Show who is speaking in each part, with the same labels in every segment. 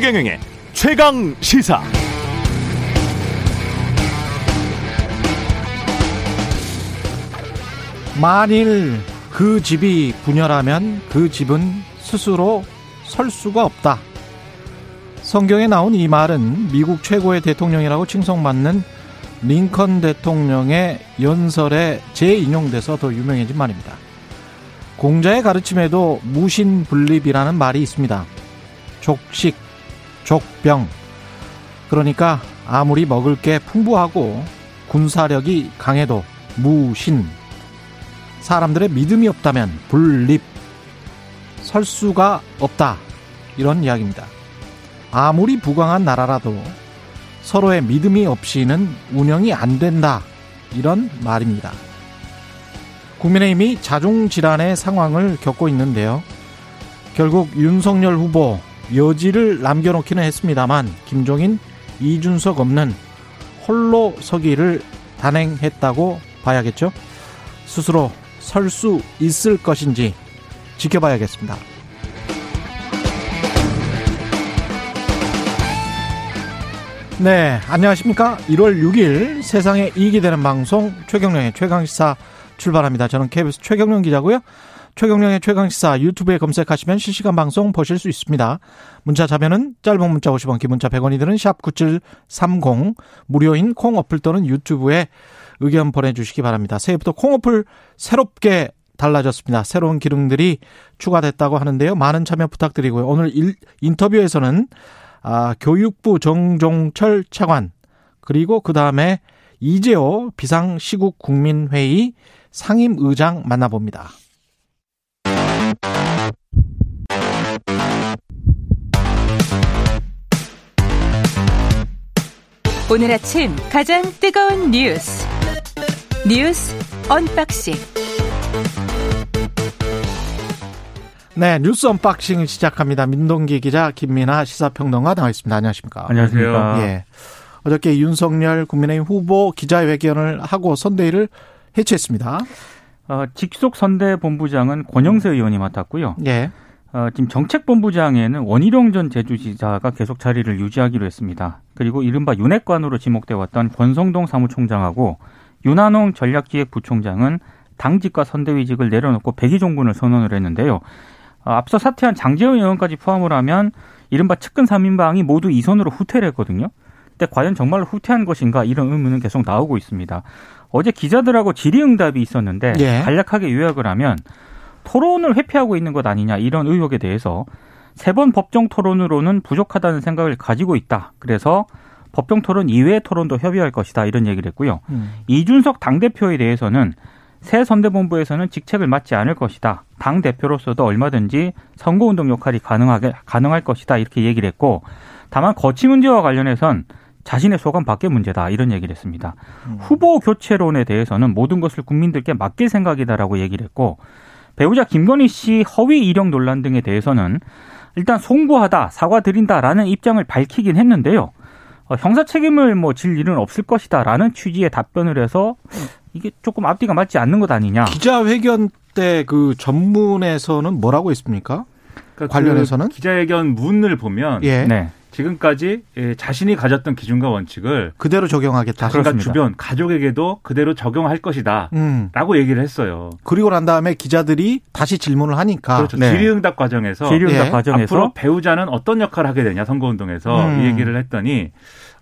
Speaker 1: 최경영의 최강 시사.
Speaker 2: 만일 그 집이 분열하면 그 집은 스스로 설 수가 없다. 성경에 나온 이 말은 미국 최고의 대통령이라고 칭송받는 링컨 대통령의 연설에 재인용돼서 더 유명해진 말입니다. 공자의 가르침에도 무신분립이라는 말이 있습니다. 족식, 족병. 그러니까 아무리 먹을 게 풍부하고 군사력이 강해도 무신. 사람들의 믿음이 없다면 분립. 설 수가 없다. 이런 이야기입니다. 아무리 부강한 나라라도 서로의 믿음이 없이는 운영이 안 된다. 이런 말입니다. 국민의힘이 자중질환의 상황을 겪고 있는데요. 결국 윤석열 후보 여지를 남겨놓기는 했습니다만 김종인, 이준석 없는 홀로 서기를 단행했다고 봐야겠죠. 스스로 설 수 있을 것인지 지켜봐야겠습니다. 네, 안녕하십니까. 1월 6일 세상에 이익이 되는 방송 최경령의 최강시사 출발합니다. 저는 KBS 최경령 기자고요. 최경령의 최강시사 유튜브에 검색하시면 실시간 방송 보실 수 있습니다. 문자 자면은 짧은 문자 50원, 기문자 100원이 드는 샵 9730 무료인 콩 어플 또는 유튜브에 의견 보내주시기 바랍니다. 새해부터 콩 어플 새롭게 달라졌습니다. 새로운 기능들이 추가됐다고 하는데요. 많은 참여 부탁드리고요. 오늘 일, 인터뷰에서는 아, 교육부 정종철 차관 그리고 그 다음에 이재오 비상시국 국민회의 상임의장 만나봅니다.
Speaker 3: 오늘 아침 가장 뜨거운 뉴스 뉴스 unboxing
Speaker 2: 네, 뉴스 unboxing 시작합니다. 민동기 기자, 김민아 시사평론가 나와 있습니다. 안녕하십니까?
Speaker 4: 안녕하세요.
Speaker 2: 예. 어저께 윤석열 국민의힘 후보 기자회견을 하고 선대위를 해체했습니다.
Speaker 4: 어, 직속 선대 본부장은 권영세 의원이 맡았고요.
Speaker 2: 예.
Speaker 4: 어, 지금 정책본부장에는 원희룡 전 제주지사가 계속 자리를 유지하기로 했습니다. 그리고 이른바 윤핵관으로 지목돼 왔던 권성동 사무총장하고 윤한홍 전략기획부총장은 당직과 선대위직을 내려놓고 백의종군을 선언을 했는데요. 어, 앞서 사퇴한 장재원 의원까지 포함을 하면 이른바 측근 3인방이 모두 이 손으로 후퇴를 했거든요. 근데 과연 정말로 후퇴한 것인가 이런 의문은 계속 나오고 있습니다. 어제 기자들하고 질의응답이 있었는데
Speaker 2: 예.
Speaker 4: 간략하게 요약을 하면 토론을 회피하고 있는 것 아니냐 이런 의혹에 대해서 세 번 법정 토론으로는 부족하다는 생각을 가지고 있다. 그래서 법정 토론 이외의 토론도 협의할 것이다 이런 얘기를 했고요.
Speaker 2: 음.
Speaker 4: 이준석 당 대표에 대해서는 새 선대본부에서는 직책을 맡지 않을 것이다. 당 대표로서도 얼마든지 선거운동 역할이 가능하게 가능할 것이다 이렇게 얘기를 했고 다만 거치 문제와 관련해선 자신의 소감 밖의 문제다 이런 얘기를 했습니다.
Speaker 2: 음.
Speaker 4: 후보 교체론에 대해서는 모든 것을 국민들께 맡길 생각이다라고 얘기를 했고 배우자 김건희 씨 허위 이력 논란 등에 대해서는 일단 송구하다 사과드린다라는 입장을 밝히긴 했는데요. 어, 형사 책임을 뭐 질 일은 없을 것이다라는 취지의 답변을 해서 이게 조금 앞뒤가 맞지 않는 것 아니냐.
Speaker 2: 기자회견 때 그 전문에서는 뭐라고 했습니까?
Speaker 5: 그러니까
Speaker 2: 관련해서는?
Speaker 5: 그 기자회견 문을 보면
Speaker 2: 예.
Speaker 4: 네.
Speaker 5: 지금까지 예, 자신이 가졌던 기준과 원칙을
Speaker 2: 그대로 적용하겠다.
Speaker 5: 자신과
Speaker 4: 그렇습니다.
Speaker 5: 주변 가족에게도 그대로 적용할 것이다.
Speaker 2: 음.
Speaker 5: 라고 얘기를 했어요.
Speaker 2: 그리고 난 다음에 기자들이 다시 질문을 하니까
Speaker 5: 그렇죠.
Speaker 4: 네.
Speaker 5: 질의응답 과정에서
Speaker 4: 질의응답
Speaker 2: 예.
Speaker 4: 과정에서
Speaker 5: 앞으로 배우자는 어떤 역할을 하게 되냐 선거운동에서
Speaker 2: 음.
Speaker 5: 이 얘기를 했더니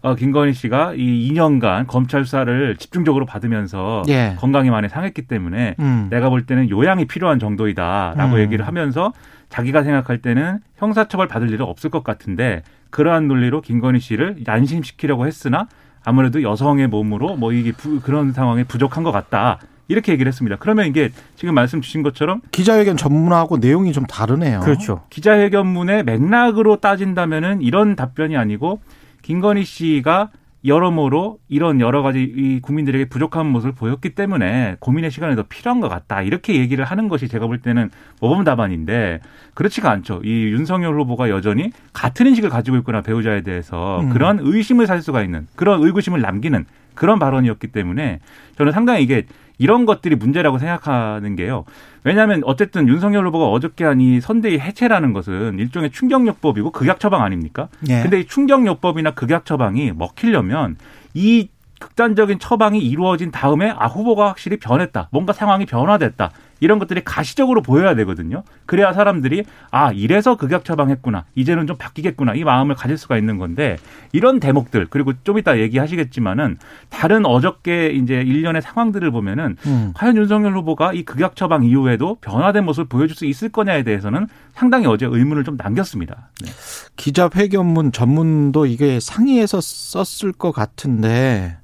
Speaker 5: 어, 김건희 씨가 이 2년간 검찰 수사를 집중적으로 받으면서
Speaker 2: 예.
Speaker 5: 건강이 많이 상했기 때문에
Speaker 2: 음.
Speaker 5: 내가 볼 때는 요양이 필요한 정도이다라고
Speaker 2: 음.
Speaker 5: 얘기를 하면서 자기가 생각할 때는 형사처벌 받을 일은 없을 것 같은데 그러한 논리로 김건희 씨를 안심시키려고 했으나 아무래도 여성의 몸으로 뭐 이게 부- 그런 상황에 부족한 것 같다. 이렇게 얘기를 했습니다. 그러면 이게 지금 말씀 주신 것처럼
Speaker 2: 기자회견 전문하고 내용이 좀 다르네요.
Speaker 4: 그렇죠.
Speaker 5: 기자회견문의 맥락으로 따진다면은 이런 답변이 아니고 김건희 씨가 여러모로 이런 여러 가지 이 국민들에게 부족한 모습을 보였기 때문에 고민의 시간이 더 필요한 것 같다. 이렇게 얘기를 하는 것이 제가 볼 때는 모범 답안인데 그렇지가 않죠. 이 윤석열 후보가 여전히 같은 인식을 가지고 있구나 배우자에 대해서
Speaker 2: 음.
Speaker 5: 그런 의심을 살 수가 있는 그런 의구심을 남기는 그런 발언이었기 때문에 저는 상당히 이게 이런 것들이 문제라고 생각하는 게요. 왜냐하면 어쨌든 윤석열 후보가 어저께 한 이 선대위 해체라는 것은 일종의 충격요법이고 극약 처방 아닙니까?
Speaker 2: 예.
Speaker 5: 근데 이 충격요법이나 극약 처방이 먹히려면 이 극단적인 처방이 이루어진 다음에 아 후보가 확실히 변했다. 뭔가 상황이 변화됐다. 이런 것들이 가시적으로 보여야 되거든요. 그래야 사람들이 아 이래서 극약 처방했구나. 이제는 좀 바뀌겠구나. 이 마음을 가질 수가 있는 건데 이런 대목들 그리고 좀 이따 얘기하시겠지만은 다른 어저께 이제 일련의 상황들을 보면은
Speaker 2: 음.
Speaker 5: 과연 윤석열 후보가 이 극약 처방 이후에도 변화된 모습을 보여줄 수 있을 거냐에 대해서는 상당히 어제 의문을 좀 남겼습니다. 네.
Speaker 2: 기자 회견문 전문도 이게 상의해서 썼을 것 같은데,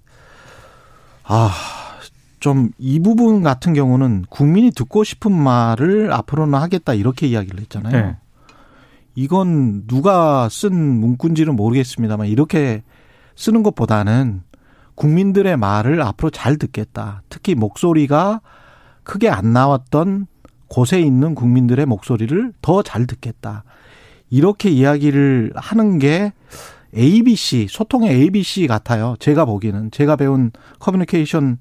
Speaker 2: 아, 좀 이 부분 같은 경우는 국민이 듣고 싶은 말을 앞으로는 하겠다 이렇게 이야기를 했잖아요.
Speaker 4: 네.
Speaker 2: 이건 누가 쓴 문구인지는 모르겠습니다만 이렇게 쓰는 것보다는 국민들의 말을 앞으로 잘 듣겠다. 특히 목소리가 크게 안 나왔던 곳에 있는 국민들의 목소리를 더 잘 듣겠다. 이렇게 이야기를 하는 게 ABC, 소통의 ABC 같아요. 제가 보기에는. 제가 배운 커뮤니케이션은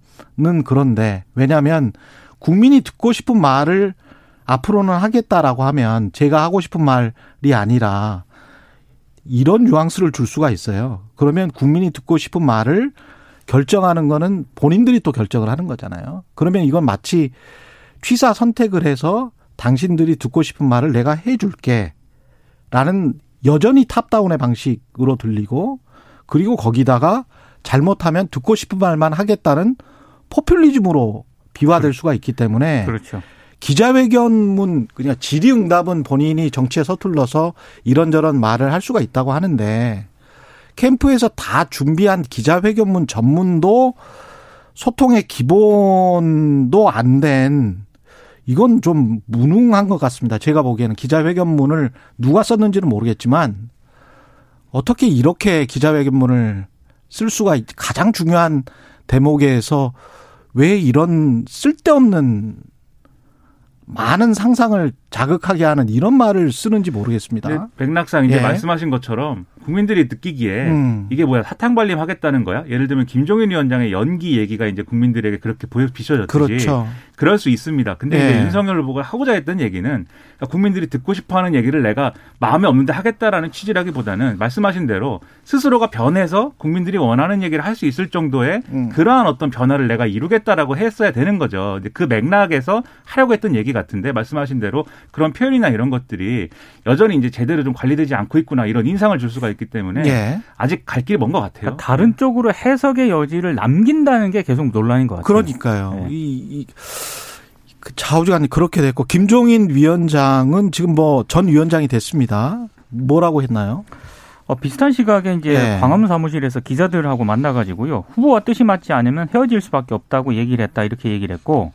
Speaker 2: 그런데, 왜냐하면 국민이 듣고 싶은 말을 앞으로는 하겠다라고 하면 제가 하고 싶은 말이 아니라 이런 뉘앙스를 줄 수가 있어요. 그러면 국민이 듣고 싶은 말을 결정하는 거는 본인들이 또 결정을 하는 거잖아요. 그러면 이건 마치 취사 선택을 해서 당신들이 듣고 싶은 말을 내가 해줄게. 라는 여전히 탑다운의 방식으로 들리고 그리고 거기다가 잘못하면 듣고 싶은 말만 하겠다는 포퓰리즘으로 비화될 수가 있기 때문에
Speaker 4: 그렇죠.
Speaker 2: 기자회견문 그냥 질의응답은 본인이 정치에 서툴러서 이런저런 말을 할 수가 있다고 하는데 캠프에서 다 준비한 기자회견문 전문도 소통의 기본도 안 된 이건 좀 무능한 것 같습니다. 제가 보기에는 기자회견문을 누가 썼는지는 모르겠지만 어떻게 이렇게 기자회견문을 쓸 수가 있, 가장 중요한 대목에서 왜 이런 쓸데없는 많은 상상을 자극하게 하는 이런 말을 쓰는지 모르겠습니다.
Speaker 5: 근데 백낙상 이제
Speaker 2: 예.
Speaker 5: 말씀하신 것처럼 국민들이 느끼기에
Speaker 2: 음.
Speaker 5: 이게 뭐야 사탕 발림 하겠다는 거야? 예를 들면 김종인 위원장의 연기 얘기가 이제 국민들에게 그렇게 보여 비춰졌듯이
Speaker 2: 그렇죠.
Speaker 5: 그럴 수 있습니다. 근데
Speaker 2: 예.
Speaker 5: 이제 윤석열 후보가 하고자 했던 얘기는 그러니까 국민들이 듣고 싶어하는 얘기를 내가 마음에 없는데 하겠다라는 취지라기보다는 말씀하신 대로 스스로가 변해서 국민들이 원하는 얘기를 할 수 있을 정도의
Speaker 2: 음.
Speaker 5: 그러한 어떤 변화를 내가 이루겠다라고 했어야 되는 거죠. 그 맥락에서 하려고 했던 얘기 같은데 말씀하신 대로 그런 표현이나 이런 것들이 여전히 이제 제대로 좀 관리되지 않고 있구나 이런 인상을 줄 수가 있기 때문에
Speaker 2: 예.
Speaker 5: 아직 갈 길이 먼 것 같아요.
Speaker 4: 그러니까 다른 쪽으로 해석의 여지를 남긴다는 게 계속 논란인 것 같아요.
Speaker 2: 그러니까요.
Speaker 4: 네.
Speaker 2: 이, 이, 그 좌우지간이 그렇게 됐고 김종인 위원장은 지금 뭐 전 위원장이 됐습니다. 뭐라고 했나요?
Speaker 4: 어, 비슷한 시각에 이제
Speaker 2: 네.
Speaker 4: 광화문 사무실에서 기자들하고 만나가지고요. 후보와 뜻이 맞지 않으면 헤어질 수밖에 없다고 얘기를 했다 이렇게 얘기를 했고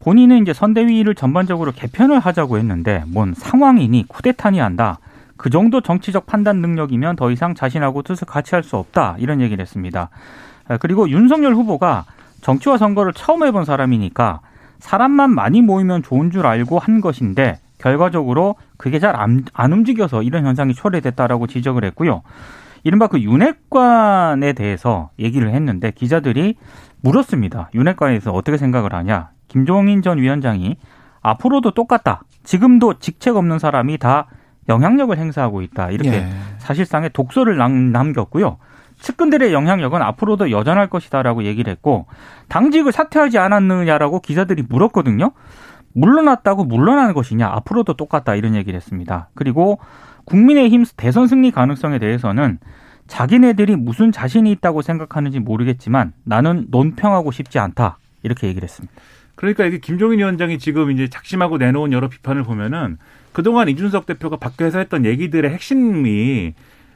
Speaker 4: 본인은 이제 선대위를 전반적으로 개편을 하자고 했는데 뭔 상황이니 쿠데타니 한다. 그 정도 정치적 판단 능력이면 더 이상 자신하고 뜻을 같이 할 수 없다 이런 얘기를 했습니다. 아, 그리고 윤석열 후보가 정치와 선거를 처음 해본 사람이니까 사람만 많이 모이면 좋은 줄 알고 한 것인데 결과적으로 그게 잘 안 움직여서 이런 현상이 초래됐다라고 지적을 했고요. 이른바 그 윤핵관에 대해서 얘기를 했는데 기자들이 물었습니다. 윤핵관에서 어떻게 생각을 하냐? 김종인 전 위원장이 앞으로도 똑같다. 지금도 직책 없는 사람이 다 영향력을 행사하고 있다. 이렇게
Speaker 2: 예.
Speaker 4: 사실상의 독소를 남, 남겼고요. 측근들의 영향력은 앞으로도 여전할 것이다라고 얘기를 했고 당직을 사퇴하지 않았느냐라고 기자들이 물었거든요. 물러났다고 물러나는 것이냐 앞으로도 똑같다 이런 얘기를 했습니다. 그리고 국민의힘 대선 승리 가능성에 대해서는 자기네들이 무슨 자신이 있다고 생각하는지 모르겠지만 나는 논평하고 싶지 않다 이렇게 얘기를 했습니다.
Speaker 5: 그러니까 이게 김종인 위원장이 지금 이제 작심하고 내놓은 여러 비판을 보면은 그동안 이준석 대표가 밖에서 했던 얘기들의 핵심이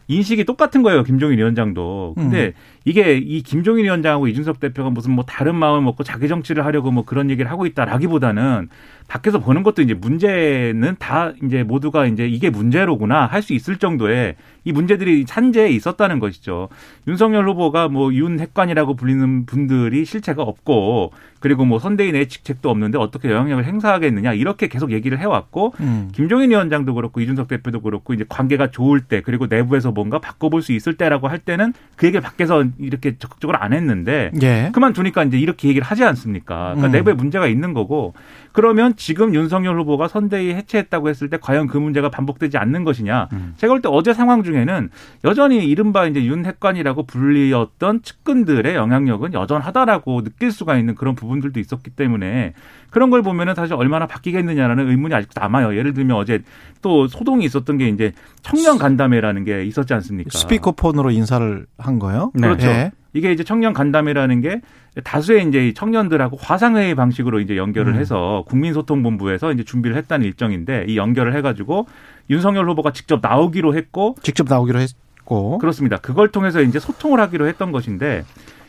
Speaker 5: 인식이 똑같은 거예요. 김종인 위원장도. 근데
Speaker 2: 음.
Speaker 5: 이게 이 김종인 위원장하고 이준석 대표가 무슨 뭐 다른 마음을 먹고 자기 정치를 하려고 뭐 그런 얘기를 하고 있다라기보다는 밖에서 보는 것도 이제 문제는 다 이제 모두가 이제 이게 문제로구나 할 수 있을 정도의 이 문제들이 산재에 있었다는 것이죠. 윤석열 후보가 뭐 윤핵관이라고 불리는 분들이 실체가 없고 그리고 뭐 선대인의 직책도 없는데 어떻게 영향력을 행사하겠느냐 이렇게 계속 얘기를 해왔고
Speaker 2: 음.
Speaker 5: 김종인 위원장도 그렇고 이준석 대표도 그렇고 이제 관계가 좋을 때 그리고 내부에서 뭔가 바꿔볼 수 있을 때라고 할 때는 그 얘기를 밖에서 이렇게 적극적으로 안 했는데
Speaker 2: 예.
Speaker 5: 그만두니까 이제 이렇게 얘기를 하지 않습니까? 그러니까
Speaker 2: 음.
Speaker 5: 내부에 문제가 있는 거고 그러면 지금 윤석열 후보가 선대위 해체했다고 했을 때 과연 그 문제가 반복되지 않는 것이냐?
Speaker 4: 음.
Speaker 5: 제가 볼 때 어제 상황 중에는 여전히 이른바 이제 윤핵관이라고 불리었던 측근들의 영향력은 여전하다라고 느낄 수가 있는 그런 부분 들도 있었기 때문에 그런 걸 보면은 사실 얼마나 바뀌겠느냐라는 의문이 아직도 남아요. 예를 들면 어제 또 소동이 있었던 게 이제 청년 간담회라는 게 있었지 않습니까?
Speaker 2: 스피커폰으로 인사를 한 거요.
Speaker 4: 네.
Speaker 5: 그렇죠.
Speaker 2: 예.
Speaker 5: 이게 이제 청년 간담회라는 게 다수의 이제 이 청년들하고 화상회의 방식으로 이제 연결을
Speaker 2: 음.
Speaker 5: 해서 국민소통본부에서 이제 준비를 했다는 일정인데 이 연결을 해가지고 윤석열 후보가 직접 나오기로 했고
Speaker 2: 직접 나오기로 했고.
Speaker 5: 그렇습니다. 그걸 통해서 이제 소통을 하기로 했던 것인데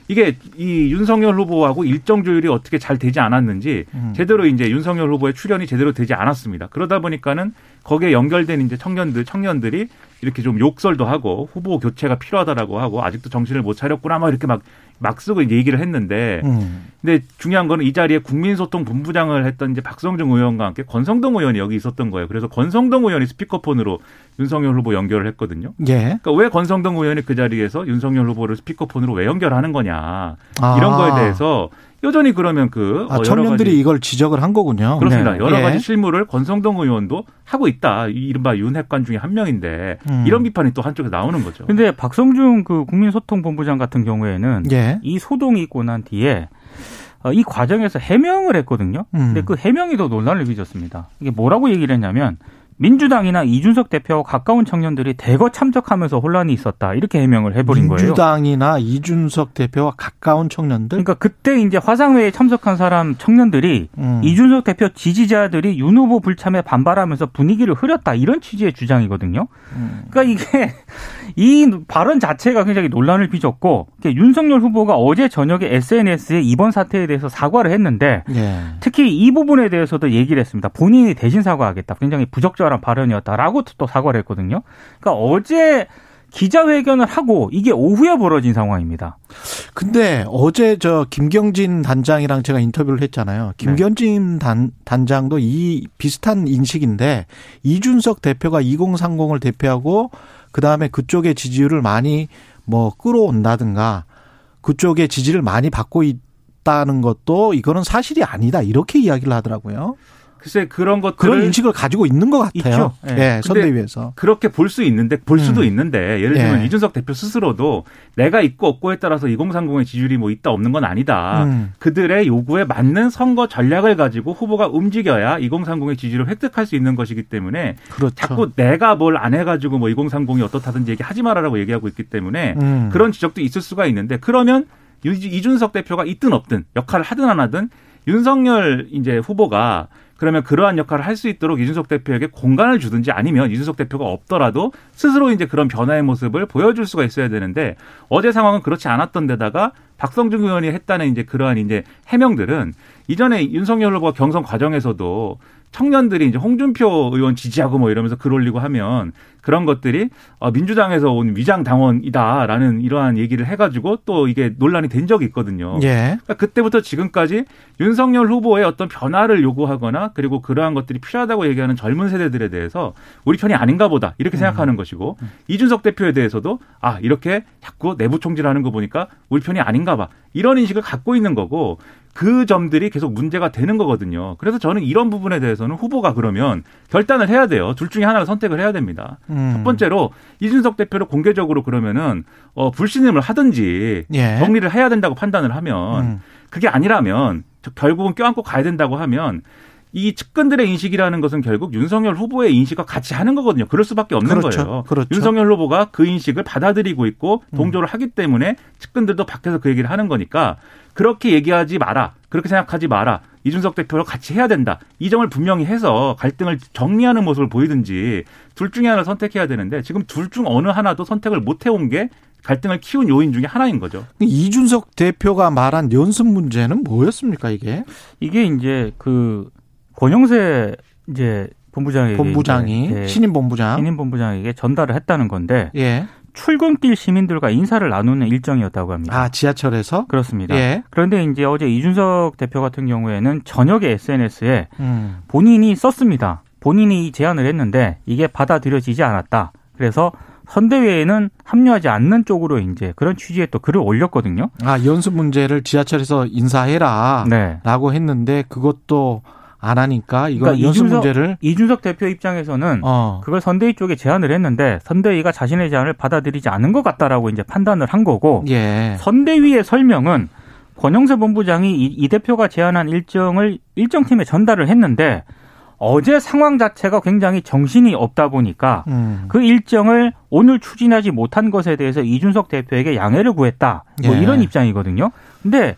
Speaker 5: 이게 이 윤석열 후보하고 일정 조율이 어떻게 잘 되지 않았는지
Speaker 2: 음.
Speaker 5: 제대로 이제 윤석열 후보의 출연이 제대로 되지 않았습니다. 그러다 보니까는 거기에 연결된 이제 청년들 청년들이 이렇게 좀 욕설도 하고 후보 교체가 필요하다라고 하고 아직도 정신을 못 차렸구나 막 이렇게 막 막 쓰고 얘기를 했는데
Speaker 2: 음.
Speaker 5: 근데 중요한 거는 이 자리에 국민소통 본부장을 했던 이제 박성중 의원과 함께 권성동 의원이 여기 있었던 거예요. 그래서 권성동 의원이 스피커폰으로 윤석열 후보 연결을 했거든요.
Speaker 2: 예.
Speaker 5: 그러니까 왜 권성동 의원이 그 자리에서 윤석열 후보를 스피커폰으로 왜 연결하는 거냐
Speaker 2: 아.
Speaker 5: 이런 거에 대해서 여전히 그러면 그
Speaker 2: 아,
Speaker 5: 어, 여러
Speaker 2: 청년들이
Speaker 5: 가지
Speaker 2: 이걸 지적을 한 거군요.
Speaker 5: 그렇습니다.
Speaker 4: 네.
Speaker 5: 여러
Speaker 2: 예.
Speaker 5: 가지 실무를 권성동 의원도 하고 있다. 이 이른바 윤핵관 중에 한 명인데
Speaker 2: 음.
Speaker 5: 이런 비판이 또 한쪽에 나오는 거죠.
Speaker 4: 근데 박성중 그 국민소통본부장 같은 경우에는
Speaker 2: 예.
Speaker 4: 이 소동이 있고 난 뒤에 어, 이 과정에서 해명을 했거든요.
Speaker 2: 음.
Speaker 4: 근데 그 해명이 더 논란을 빚었습니다. 이게 뭐라고 얘기를 했냐면 민주당이나 이준석 대표와 가까운 청년들이 대거 참석하면서 혼란이 있었다. 이렇게 해명을 해버린 거예요.
Speaker 2: 민주당이나 이준석 대표와 가까운 청년들.
Speaker 4: 그러니까 그때 이제 화상회에 참석한 사람 청년들이
Speaker 2: 음.
Speaker 4: 이준석 대표 지지자들이 윤 후보 불참에 반발하면서 분위기를 흐렸다 이런 취지의 주장이거든요.
Speaker 2: 음.
Speaker 4: 그러니까 이게 이 발언 자체가 굉장히 논란을 빚었고 윤석열 후보가 어제 저녁에 SNS에 이번 사태에 대해서 사과를 했는데
Speaker 2: 예.
Speaker 4: 특히 이 부분에 대해서도 얘기를 했습니다. 본인이 대신 사과하겠다. 굉장히 부적절한 발언이었다라고 또 사과를 했거든요. 그러니까 어제 기자회견을 하고 이게 오후에 벌어진 상황입니다.
Speaker 2: 근데 어제 저 김경진 단장이랑 제가 인터뷰를 했잖아요. 김경진 단, 단장도 이 비슷한 인식인데 이준석 대표가 2030을 대표하고 그 다음에 그쪽의 지지율을 많이 뭐 끌어온다든가 그쪽의 지지를 많이 받고 있다는 것도 이거는 사실이 아니다 이렇게 이야기를 하더라고요.
Speaker 5: 글쎄 그런 것들을
Speaker 2: 그런 인식을 가지고 있는 것 같아요.
Speaker 5: 있죠. 예.
Speaker 2: 예, 선대위에서.
Speaker 5: 그렇게 볼 수 있는데 볼 수도
Speaker 2: 음.
Speaker 5: 있는데 예를 들면
Speaker 2: 예.
Speaker 5: 이준석 대표 스스로도 내가 있고 없고에 따라서 2030의 지지율이 뭐 있다 없는 건 아니다.
Speaker 2: 음.
Speaker 5: 그들의 요구에 맞는 선거 전략을 가지고 후보가 움직여야 2030의 지지를 획득할 수 있는 것이기 때문에
Speaker 2: 그렇죠.
Speaker 5: 자꾸 내가 뭘 안 해가지고 뭐 2030이 어떻다든지 얘기하지 말아라고 얘기하고 있기 때문에
Speaker 2: 음.
Speaker 5: 그런 지적도 있을 수가 있는데 그러면 유- 이준석 대표가 있든 없든 역할을 하든 안 하든 윤석열 이제 후보가 그러면 그러한 역할을 할 수 있도록 이준석 대표에게 공간을 주든지 아니면 이준석 대표가 없더라도 스스로 이제 그런 변화의 모습을 보여줄 수가 있어야 되는데 어제 상황은 그렇지 않았던 데다가 박성중 의원이 했다는 이제 그러한 이제 해명들은 이전에 윤석열 후보가 경선 과정에서도 청년들이 이제 홍준표 의원 지지하고 뭐 이러면서 글 올리고 하면 그런 것들이 어, 민주당에서 온 위장 당원이다라는 이러한 얘기를 해가지고 또 이게 논란이 된 적이 있거든요.
Speaker 2: 예.
Speaker 5: 그러니까 그때부터 지금까지 윤석열 후보의 어떤 변화를 요구하거나 그리고 그러한 것들이 필요하다고 얘기하는 젊은 세대들에 대해서 우리 편이 아닌가 보다 이렇게 생각하는 것이고 이준석 대표에 대해서도 아 이렇게 자꾸 내부 총질하는 거 보니까 우리 편이 아닌가 봐 이런 인식을 갖고 있는 거고 그 점들이 계속 문제가 되는 거거든요. 그래서 저는 이런 부분에 대해서는 후보가 그러면 결단을 해야 돼요. 둘 중에 하나를 선택을 해야 됩니다.
Speaker 2: 음.
Speaker 5: 첫 번째로 이준석 대표를 공개적으로 그러면은 어 불신임을 하든지
Speaker 2: 예.
Speaker 5: 정리를 해야 된다고 판단을 하면
Speaker 2: 음.
Speaker 5: 그게 아니라면 저- 결국은 껴안고 가야 된다고 하면 이 측근들의 인식이라는 것은 결국 윤석열 후보의 인식과 같이 하는 거거든요. 그럴 수밖에 없는
Speaker 2: 그렇죠.
Speaker 5: 거예요.
Speaker 2: 그렇죠.
Speaker 5: 윤석열 후보가 그 인식을 받아들이고 있고 동조를 하기 때문에 측근들도 밖에서 그 얘기를 하는 거니까 그렇게 얘기하지 마라. 그렇게 생각하지 마라. 이준석 대표랑 같이 해야 된다. 이 점을 분명히 해서 갈등을 정리하는 모습을 보이든지 둘 중에 하나를 선택해야 되는데 지금 둘 중 어느 하나도 선택을 못 해온 게 갈등을 키운 요인 중에 하나인 거죠.
Speaker 2: 이준석 대표가 말한 연습 문제는 뭐였습니까 이게?
Speaker 4: 이게 이제 그 권영세 이제 본부장에게
Speaker 2: 본부장이
Speaker 4: 이제, 예,
Speaker 2: 신임 본부장.
Speaker 4: 신임 본부장에게 전달을 했다는 건데
Speaker 2: 예.
Speaker 4: 출근길 시민들과 인사를 나누는 일정이었다고 합니다.
Speaker 2: 아, 지하철에서?
Speaker 4: 그렇습니다.
Speaker 2: 예.
Speaker 4: 그런데 이제 어제 이준석 대표 같은 경우에는 저녁에 SNS에
Speaker 2: 음.
Speaker 4: 본인이 썼습니다. 본인이 이 제안을 했는데 이게 받아들여지지 않았다. 그래서 선대위에는 합류하지 않는 쪽으로 이제 그런 취지의 또 글을 올렸거든요.
Speaker 2: 아, 연수 문제를 지하철에서 인사해라.
Speaker 4: 네.
Speaker 2: 라고 했는데 그것도 안 하니까 이거
Speaker 4: 그러니까
Speaker 2: 연수
Speaker 4: 이준석-
Speaker 2: 문제를
Speaker 4: 이준석 대표 입장에서는
Speaker 2: 어.
Speaker 4: 그걸 선대위 쪽에 제안을 했는데 선대위가 자신의 제안을 받아들이지 않은 것 같다라고 이제 판단을 한 거고
Speaker 2: 예.
Speaker 4: 선대위의 설명은 권영세 본부장이 이, 이 대표가 제안한 일정을 일정 팀에 전달을 했는데 어제 상황 자체가 굉장히 정신이 없다 보니까
Speaker 2: 음.
Speaker 4: 그 일정을 오늘 추진하지 못한 것에 대해서 이준석 대표에게 양해를 구했다. 뭐
Speaker 2: 예.
Speaker 4: 이런 입장이거든요. 근데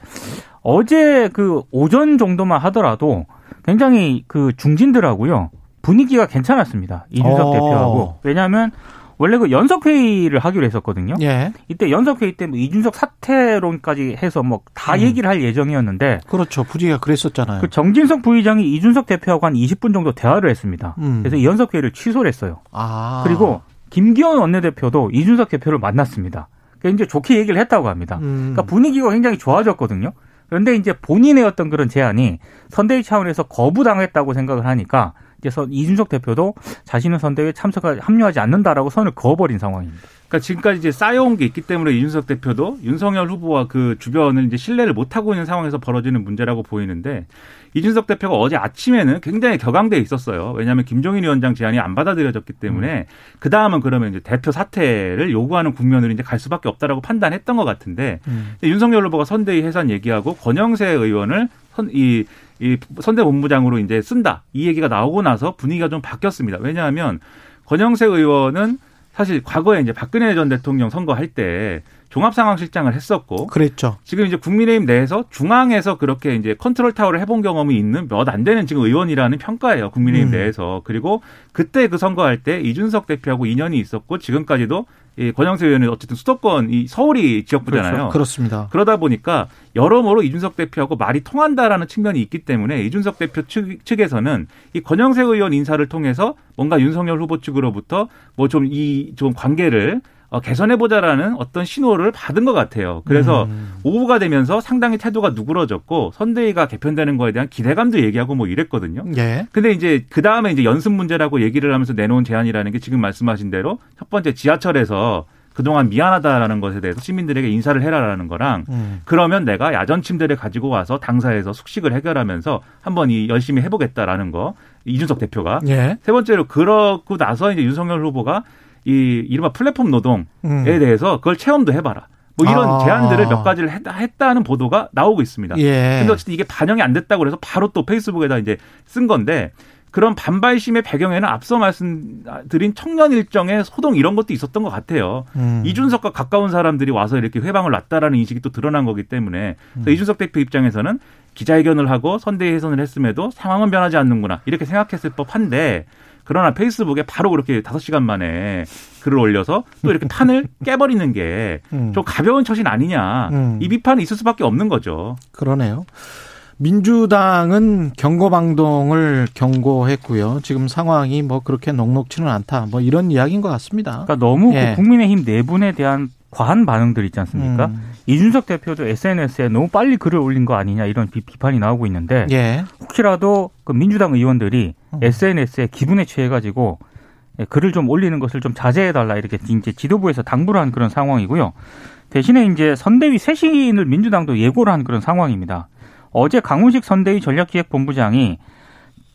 Speaker 4: 어제 그 오전 정도만 하더라도 굉장히 그 중진들하고요. 분위기가 괜찮았습니다. 이준석
Speaker 2: 어.
Speaker 4: 대표하고. 왜냐하면 원래 그 연석 회의를 하기로 했었거든요.
Speaker 2: 예.
Speaker 4: 이때 연석 회의 때 뭐 이준석 사퇴론까지 해서 뭐다
Speaker 2: 음.
Speaker 4: 얘기를 할 예정이었는데
Speaker 2: 그렇죠. 분위기가 그랬었잖아요.
Speaker 4: 그 정진석 부의장이 이준석 대표하고 한 20분 정도 대화를 했습니다.
Speaker 2: 음.
Speaker 4: 그래서 이 연석 회의를 취소를 했어요.
Speaker 2: 아.
Speaker 4: 그리고 김기현 원내대표도 이준석 대표를 만났습니다. 그러니까 이제 좋게 얘기를 했다고 합니다.
Speaker 2: 음.
Speaker 4: 그러니까 분위기가 굉장히 좋아졌거든요. 그런데 이제 본인의 어떤 그런 제안이 선대위 차원에서 거부당했다고 생각을 하니까 이제 선- 이준석 대표도 자신은 선대위에 참석하 합류하지 않는다라고 선을 그어버린 상황입니다.
Speaker 5: 그러니까 지금까지 이제 쌓여온 게 있기 때문에 이준석 대표도 윤석열 후보와 그 주변을 이제 신뢰를 못 하고 있는 상황에서 벌어지는 문제라고 보이는데 이준석 대표가 어제 아침에는 굉장히 격앙돼 있었어요. 왜냐하면 김종인 위원장 제안이 안 받아들여졌기 때문에 그 다음은 그러면 이제 대표 사퇴를 요구하는 국면으로 이제 갈 수밖에 없다라고 판단했던 것 같은데
Speaker 2: 음.
Speaker 5: 윤석열 후보가 선대위 해산 얘기하고 권영세 의원을 선, 이, 이 선대 본부장으로 이제 쓴다. 이 얘기가 나오고 나서 분위기가 좀 바뀌었습니다. 왜냐하면 권영세 의원은 사실 과거에 이제 박근혜 전 대통령 선거할 때 종합상황실장을 했었고
Speaker 2: 그랬죠.
Speaker 5: 지금 이제 국민의힘 내에서 중앙에서 그렇게 이제 컨트롤 타워를 해본 경험이 있는 몇 안 되는 지금 의원이라는 평가예요. 국민의힘
Speaker 2: 음.
Speaker 5: 내에서. 그리고 그때 그 선거할 때 이준석 대표하고 인연이 있었고 지금까지도 이 권영세 의원은 어쨌든 수도권 이 서울이 지역구잖아요.
Speaker 2: 그렇습니다.
Speaker 5: 그러다 보니까 여러모로 이준석 대표하고 말이 통한다라는 측면이 있기 때문에 이준석 대표 측, 측에서는 이 권영세 의원 인사를 통해서 뭔가 윤석열 후보 측으로부터 뭐 좀 이좀 관계를 어, 개선해보자라는 어떤 신호를 받은 것 같아요. 그래서
Speaker 2: 음.
Speaker 5: 오후가 되면서 상당히 태도가 누그러졌고 선대위가 개편되는 거에 대한 기대감도 얘기하고 뭐 이랬거든요.
Speaker 2: 예.
Speaker 5: 근데 이제 그 다음에 이제 연습 문제라고 얘기를 하면서 내놓은 제안이라는 게 지금 말씀하신 대로 첫 번째 지하철에서 그동안 미안하다라는 것에 대해서 시민들에게 인사를 해라라는 거랑
Speaker 2: 음.
Speaker 5: 그러면 내가 야전 침대를 가지고 와서 당사에서 숙식을 해결하면서 한번 이 열심히 해보겠다라는 거 이준석 대표가
Speaker 2: 예.
Speaker 5: 세 번째로 그러고 나서 이제 윤석열 후보가 이 이른바 플랫폼 노동에
Speaker 2: 음.
Speaker 5: 대해서 그걸 체험도 해봐라. 뭐 이런
Speaker 2: 아.
Speaker 5: 제안들을 몇 가지를 했다, 했다 는 보도가 나오고 있습니다.
Speaker 2: 예.
Speaker 5: 근데 어쨌든 이게 반영이 안 됐다고 그래서 바로 또 페이스북에다 이제 쓴 건데 그런 반발심의 배경에는 앞서 말씀드린 청년 일정의 소동 이런 것도 있었던 것 같아요.
Speaker 2: 음.
Speaker 5: 이준석과 가까운 사람들이 와서 이렇게 회방을 놨다라는 인식이 또 드러난 거기 때문에 그래서
Speaker 2: 음.
Speaker 5: 이준석 대표 입장에서는 기자회견을 하고 선대위 해선을 했음에도 상황은 변하지 않는구나 이렇게 생각했을 법한데 그러나 페이스북에 바로 그렇게 다섯 시간 만에 글을 올려서 또 이렇게 판을 깨버리는 게좀
Speaker 2: 음.
Speaker 5: 가벼운 처신 아니냐
Speaker 2: 음.
Speaker 5: 이 비판이 있을 수밖에 없는 거죠.
Speaker 2: 그러네요. 민주당은 경고방동을 경고했고요. 지금 상황이 뭐 그렇게 녹록치는 않다. 뭐 이런 이야기인 것 같습니다.
Speaker 4: 그러니까 너무
Speaker 2: 예.
Speaker 4: 그 국민의힘 내분에 대한 과한 반응들 있지 않습니까?
Speaker 2: 음.
Speaker 4: 이준석 대표도 SNS에 너무 빨리 글을 올린 거 아니냐 이런 비, 비판이 나오고 있는데
Speaker 2: 예.
Speaker 4: 혹시라도 그 민주당 의원들이
Speaker 2: 음.
Speaker 4: SNS에 기분에 취해가지고 예, 글을 좀 올리는 것을 좀 자제해달라 이렇게 이제 지도부에서 당부를 한 그런 상황이고요. 대신에 이제 선대위 쇄신을 민주당도 예고를 한 그런 상황입니다. 어제 강훈식 선대위 전략기획본부장이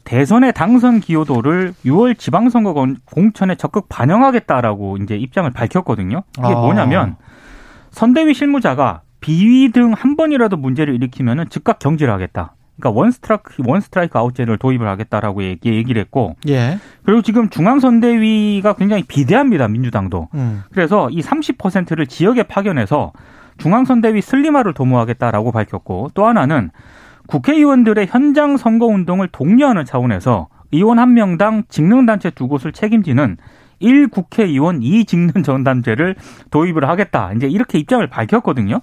Speaker 4: 대선의 당선 기여도를 6월 지방선거 건- 공천에 적극 반영하겠다라고 이제 입장을 밝혔거든요. 이게
Speaker 2: 아.
Speaker 4: 뭐냐면 선대위 실무자가 비위 등 한 번이라도 문제를 일으키면은 즉각 경질을 하겠다. 그러니까 원 스트라이크 원 스트라이크 아웃제를 도입을 하겠다라고 얘기, 얘기를 했고
Speaker 2: 예.
Speaker 4: 그리고 지금 중앙선대위가 굉장히 비대합니다 민주당도.
Speaker 2: 음.
Speaker 4: 그래서 이 30%를 지역에 파견해서 중앙선대위 슬림화를 도모하겠다라고 밝혔고 또 하나는 국회의원들의 현장 선거 운동을 독려하는 차원에서 의원 한 명당 직능단체 두 곳을 책임지는 1 국회의원 2 직능 전담제를 도입을 하겠다. 이제 이렇게 입장을 밝혔거든요.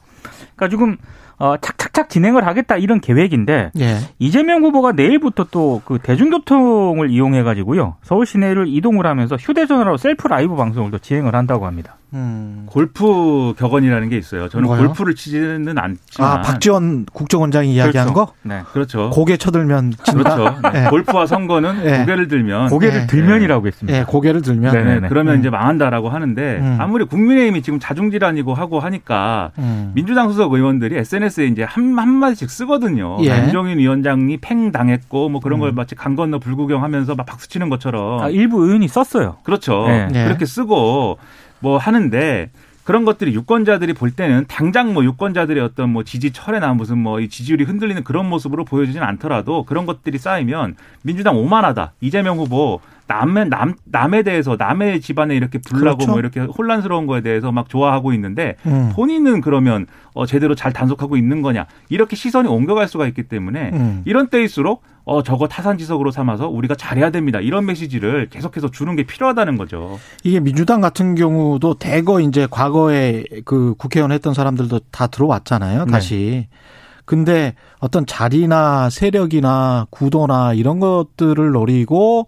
Speaker 4: 그러니까 지금 어, 착착착 진행을 하겠다 이런 계획인데
Speaker 2: 예.
Speaker 4: 이재명 후보가 내일부터 또 그 대중교통을 이용해 가지고요 서울 시내를 이동을 하면서 휴대전화로 셀프 라이브 방송을 또 진행을 한다고 합니다.
Speaker 2: 음.
Speaker 5: 골프 격언이라는 게 있어요. 저는
Speaker 2: 뭐요?
Speaker 5: 골프를 치지는 않지만
Speaker 2: 아, 박지원 국정원장이 이야기한
Speaker 4: 그렇죠.
Speaker 2: 거?
Speaker 4: 네.
Speaker 5: 그렇죠.
Speaker 2: 고개 쳐들면 진다.
Speaker 5: 그렇죠. 네.
Speaker 2: 네.
Speaker 5: 골프와 선거는
Speaker 2: 네.
Speaker 5: 고개를 들면
Speaker 4: 고개를
Speaker 2: 네.
Speaker 4: 들면이라고 했습니다.
Speaker 2: 예, 고개를 들면.
Speaker 4: 네.
Speaker 5: 네,
Speaker 4: 네네.
Speaker 5: 그러면
Speaker 2: 음.
Speaker 5: 이제 망한다라고 하는데
Speaker 2: 음.
Speaker 5: 아무리 국민의힘이 지금 자중질환이고 하고 하니까
Speaker 2: 음.
Speaker 5: 민주당 소속 의원들이 SNS에 이제 한, 한마디씩 쓰거든요.
Speaker 2: 예.
Speaker 5: 안종인 위원장이 팽 당했고 뭐 그런 걸
Speaker 2: 음.
Speaker 5: 마치 강 건너 불구경하면서 막 박수 치는 것처럼
Speaker 4: 아, 일부 의원이 썼어요.
Speaker 5: 그렇죠.
Speaker 4: 네.
Speaker 2: 네.
Speaker 5: 그렇게 쓰고 뭐 하는데 그런 것들이 유권자들이 볼 때는 당장 뭐 유권자들의 어떤 뭐 지지 철회나 무슨 뭐 이 지지율이 흔들리는 그런 모습으로 보여지진 않더라도 그런 것들이 쌓이면 민주당 오만하다. 이재명 후보 남의 남 남에 대해서 남의 집안에 이렇게 불나고
Speaker 2: 그렇죠.
Speaker 5: 뭐 이렇게 혼란스러운 거에 대해서 막 좋아하고 있는데
Speaker 2: 음.
Speaker 5: 본인은 그러면 어 제대로 잘 단속하고 있는 거냐 이렇게 시선이 옮겨갈 수가 있기 때문에
Speaker 2: 음.
Speaker 5: 이런 때일수록 어 저거 타산지석으로 삼아서 우리가 잘해야 됩니다 이런 메시지를 계속해서 주는 게 필요하다는 거죠.
Speaker 2: 이게 민주당 같은 경우도 대거 이제 과거에 그 국회의원 했던 사람들도 다 들어왔잖아요.
Speaker 5: 네.
Speaker 2: 다시. 근데 어떤 자리나 세력이나 구도나 이런 것들을 노리고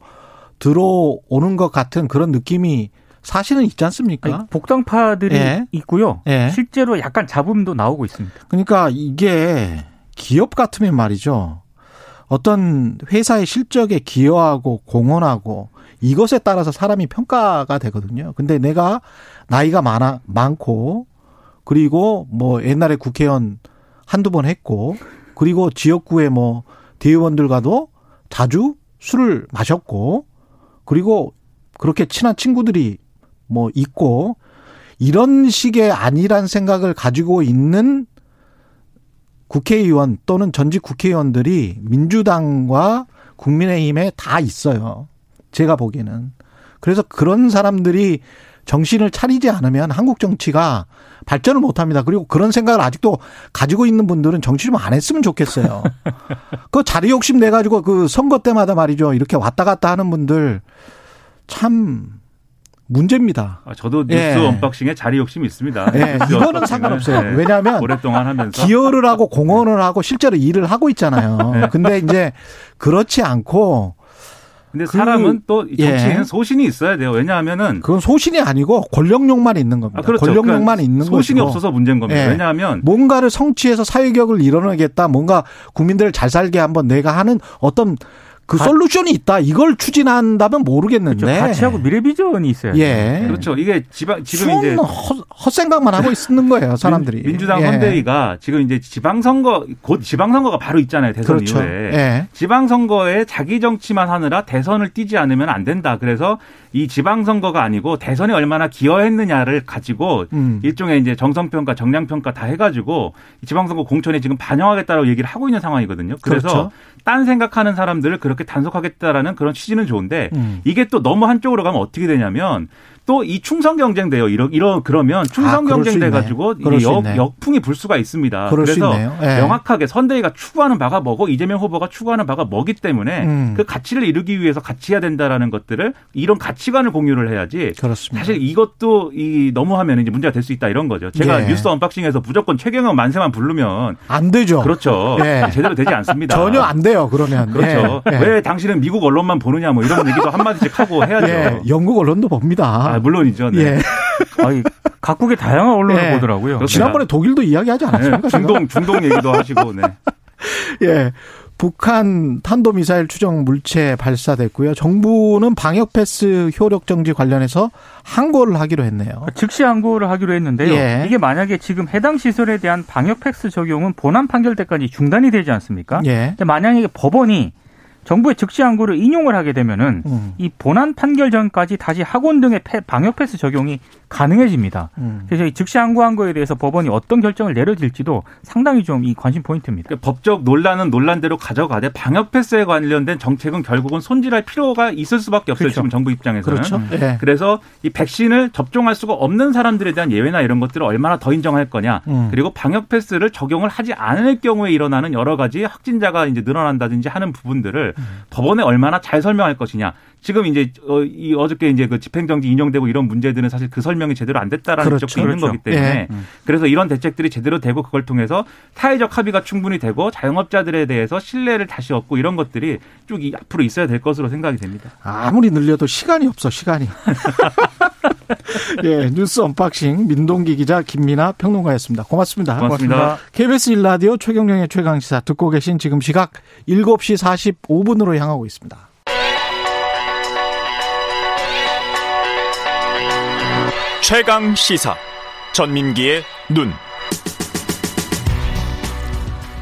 Speaker 2: 들어오는 것 같은 그런 느낌이 사실은 있지 않습니까?
Speaker 4: 아니, 복당파들이
Speaker 2: 예.
Speaker 4: 있고요.
Speaker 2: 예.
Speaker 4: 실제로 약간 잡음도 나오고 있습니다.
Speaker 2: 그러니까 이게 기업 같으면 말이죠. 어떤 회사의 실적에 기여하고 공헌하고 이것에 따라서 사람이 평가가 되거든요. 근데 내가 나이가 많아 많고 그리고 뭐 옛날에 국회의원 한두 번 했고 그리고 지역구의 뭐 대의원들과도 자주 술을 마셨고 그리고 그렇게 친한 친구들이 뭐 있고 이런 식의 아니란 생각을 가지고 있는 국회의원 또는 전직 국회의원들이 민주당과 국민의힘에 다 있어요. 제가 보기에는. 그래서 그런 사람들이 정신을 차리지 않으면 한국 정치가 발전을 못 합니다. 그리고 그런 생각을 아직도 가지고 있는 분들은 정치 좀 안 했으면 좋겠어요. 그 자리 욕심 내 가지고 그 선거 때마다 말이죠. 이렇게 왔다 갔다 하는 분들 참 문제입니다.
Speaker 5: 아, 저도
Speaker 2: 예.
Speaker 5: 뉴스 언박싱에 자리 욕심이 있습니다.
Speaker 2: 예, 이거는. 상관없어요.
Speaker 5: 네.
Speaker 2: 왜냐하면
Speaker 5: 오랫동안 하면서
Speaker 2: 기여를 하고 공헌을 하고 실제로 일을 하고 있잖아요. 근데 이제 그렇지 않고
Speaker 5: 근데
Speaker 2: 그-
Speaker 5: 사람은 또이 정치에는
Speaker 2: 예.
Speaker 5: 소신이 있어야 돼요. 왜냐하면은
Speaker 2: 그건 소신이 아니고 권력욕만 있는 겁니다.
Speaker 5: 아, 그렇죠.
Speaker 2: 권력욕만
Speaker 5: 그러니까
Speaker 2: 있는
Speaker 5: 소신이
Speaker 2: 것이고
Speaker 5: 없어서 문제인 겁니다.
Speaker 2: 예.
Speaker 5: 왜냐하면
Speaker 2: 뭔가를 성취해서 사회격을 이뤄내겠다. 뭔가 국민들을 잘 살게 한번 내가 하는 어떤 그
Speaker 4: 가-
Speaker 2: 솔루션이 있다. 이걸 추진한다면 모르겠는데.
Speaker 4: 그렇죠. 가치하고 미래 비전이 있어요.
Speaker 2: 예.
Speaker 5: 그렇죠. 이게 지방 지금
Speaker 2: 순
Speaker 5: 이제
Speaker 2: 헛, 헛생각만 하고 있는 거예요. 사람들이.
Speaker 5: 민, 주당
Speaker 2: 예.
Speaker 5: 선대위가 지금 이제 지방 선거 곧 지방 선거가 바로 있잖아요. 대선
Speaker 2: 그렇죠.
Speaker 5: 이후에.
Speaker 2: 예.
Speaker 5: 지방 선거에 자기 정치만 하느라 대선을 뛰지 않으면 안 된다. 그래서 이 지방 선거가 아니고 대선에 얼마나 기여했느냐를 가지고
Speaker 2: 음.
Speaker 5: 일종의 이제 정성 평가, 정량 평가 다 해 가지고 이 지방 선거 공천에 지금 반영하겠다라고 얘기를 하고 있는 상황이거든요. 그래서
Speaker 2: 그렇죠.
Speaker 5: 딴 생각하는 사람들을 그렇게 단속하겠다라는 그런 취지는 좋은데
Speaker 2: 음.
Speaker 5: 이게 또 너무 한쪽으로 가면 어떻게 되냐면 또 이 충성 경쟁 돼요. 이러 이러 그러면 충성
Speaker 2: 아, 그럴 수
Speaker 5: 경쟁 돼
Speaker 2: 있네.
Speaker 5: 가지고 역. 역풍이 불 수가 있습니다. 그래서.
Speaker 2: 예.
Speaker 5: 명확하게 선대위가 추구하는 바가 뭐고 이재명 후보가 추구하는 바가 뭐기 때문에
Speaker 2: 음.
Speaker 5: 그 가치를 이루기 위해서 같이 해야 된다라는 것들을 이런 가치관을 공유를 해야지.
Speaker 2: 그렇습니다.
Speaker 5: 사실 이것도 이 너무 하면 이제 문제가 될 수 있다 이런 거죠. 제가
Speaker 2: 예.
Speaker 5: 뉴스 언박싱에서 무조건 최경영 만세만 부르면
Speaker 2: 안 되죠.
Speaker 5: 그렇죠.
Speaker 2: 예.
Speaker 5: 제대로 되지 않습니다.
Speaker 2: 전혀 안 돼요. 그러면.
Speaker 5: 그렇죠.
Speaker 2: 예. 예.
Speaker 5: 왜 당신은 미국 언론만 보느냐 뭐 이런 얘기도 한 마디씩 하고 해야죠.
Speaker 2: 예. 영국 언론도 봅니다.
Speaker 5: 아, 물론이죠. 네.
Speaker 2: 예.
Speaker 4: 아니, 각국의 다양한 언론을
Speaker 2: 예.
Speaker 4: 보더라고요.
Speaker 5: 그렇습니다.
Speaker 2: 지난번에 독일도 이야기하지
Speaker 5: 네,
Speaker 2: 않았습니까? 제가?
Speaker 5: 중동 중동 얘기도 하시고 네.
Speaker 2: 예. 북한 탄도미사일 추정 물체 발사됐고요. 정부는 방역 패스 효력 정지 관련해서 항고를 하기로 했네요.
Speaker 4: 즉시 항고를 하기로 했는데요.
Speaker 2: 예.
Speaker 4: 이게 만약에 지금 해당 시설에 대한 방역 팩스 적용은 본안 판결 때까지 중단이 되지 않습니까?
Speaker 2: 예.
Speaker 4: 근데 만약에 법원이 정부의 즉시 항고를 인용을 하게 되면은
Speaker 2: 음.
Speaker 4: 이 본안 판결 전까지 다시 학원 등의 패- 방역 패스 적용이 가능해집니다.
Speaker 2: 음.
Speaker 4: 그래서 이 즉시 항고한 거에 대해서 법원이 어떤 결정을 내려질지도 상당히 좀 이 관심 포인트입니다.
Speaker 5: 그러니까 법적 논란은 논란대로 가져가되 방역 패스에 관련된 정책은 결국은 손질할 필요가 있을 수밖에 없어요.
Speaker 2: 그렇죠.
Speaker 5: 지금 정부 입장에서는.
Speaker 2: 그렇죠. 예.
Speaker 5: 그래서 이 백신을 접종할 수가 없는 사람들에 대한 예외나 이런 것들을 얼마나 더 인정할 거냐.
Speaker 2: 음.
Speaker 5: 그리고 방역 패스를 적용을 하지 않을 경우에 일어나는 여러 가지 확진자가 이제 늘어난다든지 하는 부분들을
Speaker 2: 음.
Speaker 5: 법원에 얼마나 잘 설명할 것이냐. 지금 이제 어, 이 어저께 이제 그 집행정지 인용되고 이런 문제들은 사실 그 설명이 제대로 안 됐다라는
Speaker 2: 그렇죠.
Speaker 5: 지적도 있는
Speaker 4: 그렇죠.
Speaker 5: 거기 때문에
Speaker 2: 예.
Speaker 5: 그래서 이런 대책들이 제대로 되고 그걸 통해서 사회적 합의가 충분히 되고 자영업자들에 대해서 신뢰를 다시 얻고 이런 것들이 쭉 이- 앞으로 있어야 될 것으로 생각이 됩니다.
Speaker 2: 아무리 늘려도 시간이 없어, 시간이. 예, 뉴스 언박싱 민동기 기자 김민아 평론가였습니다. 고맙습니다.
Speaker 5: 고맙습니다.
Speaker 2: KBS 1라디오 최경영의 최강시사 듣고 계신 지금 시각 7시 45분으로 향하고 있습니다.
Speaker 1: 최강 시사 전민기의 눈.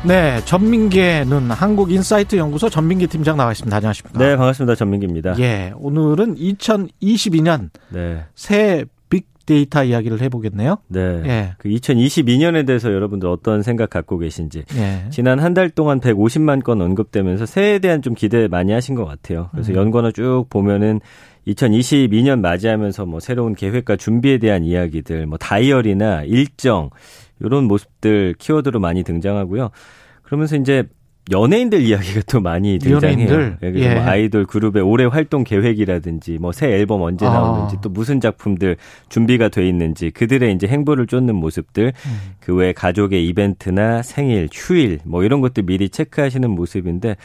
Speaker 2: 네, 전민기의 눈 한국 인사이트 연구소 전민기 팀장 나와 있습니다. 안녕하십니까?
Speaker 6: 네, 반갑습니다. 전민기입니다.
Speaker 2: 예, 오늘은 2022년
Speaker 6: 네.
Speaker 2: 새 빅데이터 이야기를 해보겠네요.
Speaker 6: 네.
Speaker 2: 예.
Speaker 6: 그 2022년에 대해서 여러분들 어떤 생각 갖고 계신지.
Speaker 2: 예.
Speaker 6: 지난 한 달 동안 150만 건 언급되면서 새해에 대한 좀 기대 많이 하신 것 같아요. 그래서
Speaker 2: 음.
Speaker 6: 연관어 쭉 보면은 2022년 맞이하면서 뭐 새로운 계획과 준비에 대한 이야기들, 뭐 다이어리나 일정 이런 모습들 키워드로 많이 등장하고요. 그러면서 이제 연예인들 이야기가 또 많이 등장해요.
Speaker 2: 연예인들? 예.
Speaker 6: 뭐 아이돌 그룹의 올해 활동 계획이라든지 뭐 새 앨범 언제
Speaker 2: 아.
Speaker 6: 나오는지 또 무슨 작품들 준비가 돼 있는지 그들의 이제 행보를 쫓는 모습들
Speaker 2: 음.
Speaker 6: 그 외에 가족의 이벤트나 생일, 휴일 뭐 이런 것들 미리 체크하시는 모습인데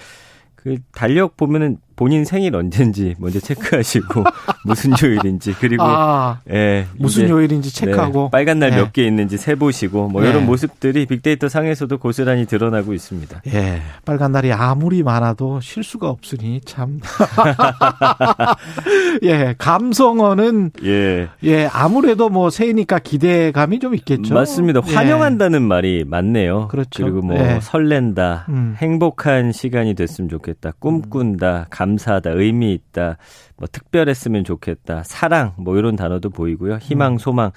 Speaker 6: 그 달력 보면은 본인 생일 언젠지 먼저 체크하시고 무슨 요일인지 그리고
Speaker 2: 아,
Speaker 6: 예,
Speaker 2: 무슨 요일인지 체크하고.
Speaker 6: 네, 빨간 날
Speaker 2: 예.
Speaker 6: 몇개 있는지 세 보시고 뭐
Speaker 2: 네.
Speaker 6: 이런 모습들이 빅데이터 상에서도 고스란히 드러나고 있습니다.
Speaker 2: 예, 빨간 날이 아무리 많아도 실수가 없으니 참. 예, 감성어는
Speaker 6: 예.
Speaker 2: 예 아무래도 뭐 새해니까 기대감이 좀 있겠죠.
Speaker 6: 맞습니다.
Speaker 2: 예.
Speaker 6: 환영한다는 말이 맞네요.
Speaker 2: 그렇죠.
Speaker 6: 그리고 뭐
Speaker 2: 예.
Speaker 6: 설렌다,
Speaker 2: 음.
Speaker 6: 행복한 시간이 됐으면 좋겠다, 꿈꾼다, 감사하다, 의미 있다, 뭐 특별했으면 좋겠다, 사랑 뭐 이런 단어도 보이고요.
Speaker 2: 음.
Speaker 6: 희망, 소망.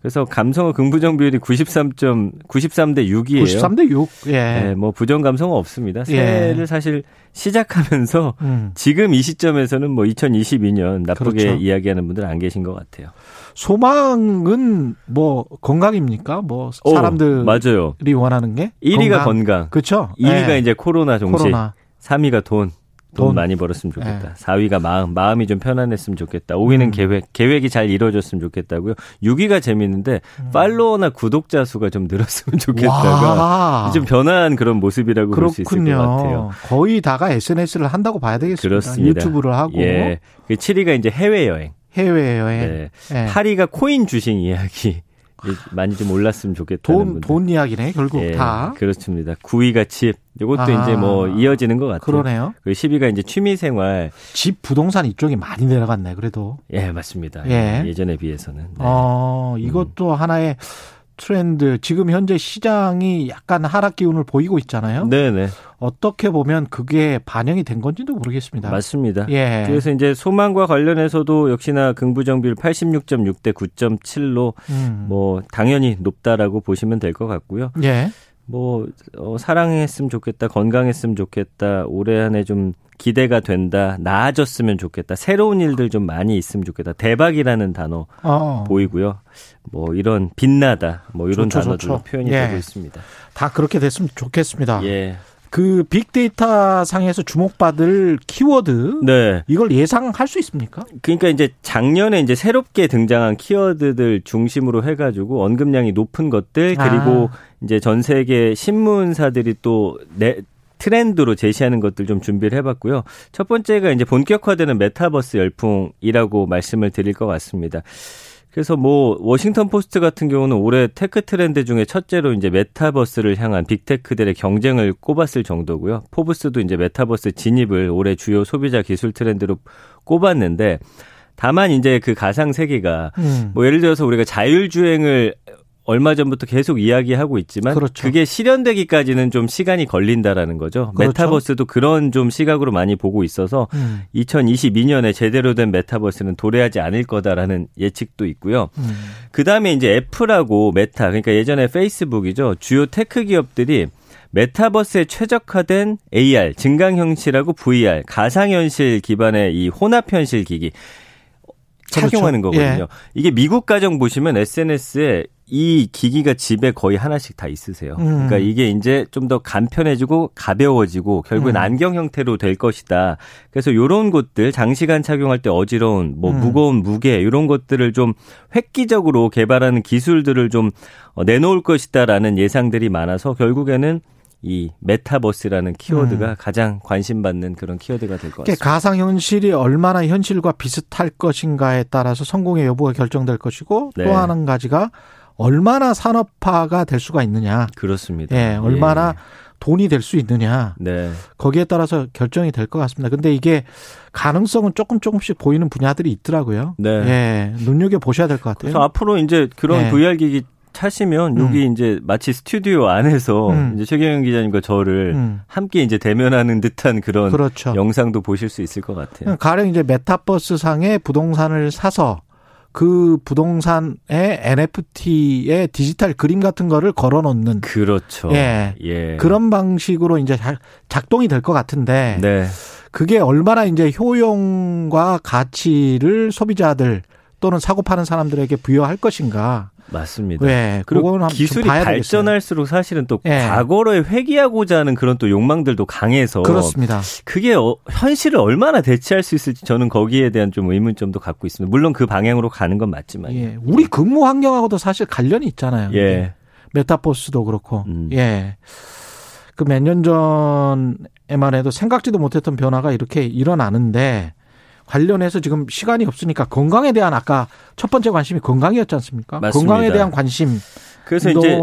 Speaker 6: 그래서 감성어 긍부정 비율이 93. 93대 6이에요.
Speaker 2: 93대 6. 예.
Speaker 6: 네, 뭐 부정 감성은 없습니다. 새해를 사실 시작하면서
Speaker 2: 음.
Speaker 6: 지금 이 시점에서는 뭐 2022년 나쁘게
Speaker 2: 그렇죠.
Speaker 6: 이야기하는 분들 안 계신 것 같아요.
Speaker 2: 소망은 뭐 건강입니까? 뭐
Speaker 6: 오,
Speaker 2: 사람들이
Speaker 6: 맞아요.
Speaker 2: 원하는 게
Speaker 6: 1위가 건강,
Speaker 2: 그렇죠.
Speaker 6: 2위가
Speaker 2: 예.
Speaker 6: 이제 코로나 종식,
Speaker 2: 코로나.
Speaker 6: 3위가 돈. 돈,
Speaker 2: 돈.
Speaker 6: 많이 벌었으면 좋겠다.
Speaker 2: 예.
Speaker 6: 4위가 마음, 마음이 좀 편안했으면 좋겠다. 5위는
Speaker 2: 음.
Speaker 6: 계획, 계획이 잘 이루어졌으면 좋겠다고요. 6위가 재밌는데 팔로워나 구독자 수가 좀 늘었으면 좋겠다가
Speaker 2: 와.
Speaker 6: 좀 변화한 그런 모습이라고 볼 수 있을 것 같아요.
Speaker 2: 거의 다가 SNS를 한다고 봐야 되겠습니다.
Speaker 6: 그렇습니다.
Speaker 2: 유튜브를 하고
Speaker 6: 예. 그 7위가 이제 해외 여행.
Speaker 2: 해외 여행.
Speaker 6: 네.
Speaker 2: 예.
Speaker 6: 8위가 코인 주식 이야기. 많이 좀 올랐으면 좋겠다는
Speaker 2: 돈,
Speaker 6: 분들.
Speaker 2: 돈 이야기네, 결국
Speaker 6: 예,
Speaker 2: 다.
Speaker 6: 그렇습니다. 9위가 집. 이것도
Speaker 2: 아.
Speaker 6: 이제 뭐 이어지는 것 같아요.
Speaker 2: 그러네요.
Speaker 6: 그리고 10위가 이제 취미 생활.
Speaker 2: 집 부동산 이쪽이 많이 내려갔네, 그래도.
Speaker 6: 예, 맞습니다.
Speaker 2: 예.
Speaker 6: 예전에 비해서는. 네.
Speaker 2: 어, 이것도 하나의 트렌드. 지금 현재 시장이 약간 하락 기운을 보이고 있잖아요.
Speaker 6: 네, 네.
Speaker 2: 어떻게 보면 그게 반영이 된 건지도 모르겠습니다.
Speaker 6: 맞습니다.
Speaker 2: 예.
Speaker 6: 그래서 이제 소망과 관련해서도 역시나 긍부정 비율 86.6 대 9.7로
Speaker 2: 음.
Speaker 6: 뭐 당연히 높다라고 보시면 될 것 같고요.
Speaker 2: 예.
Speaker 6: 뭐 어, 사랑했으면 좋겠다, 건강했으면 좋겠다, 올해 한 해 좀 기대가 된다, 나아졌으면 좋겠다, 새로운 일들 좀 많이 있으면 좋겠다, 대박이라는 단어
Speaker 2: 어.
Speaker 6: 보이고요. 뭐 이런 빛나다, 뭐 이런
Speaker 2: 좋죠,
Speaker 6: 단어들로
Speaker 2: 좋죠.
Speaker 6: 표현이
Speaker 2: 예.
Speaker 6: 되고 있습니다.
Speaker 2: 다 그렇게 됐으면 좋겠습니다.
Speaker 6: 예,
Speaker 2: 그 빅데이터 상에서 주목받을 키워드
Speaker 6: 네.
Speaker 2: 이걸 예상할 수 있습니까?
Speaker 6: 그러니까 이제 작년에 이제 새롭게 등장한 키워드들 중심으로 해가지고 언급량이 높은 것들 그리고
Speaker 2: 아.
Speaker 6: 이제 전 세계 신문사들이 또 내, 트렌드로 제시하는 것들 좀 준비를 해봤고요. 첫 번째가 이제 본격화되는 메타버스 열풍이라고 말씀을 드릴 것 같습니다. 그래서 뭐 워싱턴 포스트 같은 경우는 올해 tech 트렌드 중에 첫째로 이제 metaverse를 향한 big tech들의 경쟁을 꼽았을 정도고요. 포브스도 이제 메타버스 진입을 올해 주요 소비자 기술 트렌드로 꼽았는데 다만 이제 그 가상 세계가
Speaker 2: 음.
Speaker 6: 뭐 예를 들어서 우리가 자율 주행을 얼마 전부터 계속 이야기하고 있지만
Speaker 2: 그렇죠.
Speaker 6: 그게 실현되기까지는 좀 시간이 걸린다라는 거죠.
Speaker 2: 그렇죠.
Speaker 6: metaverse도 그런 좀 시각으로 많이 보고 있어서
Speaker 2: 음.
Speaker 6: 2022년에 제대로 된 metaverse는 도래하지 않을 거다라는 예측도 있고요.
Speaker 2: 음.
Speaker 6: 그 다음에 이제 애플하고 메타, 그러니까 예전에 페이스북이죠. 주요 tech 기업들이 metaverse에 최적화된 AR, 증강현실하고 VR, 가상현실 기반의 이 혼합현실 기기 착용하는
Speaker 2: 그렇죠.
Speaker 6: 거거든요. 이게 미국 가정 보시면 SNS에 이 기기가 집에 거의 하나씩 다 있으세요.
Speaker 2: 음.
Speaker 6: 그러니까 이게 이제 좀 더 간편해지고 가벼워지고 결국엔
Speaker 2: 음.
Speaker 6: 안경 형태로 될 것이다. 그래서 요런 것들 장시간 착용할 때 어지러운 뭐
Speaker 2: 음.
Speaker 6: 무거운 무게 이런 것들을 좀 획기적으로 개발하는 기술들을 좀 어, 내놓을 것이다라는 예상들이 많아서 결국에는 이 메타버스라는 키워드가 음. 가장 관심받는 그런 키워드가 될 것 같습니다.
Speaker 2: 가상 현실이 얼마나 현실과 비슷할 것인가에 따라서 성공의 여부가 결정될 것이고 네. 또한 가지가 얼마나 산업화가 될 수가 있느냐.
Speaker 6: 그렇습니다.
Speaker 2: 예, 얼마나 예. 돈이 될 수 있느냐. 네. 거기에 따라서 결정이 될 것 같습니다. 근데 이게 가능성은 조금 조금씩 보이는 분야들이 있더라고요. 네. 예, 눈여겨 보셔야 될 것 같아요.
Speaker 6: 그래서 앞으로 이제 그런 예. VR 기기 차시면 여기 음. 이제 마치 스튜디오 안에서 음. 이제 최경영 기자님과 저를 음. 함께 이제 대면하는 듯한 그런 그렇죠. 영상도 보실 수 있을 것 같아요.
Speaker 2: 가령 이제 메타버스 상의 부동산을 사서 그 부동산의 NFT의 디지털 그림 같은 거를 걸어 놓는
Speaker 6: 그렇죠.
Speaker 2: 예. 예. 그런 방식으로 이제 작동이 될 것 같은데 네. 그게 얼마나 이제 효용과 가치를 소비자들 또는 사고 파는 사람들에게 부여할 것인가.
Speaker 6: 맞습니다.
Speaker 2: 네,
Speaker 6: 그리고 기술이 발전할수록 사실은 또 네. 과거를 회귀하고자 하는 그런 또 욕망들도 강해서
Speaker 2: 그렇습니다.
Speaker 6: 그게 어, 현실을 얼마나 대체할 수 있을지 저는 거기에 대한 좀 의문점도 갖고 있습니다. 물론 그 방향으로 가는 건 맞지만,
Speaker 2: 예. 우리 근무 환경하고도 사실 관련이 있잖아요. 예. 메타버스도 그렇고, 음. 예. 그 몇 년 전에만 해도 생각지도 못했던 변화가 이렇게 일어나는데 관련해서 지금 시간이 없으니까 건강에 대한 아까 첫 번째 관심이 건강이었지 않습니까? 맞습니다. 건강에 대한 관심.
Speaker 6: 그래서 이제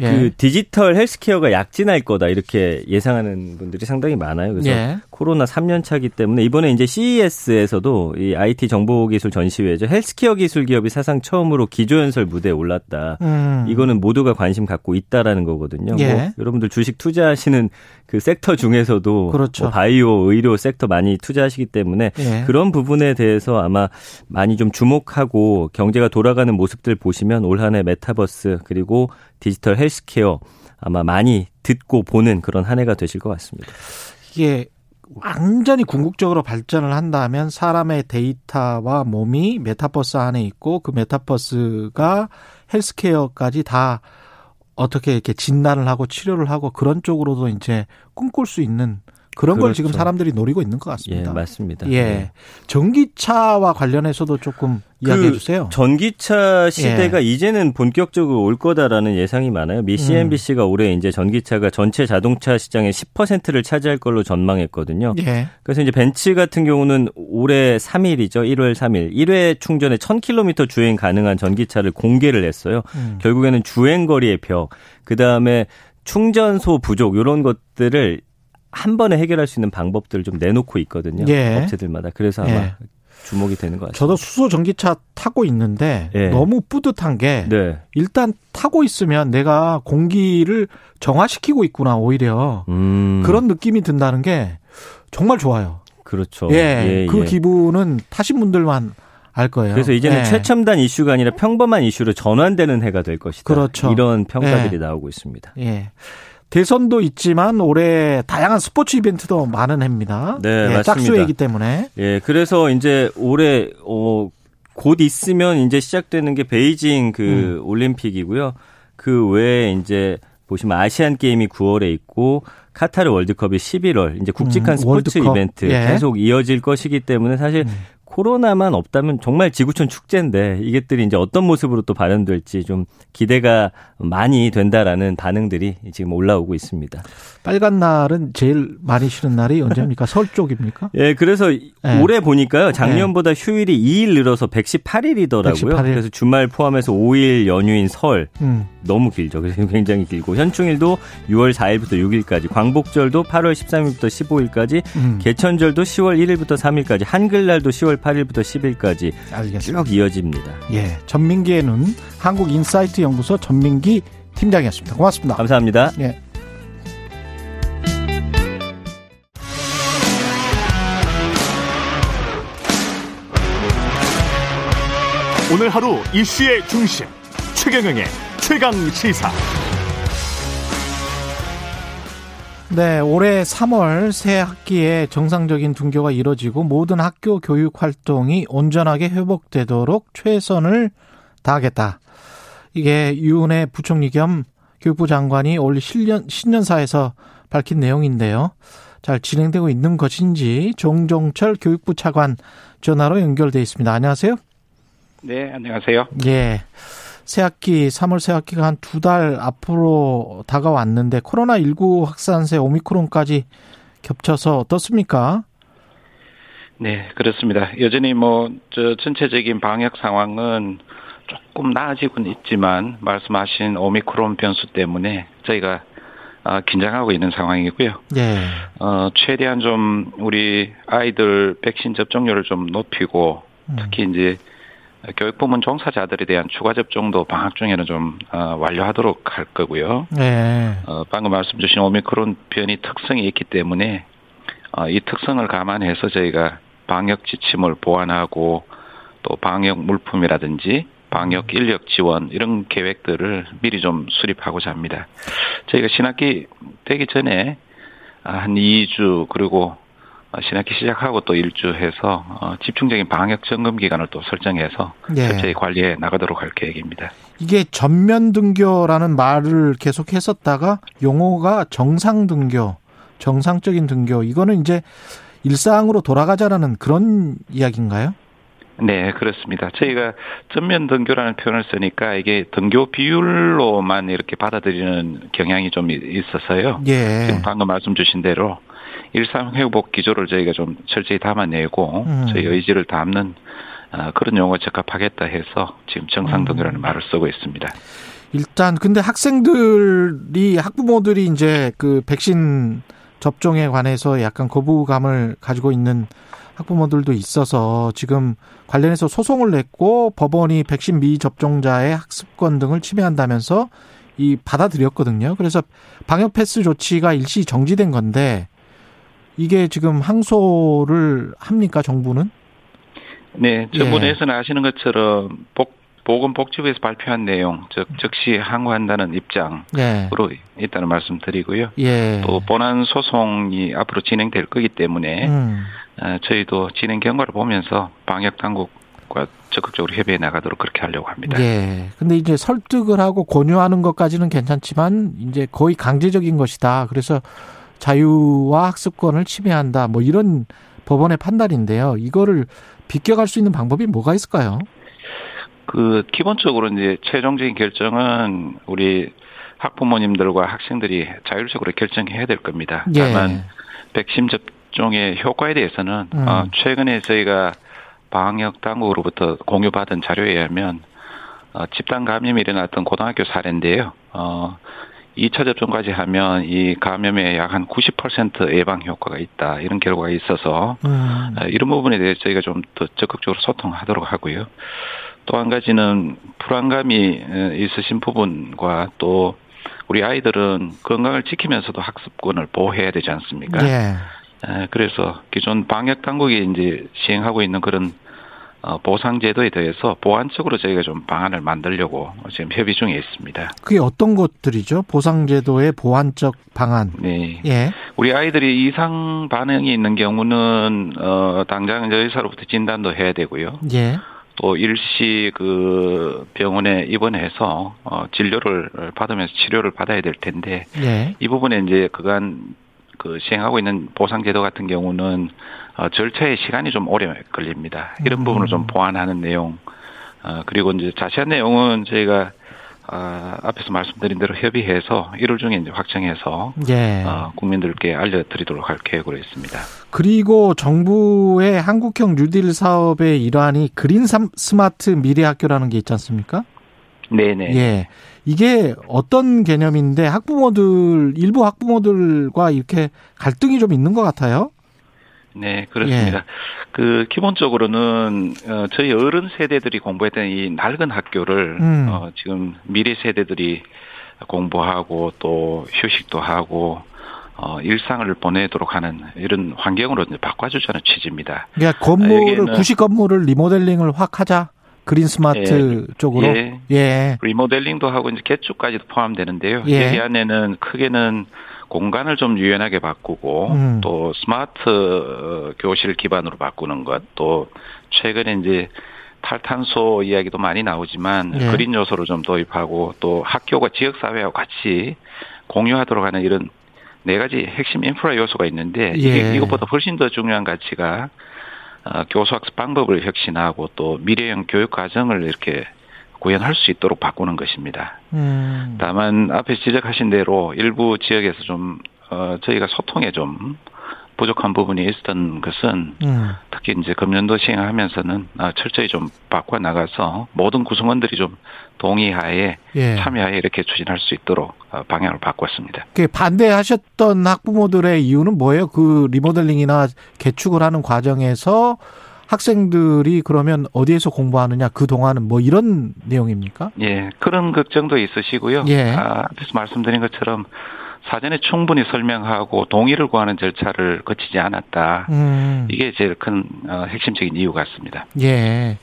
Speaker 6: 예. 그 디지털 헬스케어가 약진할 거다 이렇게 예상하는 분들이 상당히 많아요. 그래서 예. 코로나 3년 차기 때문에 이번에 이제 CES에서도 이 IT 정보기술 전시회죠. 헬스케어 기술 기업이 사상 처음으로 기조연설 무대에 올랐다. 음. 이거는 모두가 관심 갖고 있다라는 거거든요. 예. 뭐 여러분들 주식 투자하시는 그 섹터 중에서도 그렇죠. 뭐 바이오, 의료 섹터 많이 투자하시기 때문에 예. 그런 부분에 대해서 아마 많이 좀 주목하고 경제가 돌아가는 모습들 보시면 올 한해 메타버스 그리고 디지털 헬스케어 아마 많이 듣고 보는 그런 한 해가 되실 것 같습니다.
Speaker 2: 이게 완전히 궁극적으로 발전을 한다면 사람의 데이터와 몸이 메타버스 안에 있고 그 metaverse가 healthcare까지 다 어떻게 이렇게 진단을 하고 치료를 하고 그런 쪽으로도 이제 꿈꿀 수 있는 그런 그렇죠. 걸 지금 사람들이 노리고 있는 것 같습니다.
Speaker 6: 예, 맞습니다.
Speaker 2: 예. 네. 전기차와 관련해서도 조금 이야기해 그 주세요.
Speaker 6: 전기차 시대가 예. 이제는 본격적으로 올 거다라는 예상이 많아요. 미 CNBC가 음. 올해 이제 전기차가 전체 자동차 시장의 10%를 차지할 걸로 전망했거든요. 예. 그래서 이제 벤츠 같은 경우는 올해 3일이죠. 1월 3일 1회 충전에 1000km 주행 가능한 전기차를 공개를 했어요. 음. 결국에는 주행 거리의 벽, 그다음에 충전소 부족 이런 것들을 한 번에 해결할 수 있는 방법들을 좀 내놓고 있거든요. 예. 업체들마다. 그래서 아마 예. 주목이 되는 것 같아요.
Speaker 2: 저도 수소 전기차 타고 있는데 예. 너무 뿌듯한 게 네. 일단 타고 있으면 내가 공기를 정화시키고 있구나 오히려 음. 그런 느낌이 든다는 게 정말 좋아요.
Speaker 6: 그렇죠.
Speaker 2: 예, 예 그 예. 기분은 타신 분들만 알 거예요.
Speaker 6: 그래서 이제는 예. 최첨단 이슈가 아니라 평범한 이슈로 전환되는 해가 될 것이다. 그렇죠. 이런 평가들이 예. 나오고 있습니다.
Speaker 2: 예. 대선도 있지만 올해 다양한 스포츠 이벤트도 많은 해입니다. 네, 예, 맞습니다. 짝수이기 때문에.
Speaker 6: 예, 그래서 이제 올해 어, 곧 있으면 이제 시작되는 게 베이징 그 음. 올림픽이고요. 그 외에 이제 보시면 아시안 게임이 9월에 있고 카타르 월드컵이 11월 이제 굵직한 음, 스포츠 월드컵. 이벤트 예. 계속 이어질 것이기 때문에 사실 음. 코로나만 없다면 정말 지구촌 축제인데 이것들이 이제 어떤 모습으로 또 발현될지 좀 기대가 많이 된다라는 반응들이 지금 올라오고 있습니다.
Speaker 2: 빨간 날은 제일 많이 쉬는 날이 언제입니까? 설 쪽입니까?
Speaker 6: 예, 그래서 네. 올해 보니까요. 작년보다 네. 휴일이 2일 늘어서 118일이더라고요. 118일. 그래서 주말 포함해서 5일 연휴인 설 음. 너무 길죠. 그래서 굉장히 길고 현충일도 6월 4일부터 6일까지, 광복절도 8월 13일부터 15일까지, 음. 개천절도 10월 1일부터 3일까지, 한글날도 10월 8일부터 10일까지 알겠습니다. 쭉 이어집니다.
Speaker 2: 예, 전민기의 눈 한국 인사이트 연구소 전민기 팀장이었습니다. 고맙습니다.
Speaker 6: 감사합니다. 예.
Speaker 1: 오늘 하루 이슈의 중심 최경영의 최강 시사.
Speaker 2: 네, 올해 3월 새 학기에 정상적인 등교가 이뤄지고 모든 학교 교육 활동이 온전하게 회복되도록 최선을 다하겠다. 이게 유은혜 부총리 겸 교육부 장관이 올 신년, 신년사에서 밝힌 내용인데요. 잘 진행되고 있는 것인지 종종철 교육부 차관 전화로 연결돼 있습니다. 안녕하세요.
Speaker 7: 네, 안녕하세요.
Speaker 2: 예. 새학기 3월 새학기가 한 두 달 앞으로 다가왔는데 코로나 19 확산세 오미크론까지 겹쳐서 어떻습니까?
Speaker 7: 네, 그렇습니다. 여전히 뭐, 저, 전체적인 방역 상황은 조금 나아지고는 있지만, 말씀하신 오미크론 변수 때문에 저희가 어, 긴장하고 있는 상황이고요.
Speaker 2: 예.
Speaker 7: 어, 최대한 좀 우리 아이들 백신 접종률을 좀 높이고,
Speaker 2: 음.
Speaker 7: 특히 이제 교육부문 종사자들에 대한 추가 접종도 방학 중에는 좀 어, 완료하도록 할 거고요.
Speaker 2: 예.
Speaker 7: 어, 방금 말씀 주신 오미크론 변이 특성이 있기 때문에 어, 이 특성을 감안해서 저희가 방역 지침을 보완하고 또 방역 물품이라든지 방역 인력 지원 이런 계획들을 미리 좀 수립하고자 합니다. 저희가 신학기 되기 전에 아, 한 2주 그리고 어, 신학기 시작하고 또 1주 해서 어, 집중적인 방역 점검 기간을 또 설정해서
Speaker 2: 예.
Speaker 7: 철저히 관리해 나가도록 할 계획입니다.
Speaker 2: 이게 전면 등교라는 말을 계속 했었다가 용어가 정상 등교, 정상적인 등교 이거는 이제 일상으로 돌아가자라는 그런 이야기인가요?
Speaker 7: 네, 그렇습니다. 저희가 전면 등교라는 표현을 쓰니까 이게 등교 비율로만 이렇게 받아들이는 경향이 좀 있어서요.
Speaker 2: 예.
Speaker 7: 지금 방금 말씀 주신 대로 일상 회복 기조를 저희가 좀 철저히 담아내고
Speaker 2: 음.
Speaker 7: 저희 의지를 담는 어, 그런 용어 적합하겠다 해서 지금 정상 등교라는
Speaker 2: 음.
Speaker 7: 말을 쓰고 있습니다.
Speaker 2: 일단 근데 학생들이 학부모들이 이제 그 백신 접종에 관해서 약간 거부감을 가지고 있는 학부모들도 있어서 지금 관련해서 소송을 냈고 법원이 백신 미접종자의 학습권 등을 침해한다면서 이 받아들였거든요. 그래서 방역 패스 조치가 일시 정지된 건데 이게 지금 항소를 합니까 정부는?
Speaker 7: 네,
Speaker 2: 예.
Speaker 7: 정부에서는 아시는 것처럼 복, 보건복지부에서 발표한 내용, 즉 즉시 항고한다는 입장으로
Speaker 2: 예.
Speaker 7: 있다는 말씀드리고요.
Speaker 2: 예.
Speaker 7: 또 본안 소송이 앞으로 진행될 거기 때문에
Speaker 2: 음.
Speaker 7: 어, 저희도 진행 경과를 보면서 방역 당국과 적극적으로 협의해 나가도록 그렇게 하려고 합니다.
Speaker 2: 예. 근데 이제 설득을 하고 권유하는 것까지는 괜찮지만 이제 거의 강제적인 것이다. 그래서 자유와 학습권을 침해한다. 뭐 이런 법원의 판단인데요. 이거를 비껴갈 수 있는 방법이 뭐가 있을까요?
Speaker 7: 그 기본적으로 이제 최종적인 결정은 우리 학부모님들과 학생들이 자율적으로 결정해야 될 겁니다.
Speaker 2: 예.
Speaker 7: 다만 백신 접종의 효과에 대해서는
Speaker 2: 음.
Speaker 7: 어, 최근에 저희가 방역 당국으로부터 공유받은 자료에 의하면 어, 집단 감염이 일어났던 고등학교 사례인데요. 어, 2차 접종까지 하면 이 감염의 약한 90% 예방 효과가 있다. 이런 결과가 있어서
Speaker 2: 음.
Speaker 7: 어, 이런 부분에 대해서 저희가 좀 더 적극적으로 소통하도록 하고요. 또 한 가지는 불안감이 어, 있으신 부분과 또 우리 아이들은 건강을 지키면서도 학습권을 보호해야 되지 않습니까?
Speaker 2: 예.
Speaker 7: 에, 그래서 기존 방역 당국이 이제 시행하고 있는 그런 어, 보상 제도에 대해서 보완적으로 저희가 좀 방안을 만들려고 지금 협의 중에 있습니다.
Speaker 2: 그게 어떤 것들이죠? 보상 제도의 보완적 방안.
Speaker 7: 네.
Speaker 2: 예.
Speaker 7: 우리 아이들이 이상 반응이 있는 경우는 어 당장 의사로부터 진단도 해야 되고요.
Speaker 2: 예.
Speaker 7: 또 일시 그 병원에 입원해서 어 진료를 받으면서 치료를 받아야 될 텐데
Speaker 2: 예.
Speaker 7: 이 부분에 이제 그간 그 시행하고 있는 보상 제도 같은 경우는 어 절차의 시간이 좀 오래 걸립니다. 이런
Speaker 2: 음.
Speaker 7: 부분을 좀 보완하는 내용 어 그리고 이제 자세한 내용은 저희가 아, 앞에서 말씀드린 대로 협의해서 1월 중에 이제 확정해서
Speaker 2: 예.
Speaker 7: 어, 국민들께 알려드리도록 할 계획으로 있습니다.
Speaker 2: 그리고 정부의 한국형 뉴딜 사업의 일환이 그린 삼- 스마트 미래 학교라는 게 있지 않습니까?
Speaker 7: 네네.
Speaker 2: 예. 이게 어떤 개념인데 학부모들 일부 학부모들과 이렇게 갈등이 좀 있는 것 같아요.
Speaker 7: 네, 그렇습니다.
Speaker 2: 예.
Speaker 7: 그 기본적으로는 어, 저희 어른 세대들이 공부했던 이 낡은 학교를
Speaker 2: 음.
Speaker 7: 어, 지금 미래 세대들이 공부하고 또 휴식도 하고 어, 일상을 보내도록 하는 이런 환경으로 이제 바꿔주자는 취지입니다.
Speaker 2: 그러니까 건물을
Speaker 7: 여기에는-
Speaker 2: 구식 건물을 리모델링을 확 하자. green smart 쪽으로.
Speaker 7: 예.
Speaker 2: 예.
Speaker 7: 리모델링도 하고 이제 개축까지도 포함되는데요.
Speaker 2: 예.
Speaker 7: 여기 안에는 크게는 공간을 좀 유연하게 바꾸고
Speaker 2: 음.
Speaker 7: 또 스마트 어, 교실 기반으로 바꾸는 것 또 최근에 이제 탈탄소 이야기도 많이 나오지만
Speaker 2: 예.
Speaker 7: green 요소를 좀 도입하고 또 학교가 지역 사회와 같이 공유하도록 하는 이런 네 가지 핵심 인프라 요소가 있는데
Speaker 2: 예.
Speaker 7: 이게 이것보다 훨씬 더 중요한 가치가 어, 교수학습 방법을 혁신하고 또 미래형 교육 과정을 이렇게 구현할 수 있도록 바꾸는 것입니다.
Speaker 2: 음.
Speaker 7: 다만 앞에 지적하신 대로 일부 지역에서 좀 어, 저희가 소통에 좀 부족한 부분이 있었던 것은
Speaker 2: 음.
Speaker 7: 특히 이제 금년도 시행하면서는 어, 철저히 좀 바꿔 나가서 모든 구성원들이 좀 동의하에
Speaker 2: 예.
Speaker 7: 참여하에 이렇게 추진할 수 있도록 어, 방향을 바꿨습니다.
Speaker 2: 그 반대하셨던 학부모들의 이유는 뭐예요? 그 리모델링이나 개축을 하는 과정에서 학생들이 그러면 어디에서 공부하느냐 그 동안은 뭐 이런 내용입니까?
Speaker 7: 예, 그런 걱정도 있으시고요.
Speaker 2: 예.
Speaker 7: 아, 앞에서 말씀드린 것처럼 사전에 충분히 설명하고 동의를 구하는 절차를 거치지 않았다.
Speaker 2: 음.
Speaker 7: 이게 제일 큰 어, 핵심적인 이유 같습니다.
Speaker 2: 예.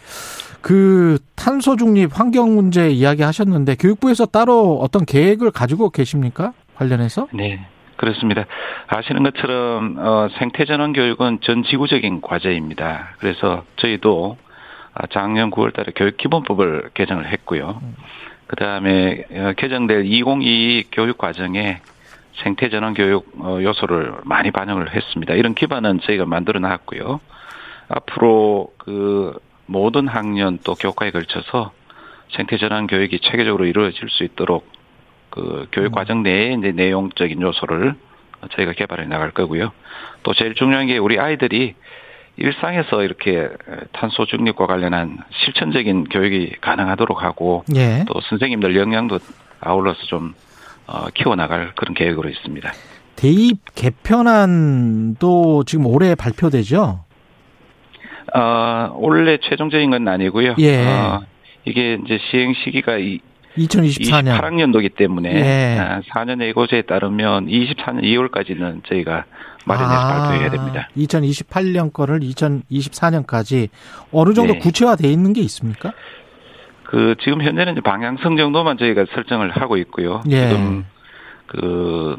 Speaker 2: 그 탄소 중립 환경 문제 이야기 하셨는데 교육부에서 따로 어떤 계획을 가지고 계십니까? 관련해서?
Speaker 7: 네. 그렇습니다. 아시는 것처럼 어, 생태전환 교육은 전 지구적인 과제입니다. 그래서 저희도 아, 작년 9월달에 교육기본법을 개정을 했고요. 그 다음에 어, 개정될 2022 교육 과정에 생태전환 교육 어, 요소를 많이 반영을 했습니다. 이런 기반은 저희가 만들어 놨고요. 앞으로 그 모든 학년 또 교과에 걸쳐서 생태전환 교육이 체계적으로 이루어질 수 있도록 그 교육 과정 내에 이제 내용적인 요소를 저희가 개발해 나갈 거고요. 또 제일 중요한 게 우리 아이들이 일상에서 이렇게 탄소 중립과 관련한 실천적인 교육이 가능하도록 하고
Speaker 2: 예.
Speaker 7: 또 선생님들 역량도 아울러서 좀 어, 키워나갈 그런 계획으로 있습니다.
Speaker 2: 대입 개편안도 지금 올해 발표되죠?
Speaker 7: 어, 올해 최종적인 건 아니고요.
Speaker 2: 예.
Speaker 7: 어, 이게 이제 시행 시기가 이
Speaker 2: 2024년.
Speaker 7: 28학년도기 때문에
Speaker 2: 예.
Speaker 7: 아, 4년 예고제에 따르면 24년 2월까지는 저희가 마련해서
Speaker 2: 아,
Speaker 7: 발표해야 됩니다.
Speaker 2: 2028년 거를 2024년까지 어느 정도
Speaker 7: 네.
Speaker 2: 구체화돼 있는 게 있습니까?
Speaker 7: 그 지금 현재는 방향성 정도만 저희가 설정을 하고 있고요.
Speaker 2: 예.
Speaker 7: 지금 그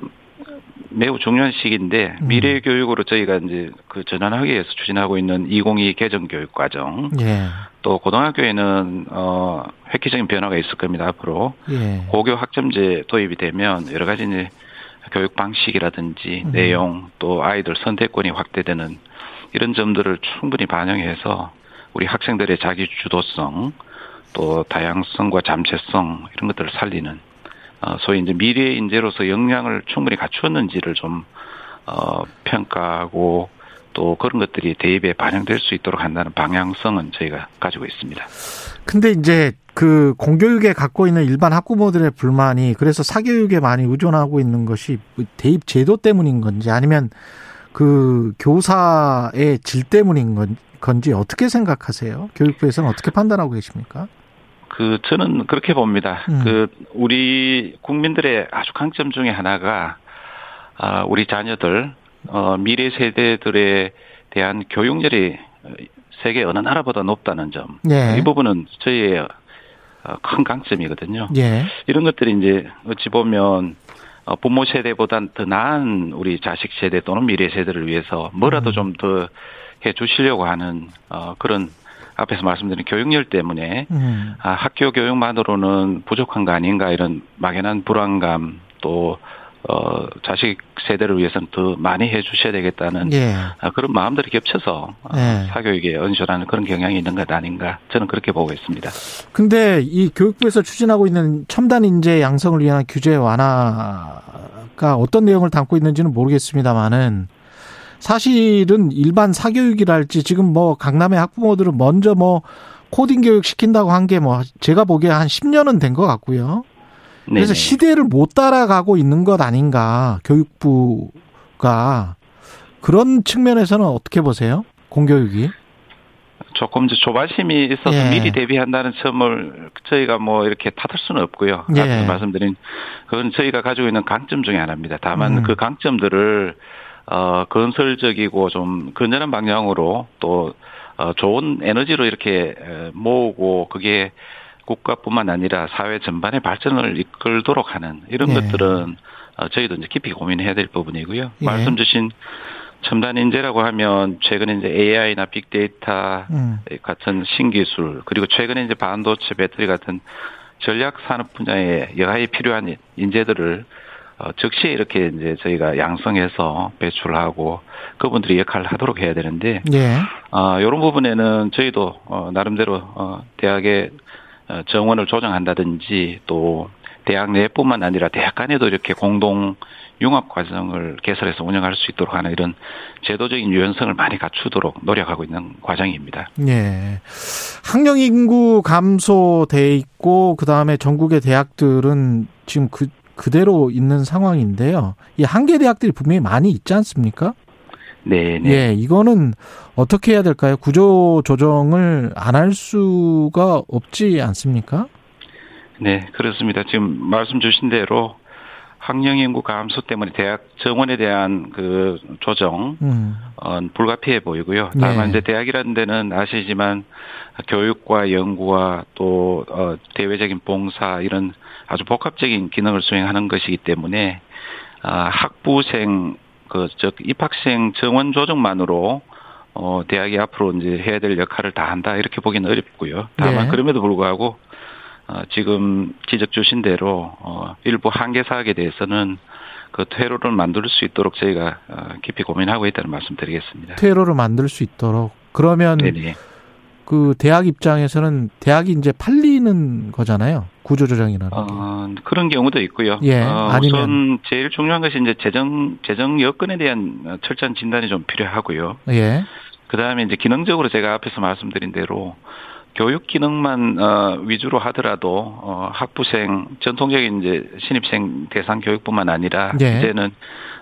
Speaker 7: 매우 중요한 시기인데
Speaker 2: 음.
Speaker 7: 미래 교육으로 저희가 이제 그 전환하기 위해서 추진하고 있는 2022 개정 교육 과정
Speaker 2: 예.
Speaker 7: 또 고등학교에는 어 획기적인 변화가 있을 겁니다 앞으로
Speaker 2: 예.
Speaker 7: 고교 학점제 도입이 되면 여러 가지 이제 교육 방식이라든지
Speaker 2: 음.
Speaker 7: 내용 또 아이들 선택권이 확대되는 이런 점들을 충분히 반영해서 우리 학생들의 자기 주도성 또 다양성과 잠재성 이런 것들을 살리는 어, 소위 이제 미래 인재로서 역량을 충분히 갖추었는지를 좀 어, 평가하고 또 그런 것들이 대입에 반영될 수 있도록 한다는 방향성은 저희가 가지고 있습니다.
Speaker 2: 근데 이제 그 공교육에 갖고 있는 일반 학부모들의 불만이 그래서 사교육에 많이 의존하고 있는 것이 대입 제도 때문인 건지 아니면 그 교사의 질 때문인 건- 건지 어떻게 생각하세요? 교육부에서는 어떻게 판단하고 계십니까?
Speaker 7: 그 저는 그렇게 봅니다.
Speaker 2: 음.
Speaker 7: 그 우리 국민들의 아주 강점 중에 하나가 아 우리 자녀들 어 미래 세대들에 대한 교육열이 세계 어느 나라보다 높다는 점.
Speaker 2: 예.
Speaker 7: 이 부분은 저희의 어, 큰 강점이거든요.
Speaker 2: 예.
Speaker 7: 이런 것들이 이제 어찌 보면 어, 부모 세대보다 더 나은 우리 자식 세대 또는 미래 세대를 위해서 뭐라도
Speaker 2: 음.
Speaker 7: 좀더 해 주시려고 하는 어, 그런 앞에서 말씀드린 교육열 때문에
Speaker 2: 음.
Speaker 7: 아, 학교 교육만으로는 부족한 거 아닌가 이런 막연한 불안감 또 어, 자식 세대를 위해서는 더 많이 해 주셔야 되겠다는
Speaker 2: 예.
Speaker 7: 아, 그런 마음들이 겹쳐서 어,
Speaker 2: 네.
Speaker 7: 사교육에 언쇼라는 그런 경향이 있는 것 아닌가 저는 그렇게 보고 있습니다.
Speaker 2: 근데 이 교육부에서 추진하고 있는 첨단 인재 양성을 위한 규제 완화가 어떤 내용을 담고 있는지는 모르겠습니다만은 사실은 일반 사교육이랄지 지금 뭐 강남의 학부모들은 먼저 뭐 코딩 교육 시킨다고 한 게 뭐 제가 보기에 한 10년은 된 것 같고요. 그래서
Speaker 7: 네네.
Speaker 2: 시대를 못 따라가고 있는 것 아닌가 교육부가 그런 측면에서는 어떻게 보세요? 공교육이?
Speaker 7: 조금 이제 조바심이 있어서
Speaker 2: 예.
Speaker 7: 미리 대비한다는 점을 저희가 뭐 이렇게 탓할 수는 없고요.
Speaker 2: 예.
Speaker 7: 앞서 말씀드린 그건 저희가 가지고 있는 강점 중에 하나입니다. 다만
Speaker 2: 음.
Speaker 7: 그 강점들을 어 건설적이고 좀 건전한 방향으로 또 어, 좋은 에너지로 이렇게 에, 모으고 그게 국가뿐만 아니라 사회 전반의 발전을 이끌도록 하는 이런
Speaker 2: 예.
Speaker 7: 것들은 어, 저희도 이제 깊이 고민해야 될 부분이고요.
Speaker 2: 예.
Speaker 7: 말씀 주신 첨단 인재라고 하면 최근에 이제 AI나 빅데이터
Speaker 2: 음.
Speaker 7: 같은 신기술 그리고 최근에 이제 반도체 배터리 같은 전략 산업 분야에 여하에 필요한 인재들을 어, 즉시 이렇게 이제 저희가 양성해서 배출하고 그분들이 역할을 하도록 해야 되는데
Speaker 2: 예.
Speaker 7: 아 이런 부분에는 저희도 어, 나름대로 어, 대학의 어, 정원을 조정한다든지 또 대학 내뿐만 아니라 대학 간에도 이렇게 공동 융합 과정을 개설해서 운영할 수 있도록 하는 이런 제도적인 유연성을 많이 갖추도록 노력하고 있는 과정입니다.
Speaker 2: 예. 학령 인구 감소돼 있고 그다음에 전국의 대학들은 지금 그 그대로 있는 상황인데요. 이 한계 대학들이 분명히 많이 있지 않습니까?
Speaker 7: 네, 네.
Speaker 2: 예, 이거는 어떻게 해야 될까요? 구조 조정을 안 할 수가 없지 않습니까?
Speaker 7: 네, 그렇습니다. 지금 말씀 주신 대로 학령 인구 감소 때문에 대학 정원에 대한 그 조정
Speaker 2: 음.
Speaker 7: 어, 불가피해 보이고요. 다만
Speaker 2: 네.
Speaker 7: 이제 대학이라는 데는 아시지만 교육과 연구와 또 어, 대외적인 봉사 이런 아주 복합적인 기능을 수행하는 것이기 때문에 아, 학부생 그 즉 입학생 정원 조정만으로 어, 대학이 앞으로 이제 해야 될 역할을 다 한다 이렇게 보기는 어렵고요. 다만
Speaker 2: 네.
Speaker 7: 그럼에도 불구하고 어, 지금 지적 주신 대로 어, 일부 한계 사학에 대해서는 그 퇴로를 만들 수 있도록 저희가 어, 깊이 고민하고 있다는 말씀드리겠습니다.
Speaker 2: 퇴로를 만들 수 있도록 그러면
Speaker 7: 네네.
Speaker 2: 그 대학 입장에서는 대학이 이제 팔리는 거잖아요. 구조 조정이라는 게.
Speaker 7: 어, 그런 경우도 있고요.
Speaker 2: 예,
Speaker 7: 어,
Speaker 2: 아니면-
Speaker 7: 우선 제일 중요한 것이 이제 재정 재정 여건에 대한 어, 철저한 진단이 좀 필요하고요.
Speaker 2: 예.
Speaker 7: 그 다음에 이제 기능적으로 제가 앞에서 말씀드린 대로 교육 기능만 어, 위주로 하더라도 어, 학부생 전통적인 이제 신입생 대상 교육뿐만 아니라
Speaker 2: 예.
Speaker 7: 이제는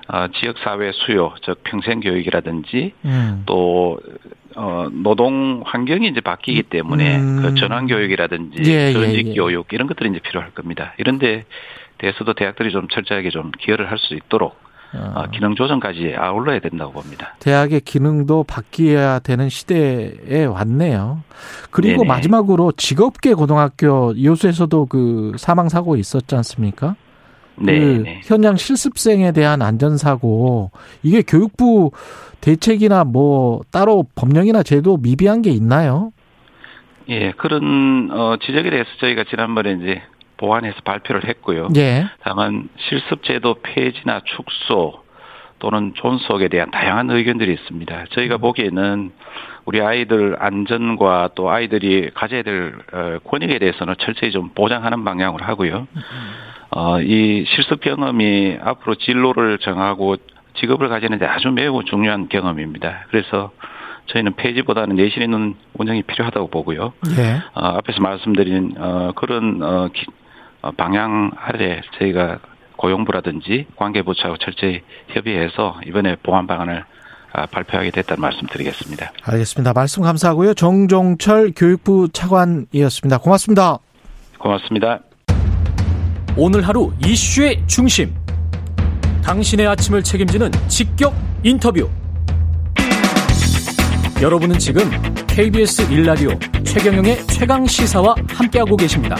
Speaker 7: 어, 지역 사회 수요, 즉 평생 교육이라든지
Speaker 2: 음.
Speaker 7: 또 어, 노동 환경이 이제 바뀌기 때문에
Speaker 2: 음.
Speaker 7: 그 전환 교육이라든지
Speaker 2: 예, 예,
Speaker 7: 전직
Speaker 2: 예.
Speaker 7: 교육 이런 것들이 이제 필요할 겁니다. 이런데 대해서도 대학들이 좀 철저하게 좀 기여를 할 수 있도록
Speaker 2: 어,
Speaker 7: 어, 기능 조정까지 아울러야 된다고 봅니다.
Speaker 2: 대학의 기능도 바뀌어야 되는 시대에 왔네요. 그리고
Speaker 7: 네네.
Speaker 2: 마지막으로 직업계 고등학교 이호수에서도 그 사망 사고 있었지 않습니까?
Speaker 7: 네,
Speaker 2: 그
Speaker 7: 네.
Speaker 2: 현장 실습생에 대한 안전사고 이게 교육부 대책이나 뭐 따로 법령이나 제도 미비한 게 있나요?
Speaker 7: 예, 그런 어, 지적에 대해서 저희가 지난번에 이제 보완해서 발표를 했고요.
Speaker 2: 예.
Speaker 7: 다만 실습제도 폐지나 축소 또는 존속에 대한 다양한 의견들이 있습니다. 저희가 보기에는 우리 아이들 안전과 또 아이들이 가져야 될 어, 권익에 대해서는 철저히 좀 보장하는 방향으로 하고요. 어, 이 실습 경험이 앞으로 진로를 정하고 직업을 가지는데 아주 매우 중요한 경험입니다. 그래서 저희는 폐지보다는 내실 있는 운영이 필요하다고 보고요.
Speaker 2: 예.
Speaker 7: 어, 앞에서 말씀드린 어, 그런 어, 기- 어, 방향 아래 저희가 고용부라든지 관계부처하고 철저히 협의해서 이번에 보완 방안을 아, 발표하게 됐다는 말씀드리겠습니다.
Speaker 2: 알겠습니다. 말씀 감사하고요. 정종철 교육부 차관이었습니다. 고맙습니다.
Speaker 7: 고맙습니다.
Speaker 8: 오늘 하루 이슈의 중심. 당신의 아침을 책임지는 직격 인터뷰. 여러분은 지금 KBS 일라디오 최경영의 최강 시사와 함께하고 계십니다.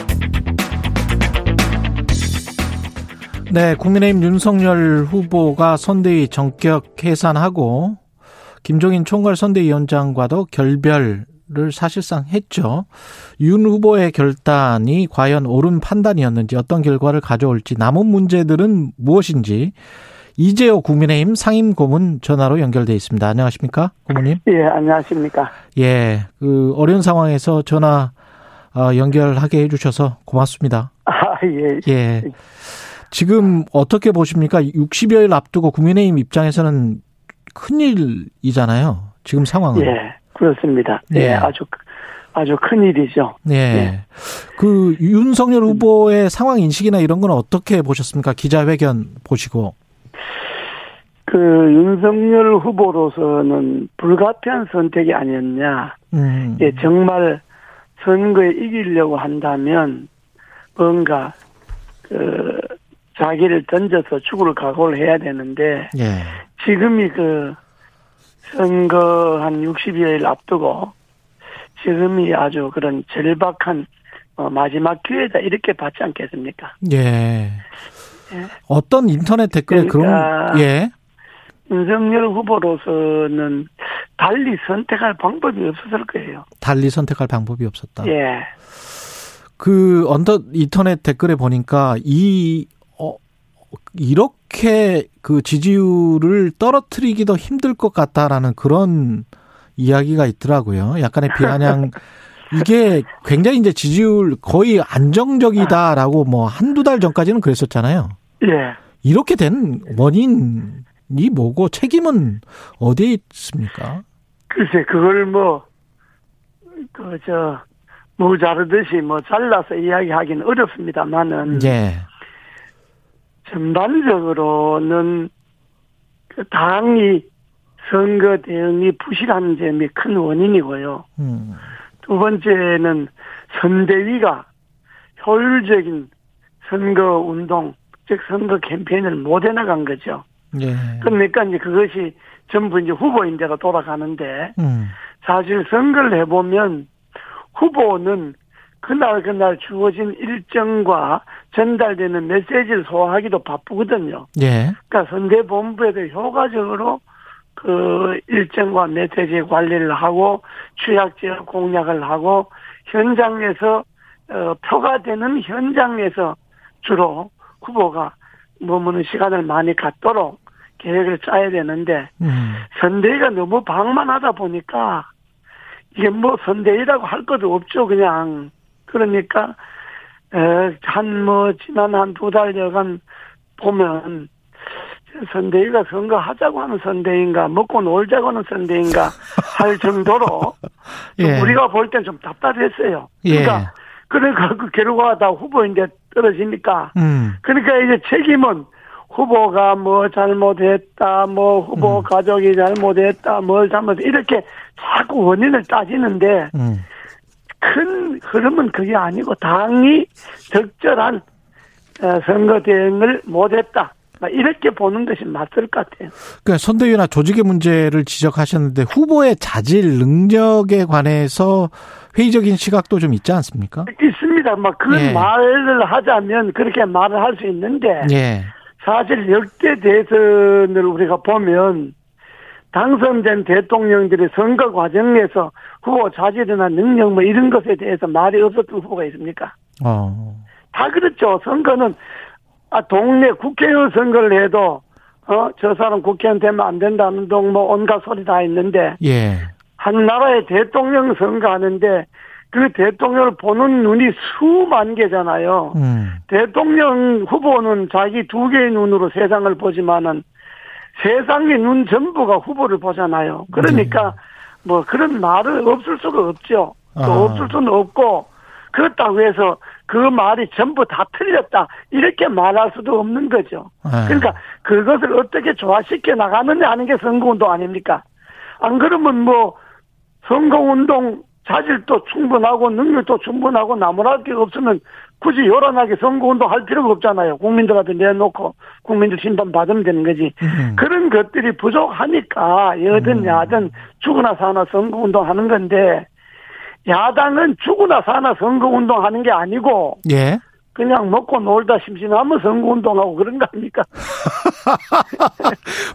Speaker 2: 네, 국민의힘 윤석열 후보가 선대위 전격 해산하고 김종인 총괄 선대위원장과도 결별 을 사실상 했죠. 윤 후보의 결단이 과연 옳은 판단이었는지 어떤 결과를 가져올지 남은 문제들은 무엇인지 이재호 국민의힘 상임 고문 전화로 연결돼 있습니다. 안녕하십니까, 고문님?
Speaker 9: 예, 안녕하십니까.
Speaker 2: 예, 그 어려운 상황에서 전화 어, 연결하게 해주셔서 고맙습니다.
Speaker 9: 아, 예.
Speaker 2: 예. 지금 어떻게 보십니까? 60여일 앞두고 국민의힘 입장에서는 큰일이잖아요. 지금 상황은.
Speaker 9: 예, 그렇습니다.
Speaker 2: 예.
Speaker 9: 예, 아주, 아주 큰 일이죠.
Speaker 2: 예.
Speaker 9: 예.
Speaker 2: 그 윤석열 후보의 상황 인식이나 이런 건 어떻게 보셨습니까? 기자회견 보시고.
Speaker 9: 그 윤석열 후보로서는 불가피한 선택이 아니었냐.
Speaker 2: 음.
Speaker 9: 예, 정말 선거에 이기려고 한다면 뭔가 그 자기를 던져서 죽을 각오를 해야 되는데
Speaker 2: 예.
Speaker 9: 지금이 그 선거 한 60여일 앞두고 지금이 아주 그런 절박한 어, 마지막 기회다 이렇게 받지 않겠습니까?
Speaker 2: 예. 어떤 인터넷 댓글에
Speaker 9: 그러니까
Speaker 2: 그런 예.
Speaker 9: 윤석열 후보로서는 달리 선택할 방법이 없었을 거예요.
Speaker 2: 달리 선택할 방법이 없었다.
Speaker 9: 예.
Speaker 2: 그 언더 인터넷 댓글에 보니까 이 어, 이렇게 그 지지율을 떨어뜨리기도 힘들 것 같다라는 그런 이야기가 있더라고요. 약간의 비아냥 이게 굉장히 이제 지지율 거의 안정적이다라고 뭐 한두 달 전까지는 그랬었잖아요.
Speaker 9: 예.
Speaker 2: 이렇게 된 원인이 뭐고 책임은 어디에 있습니까?
Speaker 9: 글쎄, 그걸 뭐, 그, 저, 뭐 자르듯이 뭐 잘라서 이야기하기는 어렵습니다만은.
Speaker 2: 예.
Speaker 9: 전반적으로는 그 당이 선거 대응이 부실한 점이 큰 원인이고요.
Speaker 2: 음.
Speaker 9: 두 번째는 선대위가 효율적인 선거 운동, 즉 선거 캠페인을 못 해나간 거죠.
Speaker 2: 예.
Speaker 9: 그러니까 이제 그것이 전부 이제 후보인대로 돌아가는데
Speaker 2: 음.
Speaker 9: 사실 선거를 해보면 후보는 그날 그날 주어진 일정과 전달되는 메시지를 소화하기도 바쁘거든요.
Speaker 2: 예.
Speaker 9: 그러니까 선대본부에도 효과적으로 그 일정과 메시지 관리를 하고 취약 지역 공략을 하고 현장에서 어, 표가 되는 현장에서 주로 후보가 머무는 시간을 많이 갖도록 계획을 짜야 되는데
Speaker 2: 음.
Speaker 9: 선대위가 너무 방만하다 보니까 이게 뭐 선대위라고 할 것도 없죠 그냥 그러니까 한 뭐 지난 한 두 달여간 보면 선대위가 선거하자고 하는 선대인가 먹고 놀자고 하는 선대인가 할 정도로 좀
Speaker 2: 예.
Speaker 9: 우리가 볼 땐 좀 답답했어요.
Speaker 2: 예.
Speaker 9: 그러니까 그러니까 그 결과가 다 후보인데 떨어지니까
Speaker 2: 음.
Speaker 9: 그러니까 이제 책임은 후보가 뭐 잘못했다, 뭐 후보
Speaker 2: 음.
Speaker 9: 가족이 잘못했다, 뭘 잘못 이렇게 자꾸 원인을 따지는데
Speaker 2: 음.
Speaker 9: 큰 흐름은 그게 아니고 당이 적절한 어, 선거 대응을 못했다. 막 이렇게 보는 것이 맞을 것 같아요.
Speaker 2: 그러니까 선대위나 조직의 문제를 지적하셨는데 후보의 자질 능력에 관해서 회의적인 시각도 좀 있지 않습니까?
Speaker 9: 있습니다. 막그
Speaker 2: 예.
Speaker 9: 말을 하자면 그렇게 말을 할 수 있는데
Speaker 2: 예.
Speaker 9: 사실 역대 대선을 우리가 보면 당선된 대통령들이 선거 과정에서 후보 자질이나 능력 뭐 이런 것에 대해서 말이 없었던 후보가 있습니까?
Speaker 2: 어.
Speaker 9: 다 그렇죠. 선거는 아 동네 국회의원 선거를 해도 어 저 사람 국회의원 되면 안 된다는 동 뭐 온갖 소리 다 있는데
Speaker 2: 예.
Speaker 9: 한 나라의 대통령 선거하는데 그 대통령을 보는 눈이 수만 개잖아요.
Speaker 2: 음.
Speaker 9: 대통령 후보는 자기 두 개의 눈으로 세상을 보지만은 세상의 눈 전부가 후보를 보잖아요. 그러니까 뭐 그런 말은 없을 수가 없죠. 또
Speaker 2: 아.
Speaker 9: 없을 수는 없고 그렇다고 해서 그 말이 전부 다 틀렸다 이렇게 말할 수도 없는 거죠.
Speaker 2: 아.
Speaker 9: 그러니까 그것을 어떻게 조화시켜 나가느냐 하는 게 선거운동 아닙니까? 안 그러면 뭐 선거운동 자질도 충분하고 능력도 충분하고 나무랄 게 없으면 굳이 요란하게 선거운동 할 필요가 없잖아요. 국민들한테 내놓고 국민들 심판 받으면 되는 거지.
Speaker 2: 음.
Speaker 9: 그런 것들이 부족하니까 여든 야든 죽으나 사나 선거운동 하는 건데 야당은 죽으나 사나 선거운동 하는 게 아니고
Speaker 2: 예.
Speaker 9: 그냥 먹고 놀다 심심하면 선거운동하고 그런 거 아닙니까?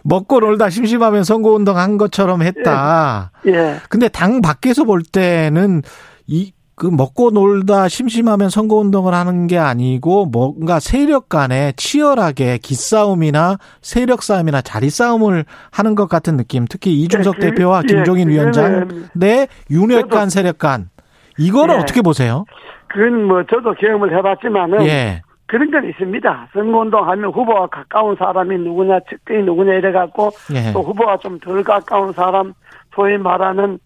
Speaker 2: 먹고 놀다 심심하면 선거운동 한 것처럼 했다.
Speaker 9: 예.
Speaker 2: 근데 당 밖에서 볼 때는 이, 그 먹고 놀다 심심하면 선거운동을 하는 게 아니고 뭔가 세력 간에 치열하게 기싸움이나 세력 싸움이나 자리 싸움을 하는 것 같은 느낌. 특히 이준석
Speaker 9: 그-
Speaker 2: 대표와
Speaker 9: 예,
Speaker 2: 김종인 위원장
Speaker 9: 그거는
Speaker 2: 내 윤핵 간
Speaker 9: 저도-
Speaker 2: 세력 간 이거를
Speaker 9: 예.
Speaker 2: 어떻게 보세요?
Speaker 9: 그건 뭐 저도 경험을 해봤지만은
Speaker 2: 예.
Speaker 9: 그런 건 있습니다. 선거운동 하면 후보와 가까운 사람이 누구냐, 측근이 누구냐 이래갖고
Speaker 2: 예.
Speaker 9: 또 후보와 좀 덜 가까운 사람, 소위 말하는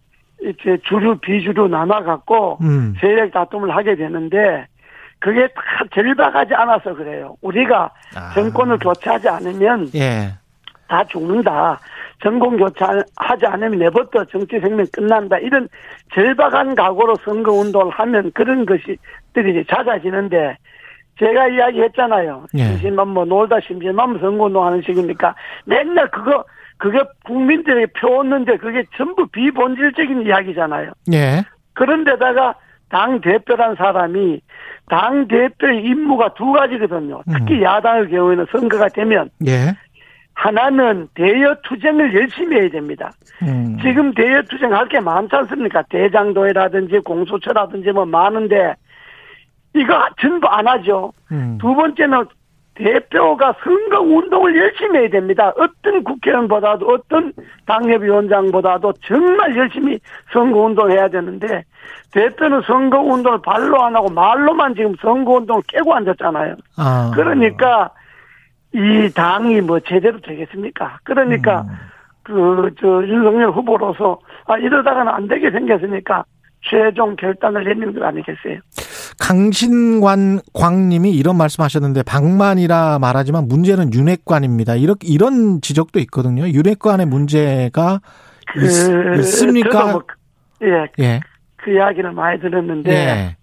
Speaker 9: 이제 주류, 비주류 나눠갖고
Speaker 2: 음.
Speaker 9: 세력 다툼을 하게 되는데 그게 다 절박하지 않아서 그래요. 우리가
Speaker 2: 아.
Speaker 9: 정권을 교체하지 않으면
Speaker 2: 예.
Speaker 9: 다 죽는다. 정권 교체하지 않으면 내버려 정치 생명 끝난다. 이런 절박한 각오로 선거 운동을 하면 그런 것이 들이 이제 잦아지는데 제가 이야기했잖아요.
Speaker 2: 예.
Speaker 9: 심심하면 뭐 놀다 심심하면 선거 운동하는 식이니까 맨날 그거 그게 국민들에게 표었는데 그게 전부 비본질적인 이야기잖아요.
Speaker 2: 예.
Speaker 9: 그런데다가 당 대표란 사람이 당 대표의 임무가 두 가지거든요. 특히
Speaker 2: 음.
Speaker 9: 야당의 경우에는 선거가 되면
Speaker 2: 예.
Speaker 9: 하나는 대여 투쟁을 열심히 해야 됩니다.
Speaker 2: 음.
Speaker 9: 지금 대여 투쟁 할 게 많지 않습니까? 대장도회라든지 공수처라든지 뭐 많은데 이거 전부 안 하죠.
Speaker 2: 음.
Speaker 9: 두 번째는 대표가 선거 운동을 열심히 해야 됩니다. 어떤 국회의원보다도 어떤 당협위원장보다도 정말 열심히 선거 운동해야 되는데 대표는 선거 운동을 발로 안 하고 말로만 지금 선거 운동을 깨고 앉았잖아요.
Speaker 2: 아.
Speaker 9: 그러니까 이 당이 뭐 제대로 되겠습니까? 그러니까
Speaker 2: 음.
Speaker 9: 그저 윤석열 후보로서 아 이러다가는 안 되게 생겼으니까 최종 결단을 내리는 것 아니겠어요?
Speaker 2: 강신관 광님이 이런 말씀하셨는데 방만이라 말하지만 문제는 윤핵관입니다. 이렇게 이런 지적도 있거든요. 윤핵관의 문제가
Speaker 9: 그
Speaker 2: 있, 습니까
Speaker 9: 뭐 그- 예,
Speaker 2: 예.
Speaker 9: 그 이야기를 많이 들었는데
Speaker 2: 예.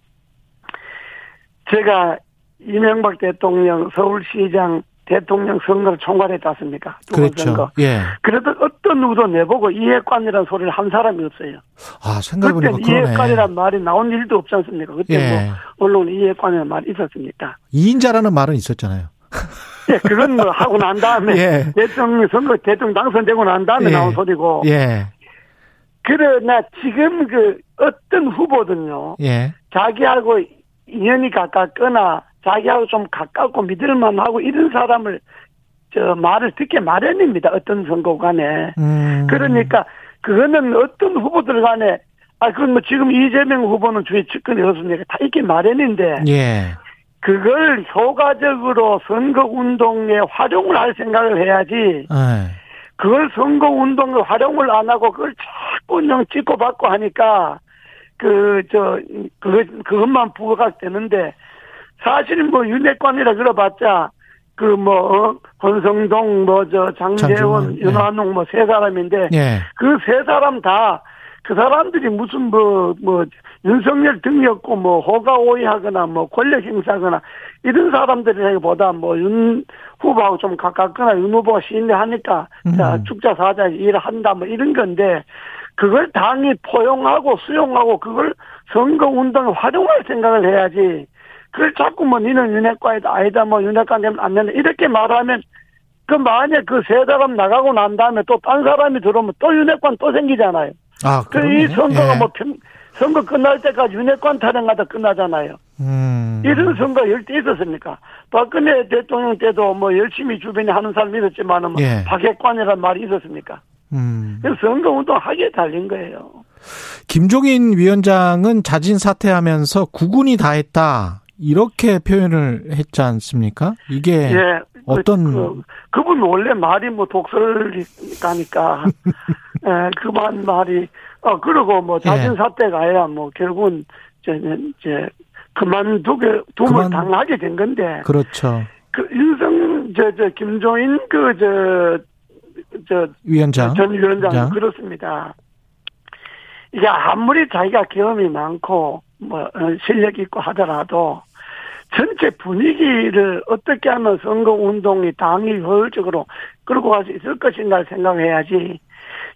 Speaker 9: 제가 이명박 대통령 서울시장 대통령 선거를? 두번
Speaker 2: 그렇죠.
Speaker 9: 선거.
Speaker 2: 예.
Speaker 9: 그래도 어떤 누구도 내보고 이해관이라는 소리를 한 사람이 없어요.
Speaker 2: 아, 생각해보니까
Speaker 9: 그때. 이해관이라는 말이 나온 일도 없지 않습니까? 그때
Speaker 2: 예.
Speaker 9: 뭐 언론 이해관이라는 말이 있었습니까?
Speaker 2: 이인자라는 말은 있었잖아요.
Speaker 9: 예, 그건 뭐 하고 난 다음에
Speaker 2: 예.
Speaker 9: 대통령 선거 대통령 당선되고 난 다음에
Speaker 2: 예.
Speaker 9: 나온 소리고.
Speaker 2: 예.
Speaker 9: 그러나 지금 그 어떤 후보든요.
Speaker 2: 예.
Speaker 9: 자기하고 인연이 가깝거나 자기하고 좀 가깝고 믿을 만하고 이런 사람을 저 말을 듣게 마련입니다. 어떤 선거관에.
Speaker 2: 음.
Speaker 9: 그러니까 그거는 어떤 후보들 간에 아 그건 뭐 지금 이재명 후보는 주위 측근이 없습니까? 다 있게 마련인데
Speaker 2: 예.
Speaker 9: 그걸 효과적으로 선거 운동에 활용을 할 생각을 해야지.
Speaker 2: 예.
Speaker 9: 그걸 선거 운동에 활용을 안 하고 그걸 자꾸 그냥 찍고 받고 하니까 그 저 그것 그것만 부각가 되는데 사실은 뭐 윤핵관이라 그래봤자 그 뭐 권성동 뭐 저 장재원
Speaker 2: 예.
Speaker 9: 윤한홍 뭐세 사람인데
Speaker 2: 예.
Speaker 9: 그세 사람 다 그 사람들이 무슨 뭐, 뭐, 윤석열 등이었고, 뭐, 호가 오해하거나, 뭐, 권력 행사하거나, 이런 사람들이보다 뭐, 윤 후보하고 좀 가깝거나, 윤 후보가 신뢰하니까, 자,
Speaker 2: 음.
Speaker 9: 축자 사자 일을 한다, 뭐, 이런 건데, 그걸 당이 포용하고 수용하고, 그걸 선거 운동에 활용할 생각을 해야지, 그걸 자꾸 뭐, 니는 윤핵과이다, 아니다, 뭐, 윤핵과 되면 안 된다, 이렇게 말하면, 그 만약 그세 사람 나가고 난 다음에 또 딴 사람이 들어오면 또 윤핵관 또 생기잖아요.
Speaker 2: 아,
Speaker 9: 그
Speaker 2: 그러네.
Speaker 9: 이 선거가
Speaker 2: 예.
Speaker 9: 뭐 평, 선거 끝날 때까지 윤핵관 타령하다 끝나잖아요.
Speaker 2: 음.
Speaker 9: 이런 선거 열때 있었습니까? 박근혜 대통령 때도 뭐 열심히 주변에 하는 사람이 있었지만은 뭐
Speaker 2: 예.
Speaker 9: 박핵관이라는 말이 있었습니까?
Speaker 2: 음.
Speaker 9: 그래서 선거 운동 하기에 달린 거예요.
Speaker 2: 김종인 위원장은 자진 사퇴하면서 구군이 다 했다. 이렇게 표현을 했지 않습니까? 이게
Speaker 9: 예.
Speaker 2: 어떤-
Speaker 9: 그, 그, 분 원래 말이 뭐 독설가니까 예, 그만 말이 어 그리고 뭐 자진
Speaker 2: 예.
Speaker 9: 사퇴가 아니라 뭐 결국은 이제 이제 그만두게 둠을
Speaker 2: 그만-
Speaker 9: 당하게 된 건데
Speaker 2: 그렇죠.
Speaker 9: 그 윤성 저저 김종인 그저 저
Speaker 2: 위원장.
Speaker 9: 전 위원장
Speaker 2: 장.
Speaker 9: 그렇습니다. 이게 아무리 자기가 경험이 많고 뭐 어, 실력 있고 하더라도 전체 분위기를 어떻게 하면 선거 운동이 당이 효율적으로 끌고 갈 수 있을 것인가를 생각해야지.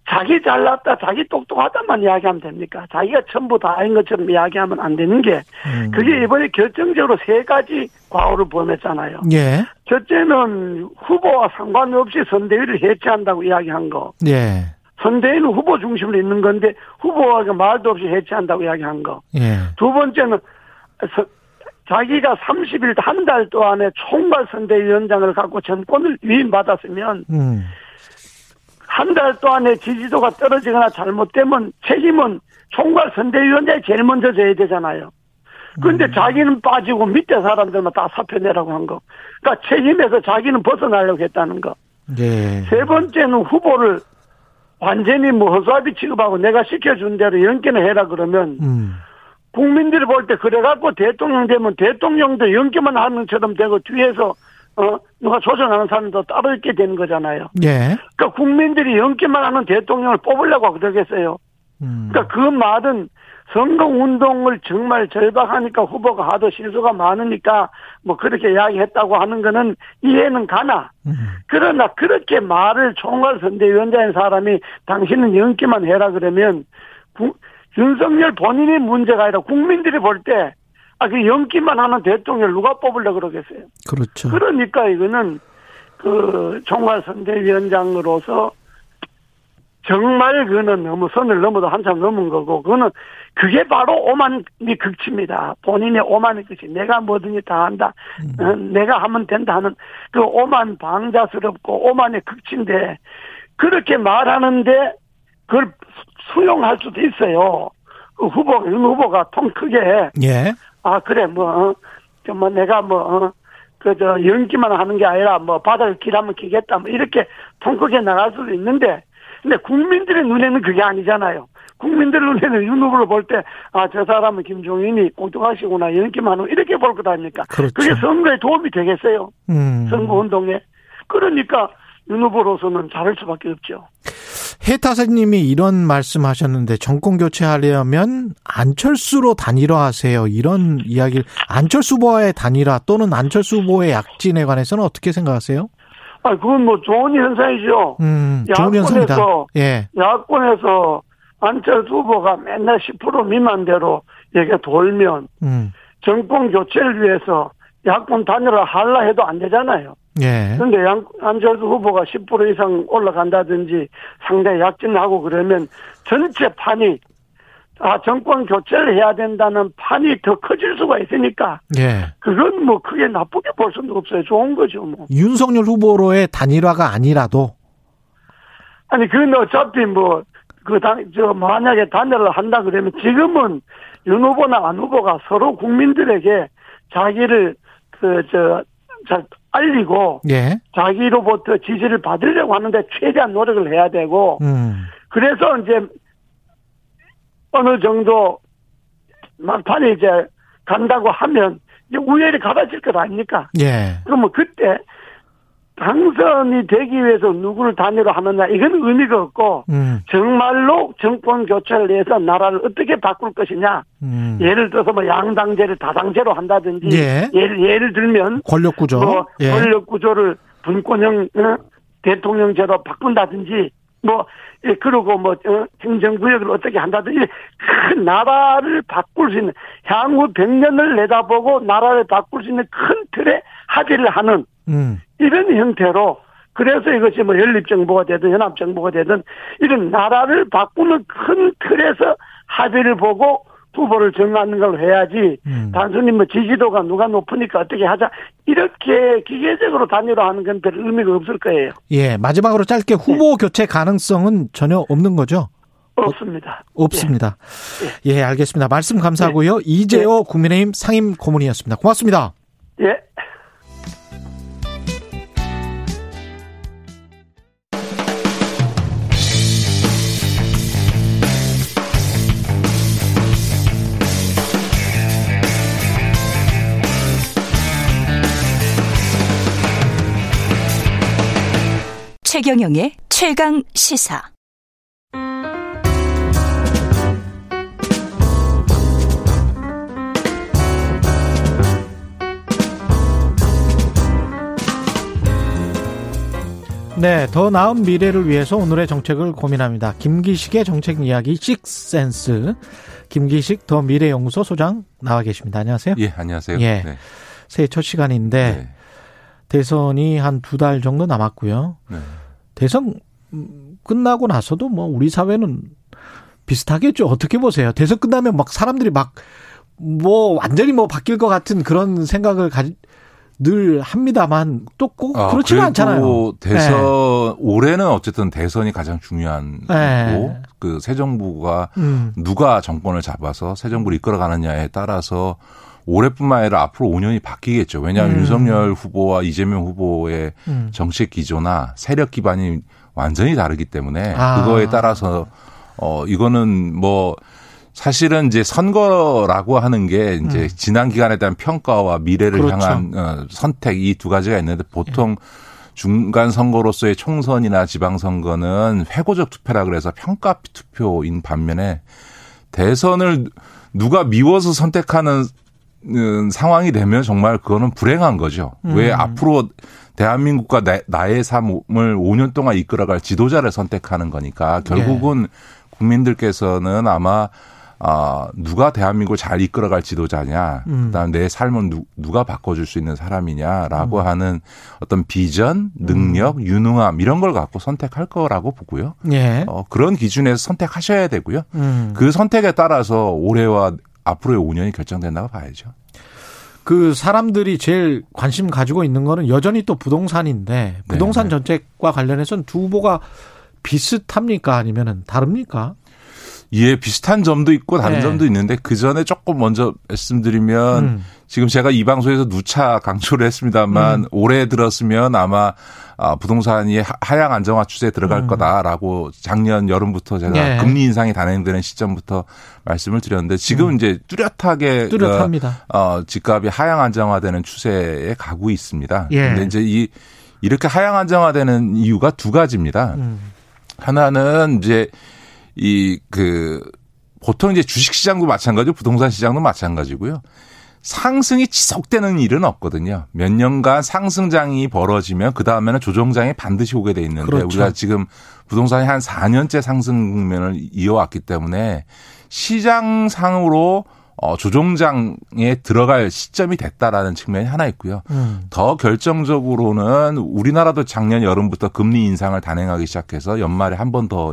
Speaker 9: 자기 잘났다, 자기 똑똑하다만 이야기하면 됩니까? 자기가 전부 다인 것처럼 이야기하면 안 되는 게,
Speaker 2: 음.
Speaker 9: 그게 이번에 결정적으로 세 가지 과오를 범했잖아요.
Speaker 2: 예.
Speaker 9: 첫째는 후보와 상관없이 선대위를 해체한다고 이야기한 거.
Speaker 2: 예.
Speaker 9: 선대위는 후보 중심으로 있는 건데 후보와 말도 없이 해체한다고 이야기한 거.
Speaker 2: 예.
Speaker 9: 두 번째는 서- 자기가 30일 한 달 동안에 총괄 선대위원장을 갖고 정권을 위임받았으면
Speaker 2: 음.
Speaker 9: 한달 동안에 지지도가 떨어지거나 잘못되면 책임은 총괄 선대위원장이 제일 먼저 져야 되잖아요. 그런데 자기는 빠지고 밑에 사람들만 다 사표 내라고 한 거. 그러니까 책임에서 자기는 벗어나려고 했다는 거.
Speaker 2: 예.
Speaker 9: 세 번째는 후보를 완전히 뭐 허수아비 취급하고 내가 시켜준 대로 연기는 해라 그러면
Speaker 2: 음.
Speaker 9: 국민들이 볼 때 그래갖고 대통령 되면 대통령도 연기만 하는 것처럼 되고 뒤에서 어 누가 조정하는 사람도 따로 있게 되는 거잖아요.
Speaker 2: 예.
Speaker 9: 그러니까 국민들이 연기만 하는 대통령을 뽑으려고 그러겠어요.
Speaker 2: 음.
Speaker 9: 그러니까 그 말은 선거 운동을 정말 절박하니까 후보가 하도 실수가 많으니까 뭐 그렇게 이야기했다고 하는 거는 이해는 가나
Speaker 2: 음.
Speaker 9: 그러나 그렇게 말을 총괄 선대위원장인 사람이 당신은 연기만 해라 그러면 구- 윤석열 본인이 문제가 아니라 국민들이 볼 때 아, 그 연기만 하는 대통령 누가 뽑으려고 그러겠어요.
Speaker 2: 그렇죠.
Speaker 9: 그러니까 이거는 그 총괄 선대위원장으로서 정말 그거는 너무 선을 넘어도 한참 넘은 거고 그거는 그게 바로 오만이 극치입니다. 본인의 오만의 극치. 내가 뭐든지 다 한다. 음. 어, 내가 하면 된다 하는 그 오만 방자스럽고 오만의 극치인데 그렇게 말하는데 그걸 수용할 수도 있어요. 그 후보, 윤 후보가 통 크게.
Speaker 2: 예.
Speaker 9: 아, 그래, 뭐, 어, 뭐, 내가 뭐, 어, 그, 저, 연기만 하는 게 아니라, 뭐, 바다를 길하면 기겠다, 뭐, 이렇게 통 크게 나갈 수도 있는데, 근데 국민들의 눈에는 그게 아니잖아요. 국민들 눈에는 윤 후보를 볼 때, 아, 저 사람은 김종인이 엉뚱하시구나, 연기만 하고, 이렇게 볼 것 아닙니까?
Speaker 2: 그렇죠.
Speaker 9: 그게 선거에 도움이 되겠어요.
Speaker 2: 음.
Speaker 9: 선거 운동에. 그러니까, 윤 후보로서는 잘할 수밖에 없죠.
Speaker 2: 해타사님이 이런 말씀하셨는데 정권 교체하려면 안철수로 단일화하세요. 이런 이야기를 안철수 후보와의 단일화 또는 안철수 후보의 약진에 관해서는 어떻게 생각하세요?
Speaker 9: 아, 그건 뭐 좋은 현상이죠.
Speaker 2: 음, 좋은 현상이다. 예.
Speaker 9: 야권에서 안철수 후보가 맨날 10% 미만대로 얘기가 돌면 음. 정권 교체를 위해서 야권 단일화 할라 해도 안 되잖아요.
Speaker 2: 예.
Speaker 9: 그런데 양, 안철수 후보가 10% 이상 올라간다든지 상당히 약진하고 그러면 전체 판이 아 정권 교체를 해야 된다는 판이 더 커질 수가 있으니까
Speaker 2: 예.
Speaker 9: 그건 뭐 크게 나쁘게 볼 수는 없어요. 좋은 거죠, 뭐.
Speaker 2: 윤석열 후보로의 단일화가 아니라도
Speaker 9: 아니 그건 어차피 뭐 그당저 만약에 단일화를 한다 그러면 지금은 윤 후보나 안 후보가 서로 국민들에게 자기를 그저 잘 알리고
Speaker 2: 예.
Speaker 9: 자기로부터 지지를 받으려고 하는데 최대한 노력을 해야 되고
Speaker 2: 음.
Speaker 9: 그래서 이제 어느 정도 막판에 이제 간다고 하면 이제 우열이 갈아질 것 아닙니까?
Speaker 2: 예.
Speaker 9: 그러면 그때 당선이 되기 위해서 누구를 단일화 하느냐 이건 의미가 없고
Speaker 2: 음.
Speaker 9: 정말로 정권 교체를 위해서 나라를 어떻게 바꿀 것이냐
Speaker 2: 음.
Speaker 9: 예를 들어서 뭐 양당제를 다당제로 한다든지
Speaker 2: 예.
Speaker 9: 예를 예를 들면
Speaker 2: 권력 구조
Speaker 9: 뭐
Speaker 2: 예.
Speaker 9: 권력 구조를 분권형 어? 대통령제로 바꾼다든지 뭐 예, 그리고 뭐 어? 행정구역을 어떻게 한다든지 큰 나라를 바꿀 수 있는 향후 100년을 내다보고 나라를 바꿀 수 있는 큰 틀에 합의를 하는
Speaker 2: 음.
Speaker 9: 이런 형태로 그래서 이것이 뭐 연립정부가 되든 연합정부가 되든 이런 나라를 바꾸는 큰 틀에서 합의를 보고 후보를 정하는 걸 해야지
Speaker 2: 음.
Speaker 9: 단순히 뭐 지지도가 누가 높으니까 어떻게 하자 이렇게 기계적으로 단일화하는 건 별 의미가 없을 거예요.
Speaker 2: 예, 마지막으로 짧게 후보 교체 가능성은 전혀 없는 거죠?
Speaker 9: 없습니다.
Speaker 2: 없습니다. 예, 알겠습니다. 말씀 감사하고요. 이재호 국민의힘 상임 고문이었습니다. 고맙습니다.
Speaker 9: 예.
Speaker 3: 최경영의 최강 시사.
Speaker 2: 네, 더 나은 미래를 위해서 오늘의 정책을 고민합니다. 김기식의 정책 이야기 식센스. 김기식 더 미래 연구소 소장 나와 계십니다. 안녕하세요.
Speaker 10: 예, 안녕하세요.
Speaker 2: 예.
Speaker 10: 네.
Speaker 2: 새해 첫 시간인데
Speaker 10: 네.
Speaker 2: 대선이 한 두 달 정도 남았고요.
Speaker 10: 네.
Speaker 2: 대선 음, 끝나고 나서도 뭐 우리 사회는 비슷하겠죠. 어떻게 보세요? 대선 끝나면 막 사람들이 막 뭐 완전히 뭐 바뀔 것 같은 그런 생각을 가지 늘 합니다만 또꼭
Speaker 10: 아, 그래도
Speaker 2: 않잖아요.
Speaker 10: 대선
Speaker 2: 네.
Speaker 10: 올해는 어쨌든 대선이 가장 중요한
Speaker 2: 네.
Speaker 10: 거고 그 새 정부가
Speaker 2: 음.
Speaker 10: 누가 정권을 잡아서 새 정부를 이끌어가느냐에 따라서 올해뿐만 아니라 앞으로 5년이 바뀌겠죠. 왜냐하면
Speaker 2: 음.
Speaker 10: 윤석열 후보와 이재명 후보의
Speaker 2: 음.
Speaker 10: 정책 기조나 세력 기반이 완전히 다르기 때문에
Speaker 2: 아.
Speaker 10: 그거에 따라서 어 이거는 뭐 사실은 이제 선거라고 하는 게 이제
Speaker 2: 음.
Speaker 10: 지난 기간에 대한 평가와 미래를
Speaker 2: 그렇죠.
Speaker 10: 향한 어, 선택 이 두 가지가 있는데 보통 중간 선거로서의 총선이나 지방 선거는 회고적 투표라 그래서 평가 투표인 반면에 대선을 누가 미워서 선택하는 음, 상황이 되면 정말 그거는 불행한 거죠. 왜
Speaker 2: 음.
Speaker 10: 앞으로 대한민국과 나, 나의 삶을 5년 동안 이끌어갈 지도자를 선택하는 거니까 결국은 국민들께서는 아마 아, 누가 대한민국을 잘 이끌어갈 지도자냐,
Speaker 2: 음.
Speaker 10: 그다음 내 삶을 누, 누가 바꿔줄 수 있는 사람이냐라고
Speaker 2: 음.
Speaker 10: 하는 어떤 비전, 능력, 유능함 이런 걸 갖고 선택할 거라고 보고요.
Speaker 2: 예.
Speaker 10: 어, 그런 기준에서 선택하셔야 되고요.
Speaker 2: 음.
Speaker 10: 그 선택에 따라서 올해와 앞으로의 5년이 결정된다고 봐야죠.
Speaker 2: 그 사람들이 제일 관심 가지고 있는 거는 여전히 또 부동산인데 부동산
Speaker 10: 네.
Speaker 2: 정책과 관련해서는 두 후보가 비슷합니까 아니면은 다릅니까?
Speaker 10: 예, 비슷한 점도 있고 다른
Speaker 2: 네.
Speaker 10: 점도 있는데 그 전에 조금 먼저 말씀드리면
Speaker 2: 음.
Speaker 10: 지금 제가 이 방송에서 누차 강조를 했습니다만
Speaker 2: 음.
Speaker 10: 올해 들었으면 아마 아, 부동산이 하- 하향 안정화 추세에 들어갈
Speaker 2: 음.
Speaker 10: 거다라고 작년 여름부터 제가
Speaker 2: 예.
Speaker 10: 금리 인상이 단행되는 시점부터 말씀을 드렸는데 지금
Speaker 2: 음.
Speaker 10: 이제 뚜렷하게
Speaker 2: 뚜렷합니다.
Speaker 10: 그, 어, 집값이 하향 안정화되는 추세에 가고 있습니다.
Speaker 2: 예.
Speaker 10: 근데 이제 이 이렇게 하향 안정화되는 이유가 두 가지입니다.
Speaker 2: 음.
Speaker 10: 하나는 이제 이그 보통 이제 주식 시장도 마찬가지고 부동산 시장도 마찬가지고요. 상승이 지속되는 일은 없거든요. 몇 년간 상승장이 벌어지면 그 다음에는 조정장이 반드시 오게 돼 있는데
Speaker 2: 그렇죠.
Speaker 10: 우리가 지금 부동산이 한 4년째 상승 국면을 이어왔기 때문에 시장상으로 어, 조정장에 들어갈 시점이 됐다라는 측면이 하나 있고요.
Speaker 2: 음.
Speaker 10: 더 결정적으로는 우리나라도 작년 여름부터 금리 인상을 단행하기 시작해서 연말에 한 번 더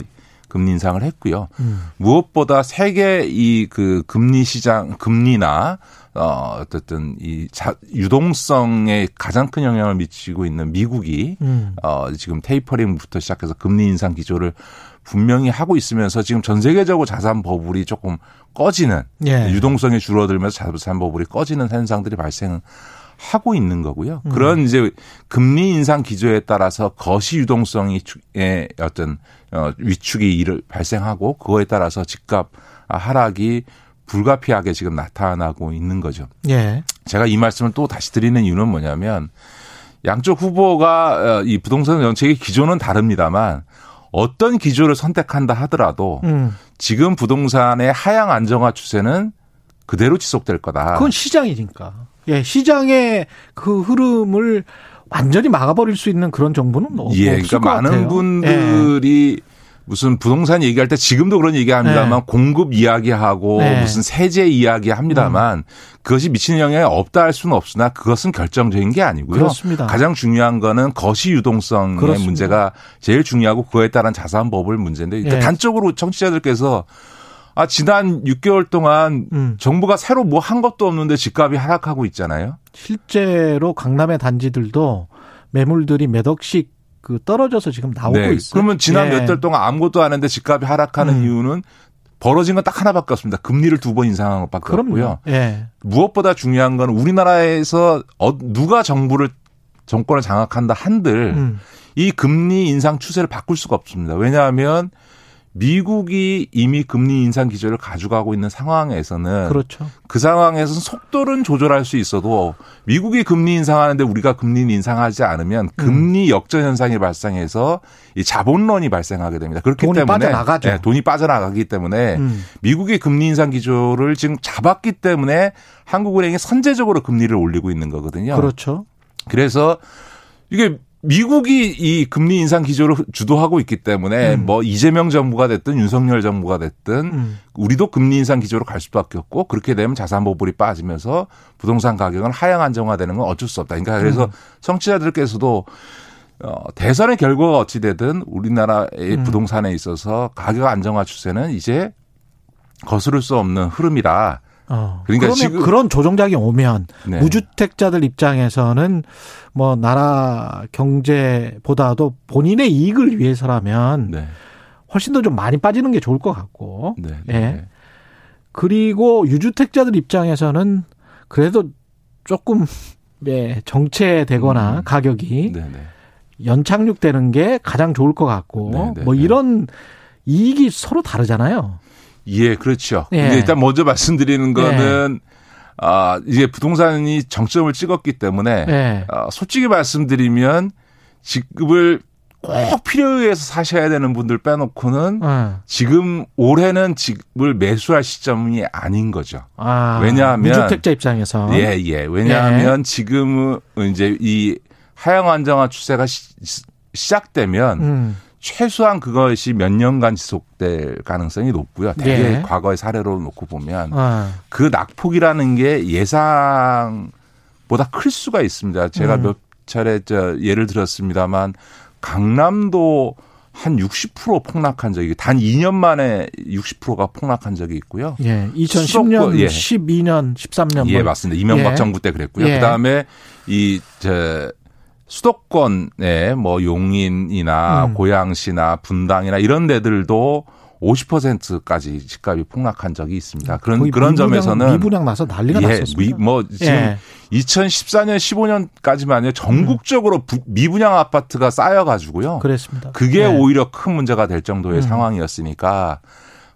Speaker 10: 금리 인상을 했고요.
Speaker 2: 음.
Speaker 10: 무엇보다 세계 이 그 금리 시장 금리나 어 어쨌든 이 자, 유동성에 가장 큰 영향을 미치고 있는 미국이
Speaker 2: 음.
Speaker 10: 어 지금 테이퍼링부터 시작해서 금리 인상 기조를 분명히 하고 있으면서 지금 전 세계적으로 자산 버블이 조금 꺼지는
Speaker 2: 예.
Speaker 10: 유동성이 줄어들면서 자산 버블이 꺼지는 현상들이 발생하고 있는 거고요.
Speaker 2: 음.
Speaker 10: 그런 이제 금리 인상 기조에 따라서 거시 유동성이 의 어떤 어 위축이 일을 발생하고 그거에 따라서 집값 하락이 불가피하게 지금 나타나고 있는 거죠.
Speaker 2: 예.
Speaker 10: 제가 이 말씀을 또 다시 드리는 이유는 뭐냐면 양쪽 후보가 어, 이 부동산 정책의 기조는 다릅니다만 어떤 기조를 선택한다 하더라도
Speaker 2: 음.
Speaker 10: 지금 부동산의 하향 안정화 추세는 그대로 지속될 거다.
Speaker 2: 그건 시장이니까. 예, 시장의 그 흐름을 완전히 막아버릴 수 있는 그런 정보는 뭐 없-
Speaker 10: 예,
Speaker 2: 없을
Speaker 10: 그러니까
Speaker 2: 것
Speaker 10: 많은
Speaker 2: 같아요. 예.
Speaker 10: 분들이 무슨 부동산 얘기할 때 지금도 그런 얘기합니다만
Speaker 2: 네.
Speaker 10: 공급 이야기하고
Speaker 2: 네.
Speaker 10: 무슨 세제 이야기합니다만 그것이 미치는 영향이 없다 할 수는 없으나 그것은 결정적인 게 아니고요.
Speaker 2: 그렇습니다.
Speaker 10: 가장 중요한 거는 거시 유동성의
Speaker 2: 그렇습니다.
Speaker 10: 문제가 제일 중요하고 그거에 따른 자산 버블 문제인데
Speaker 2: 예.
Speaker 10: 단적으로 청취자들께서 아 지난 6개월 동안
Speaker 2: 음.
Speaker 10: 정부가 새로 뭐 한 것도 없는데 집값이 하락하고 있잖아요.
Speaker 2: 실제로 강남의 단지들도 매물들이 몇 억씩 그 떨어져서 지금 나오고 있어요.
Speaker 10: 네. 그러면 지난
Speaker 2: 예.
Speaker 10: 몇달 동안 아무것도 안 했는데 집값이 하락하는
Speaker 2: 음.
Speaker 10: 이유는 벌어진 건 딱 하나밖에 없습니다. 금리를 두 번 인상한 것밖에
Speaker 2: 그럼요.
Speaker 10: 없고요.
Speaker 2: 예.
Speaker 10: 무엇보다 중요한 건 우리나라에서 어- 누가 정부를 정권을 장악한다 한들
Speaker 2: 음.
Speaker 10: 이 금리 인상 추세를 바꿀 수가 없습니다. 왜냐하면 미국이 이미 금리 인상 기조를 가져가고 있는 상황에서는
Speaker 2: 그렇죠.
Speaker 10: 그 상황에서는 속도는 조절할 수 있어도 미국이 금리 인상하는데 우리가 금리 인상하지 않으면 금리 역전 현상이 발생해서 이 자본론이 발생하게 됩니다. 그렇기
Speaker 2: 돈이
Speaker 10: 때문에
Speaker 2: 빠져나가죠.
Speaker 10: 네, 돈이 빠져나가기 때문에
Speaker 2: 음.
Speaker 10: 미국의 금리 인상 기조를 지금 잡았기 때문에 한국은행이 선제적으로 금리를 올리고 있는 거거든요.
Speaker 2: 그렇죠.
Speaker 10: 그래서 이게 미국이 이 금리 인상 기조를 주도하고 있기 때문에
Speaker 2: 음.
Speaker 10: 뭐 이재명 정부가 됐든 윤석열 정부가 됐든
Speaker 2: 음.
Speaker 10: 우리도 금리 인상 기조로 갈 수밖에 없고 그렇게 되면 자산 보불이 빠지면서 부동산 가격은 하향 안정화되는 건 어쩔 수 없다. 그러니까 그래서
Speaker 2: 음.
Speaker 10: 청취자들께서도 어, 대선의 결과가 어찌 되든 우리나라의
Speaker 2: 음.
Speaker 10: 부동산에 있어서 가격 안정화 추세는 이제 거스를 수 없는 흐름이다.
Speaker 2: 어.
Speaker 10: 그러니까
Speaker 2: 그러면
Speaker 10: 지금-
Speaker 2: 그런 조정작이 오면
Speaker 10: 네.
Speaker 2: 무주택자들 입장에서는 뭐 나라 경제보다도 본인의 이익을 위해서라면
Speaker 10: 네.
Speaker 2: 훨씬 더 좀 많이 빠지는 게 좋을 것 같고.
Speaker 10: 네.
Speaker 2: 예.
Speaker 10: 네.
Speaker 2: 그리고 유주택자들 입장에서는 그래도 조금 예, 정체되거나
Speaker 10: 음.
Speaker 2: 가격이
Speaker 10: 네. 네.
Speaker 2: 연착륙되는 게 가장 좋을 것 같고
Speaker 10: 네, 네,
Speaker 2: 뭐
Speaker 10: 네.
Speaker 2: 이런 이익이 서로 다르잖아요.
Speaker 10: 예, 그렇죠.
Speaker 2: 예.
Speaker 10: 근데 일단 먼저 말씀드리는 거는 아, 이제 부동산이 정점을 찍었기 때문에
Speaker 2: 예.
Speaker 10: 아, 솔직히 말씀드리면 지급을 꼭 필요에 의해서 사셔야 되는 분들 빼놓고는
Speaker 2: 어.
Speaker 10: 지금 올해는 집을 매수할 시점이 아닌 거죠.
Speaker 2: 아,
Speaker 10: 왜냐하면-
Speaker 2: 무주택자 입장에서
Speaker 10: 예, 예. 왜냐하면 지금은 이제 이 하향 안정화 추세가 시, 작되면
Speaker 2: 음,
Speaker 10: 최소한 그것이 몇 년간 지속될 가능성이 높고요. 대개
Speaker 2: 예.
Speaker 10: 과거의 사례로 놓고 보면
Speaker 2: 아,
Speaker 10: 그 낙폭이라는 게 예상보다 클 수가 있습니다. 제가
Speaker 2: 음.
Speaker 10: 몇 차례 저 예를 들었습니다만 강남도 한 60% 폭락한 적이 단 2년 만에 60%가 폭락한 적이 있고요.
Speaker 2: 예. 2010년,
Speaker 10: 수도권, 예.
Speaker 2: 12년, 13년.
Speaker 10: 예,
Speaker 2: 뭐.
Speaker 10: 맞습니다. 이명박
Speaker 2: 예.
Speaker 10: 정부 때 그랬고요.
Speaker 2: 예.
Speaker 10: 그다음에 이저 수도권의 뭐 용인이나
Speaker 2: 음.
Speaker 10: 고양시나 분당이나 이런 데들도 50%까지 집값이 폭락한 적이 있습니다. 그런
Speaker 2: 거의
Speaker 10: 그런
Speaker 2: 미분양,
Speaker 10: 점에서는
Speaker 2: 미분양 나서 난리가
Speaker 10: 예,
Speaker 2: 났었습니다.
Speaker 10: 미- 뭐 지금
Speaker 2: 예.
Speaker 10: 2014년 15년까지만요 전국적으로 부- 미분양 아파트가 쌓여가지고요.
Speaker 2: 그랬습니다.
Speaker 10: 그게
Speaker 2: 예.
Speaker 10: 오히려 큰 문제가 될 정도의
Speaker 2: 음.
Speaker 10: 상황이었으니까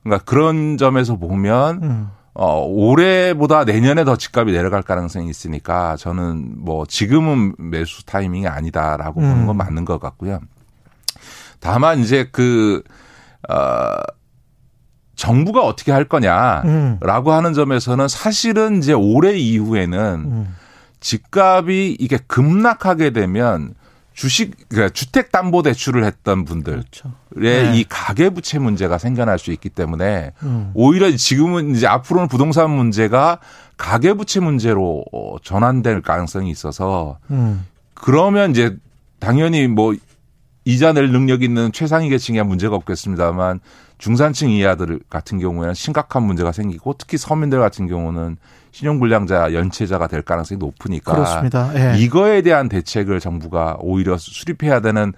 Speaker 10: 그러니까 그런 점에서 보면
Speaker 2: 음.
Speaker 10: 어 올해보다 내년에 더 집값이 내려갈 가능성이 있으니까 저는 뭐 지금은 매수 타이밍이 아니다라고
Speaker 2: 음.
Speaker 10: 보는 건 맞는 것 같고요. 다만 이제 그 어, 정부가 어떻게 할 거냐라고
Speaker 2: 음.
Speaker 10: 하는 점에서는 사실은 이제 올해 이후에는
Speaker 2: 음.
Speaker 10: 집값이 이게 급락하게 되면 주식 그러니까 주택 담보 대출을 했던 분들의
Speaker 2: 그렇죠. 네.
Speaker 10: 이 가계 부채 문제가 생겨날 수 있기 때문에
Speaker 2: 음.
Speaker 10: 오히려 지금은 이제 앞으로는 부동산 문제가 가계 부채 문제로 어, 전환될 가능성이 있어서
Speaker 2: 음.
Speaker 10: 그러면 이제 당연히 뭐 이자 낼 능력 있는 최상위 계층이야 문제가 없겠습니다만 중산층 이하들 같은 경우에는 심각한 문제가 생기고 특히 서민들 같은 경우는 신용불량자 연체자가 될 가능성이 높으니까
Speaker 2: 그렇습니다. 예.
Speaker 10: 이거에 대한 대책을 정부가 오히려 수립해야 되는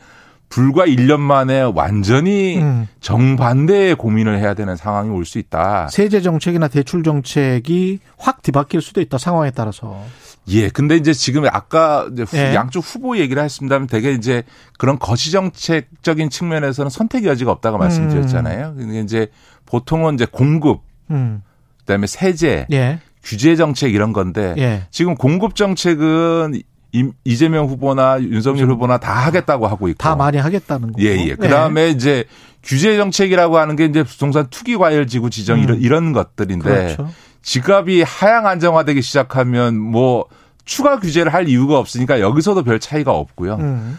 Speaker 10: 불과 1년 만에 완전히
Speaker 2: 음.
Speaker 10: 정반대의 고민을 해야 되는 상황이 올 수 있다.
Speaker 2: 세제 정책이나 대출 정책이 확 뒤바뀔 수도 있다 상황에 따라서.
Speaker 10: 예, 근데 이제 지금 아까 이제 후-
Speaker 2: 예.
Speaker 10: 양쪽 후보 얘기를 했습니다면 되게 이제 그런 거시 정책적인 측면에서는 선택 여지가 없다고 말씀드렸잖아요. 근데 이제 보통은 이제 공급,
Speaker 2: 음.
Speaker 10: 그다음에 세제,
Speaker 2: 예.
Speaker 10: 규제 정책 이런 건데
Speaker 2: 예.
Speaker 10: 지금 공급 정책은 임- 이재명 후보나 윤석열 후보나 다 하겠다고 하고 있고
Speaker 2: 다 많이 하겠다는 거고.
Speaker 10: 예, 예. 그다음에 이제 규제 정책이라고 하는 게 이제 부동산 투기 과열 지구 지정
Speaker 2: 음.
Speaker 10: 이런 이런 것들인데
Speaker 2: 그렇죠.
Speaker 10: 지갑이 하향 안정화되기 시작하면 뭐 추가 규제를 할 이유가 없으니까 여기서도 별 차이가 없고요.
Speaker 2: 음.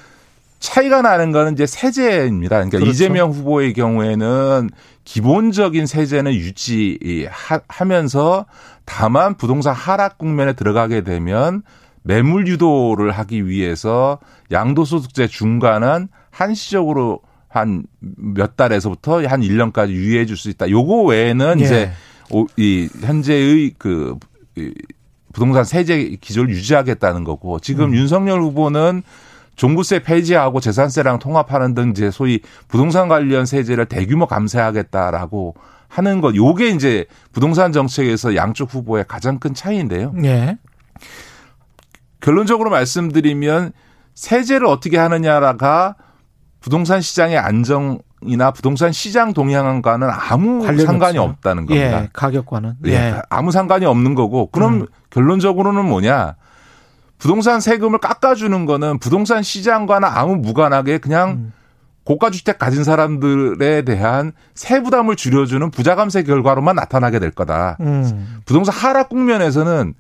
Speaker 10: 차이가 나는 거는 이제 세제입니다. 그러니까
Speaker 2: 그렇죠.
Speaker 10: 이재명 후보의 경우에는 기본적인 세제는 유지하면서 다만 부동산 하락 국면에 들어가게 되면 매물 유도를 하기 위해서 양도소득세 중간은 한시적으로 한 몇 달에서부터 한 1년까지 유예해 줄 수 있다. 요거 외에는
Speaker 2: 예.
Speaker 10: 이제 오- 이 현재의 그이 부동산 세제 기조를 유지하겠다는 거고 지금 윤석열 후보는 종부세 폐지하고 재산세랑 통합하는 등 이제 소위 부동산 관련 세제를 대규모 감세하겠다라고 하는 것. 요게 이제 부동산 정책에서 양쪽 후보의 가장 큰 차이인데요.
Speaker 2: 예.
Speaker 10: 결론적으로 말씀드리면 세제를 어떻게 하느냐가 부동산 시장의 안정이나 부동산 시장 동향과는 아무 상관이
Speaker 2: 없어요.
Speaker 10: 없다는 겁니다.
Speaker 2: 예. 가격과는.
Speaker 10: 예.
Speaker 2: 예.
Speaker 10: 아무 상관이 없는 거고 그럼
Speaker 2: 음.
Speaker 10: 결론적으로는 뭐냐? 부동산 세금을 깎아주는 거는 부동산 시장과는 아무 무관하게 그냥
Speaker 2: 음.
Speaker 10: 고가 주택 가진 사람들에 대한 세 부담을 줄여주는 부자 감세 결과로만 나타나게 될 거다.
Speaker 2: 음.
Speaker 10: 부동산 하락 국면에서는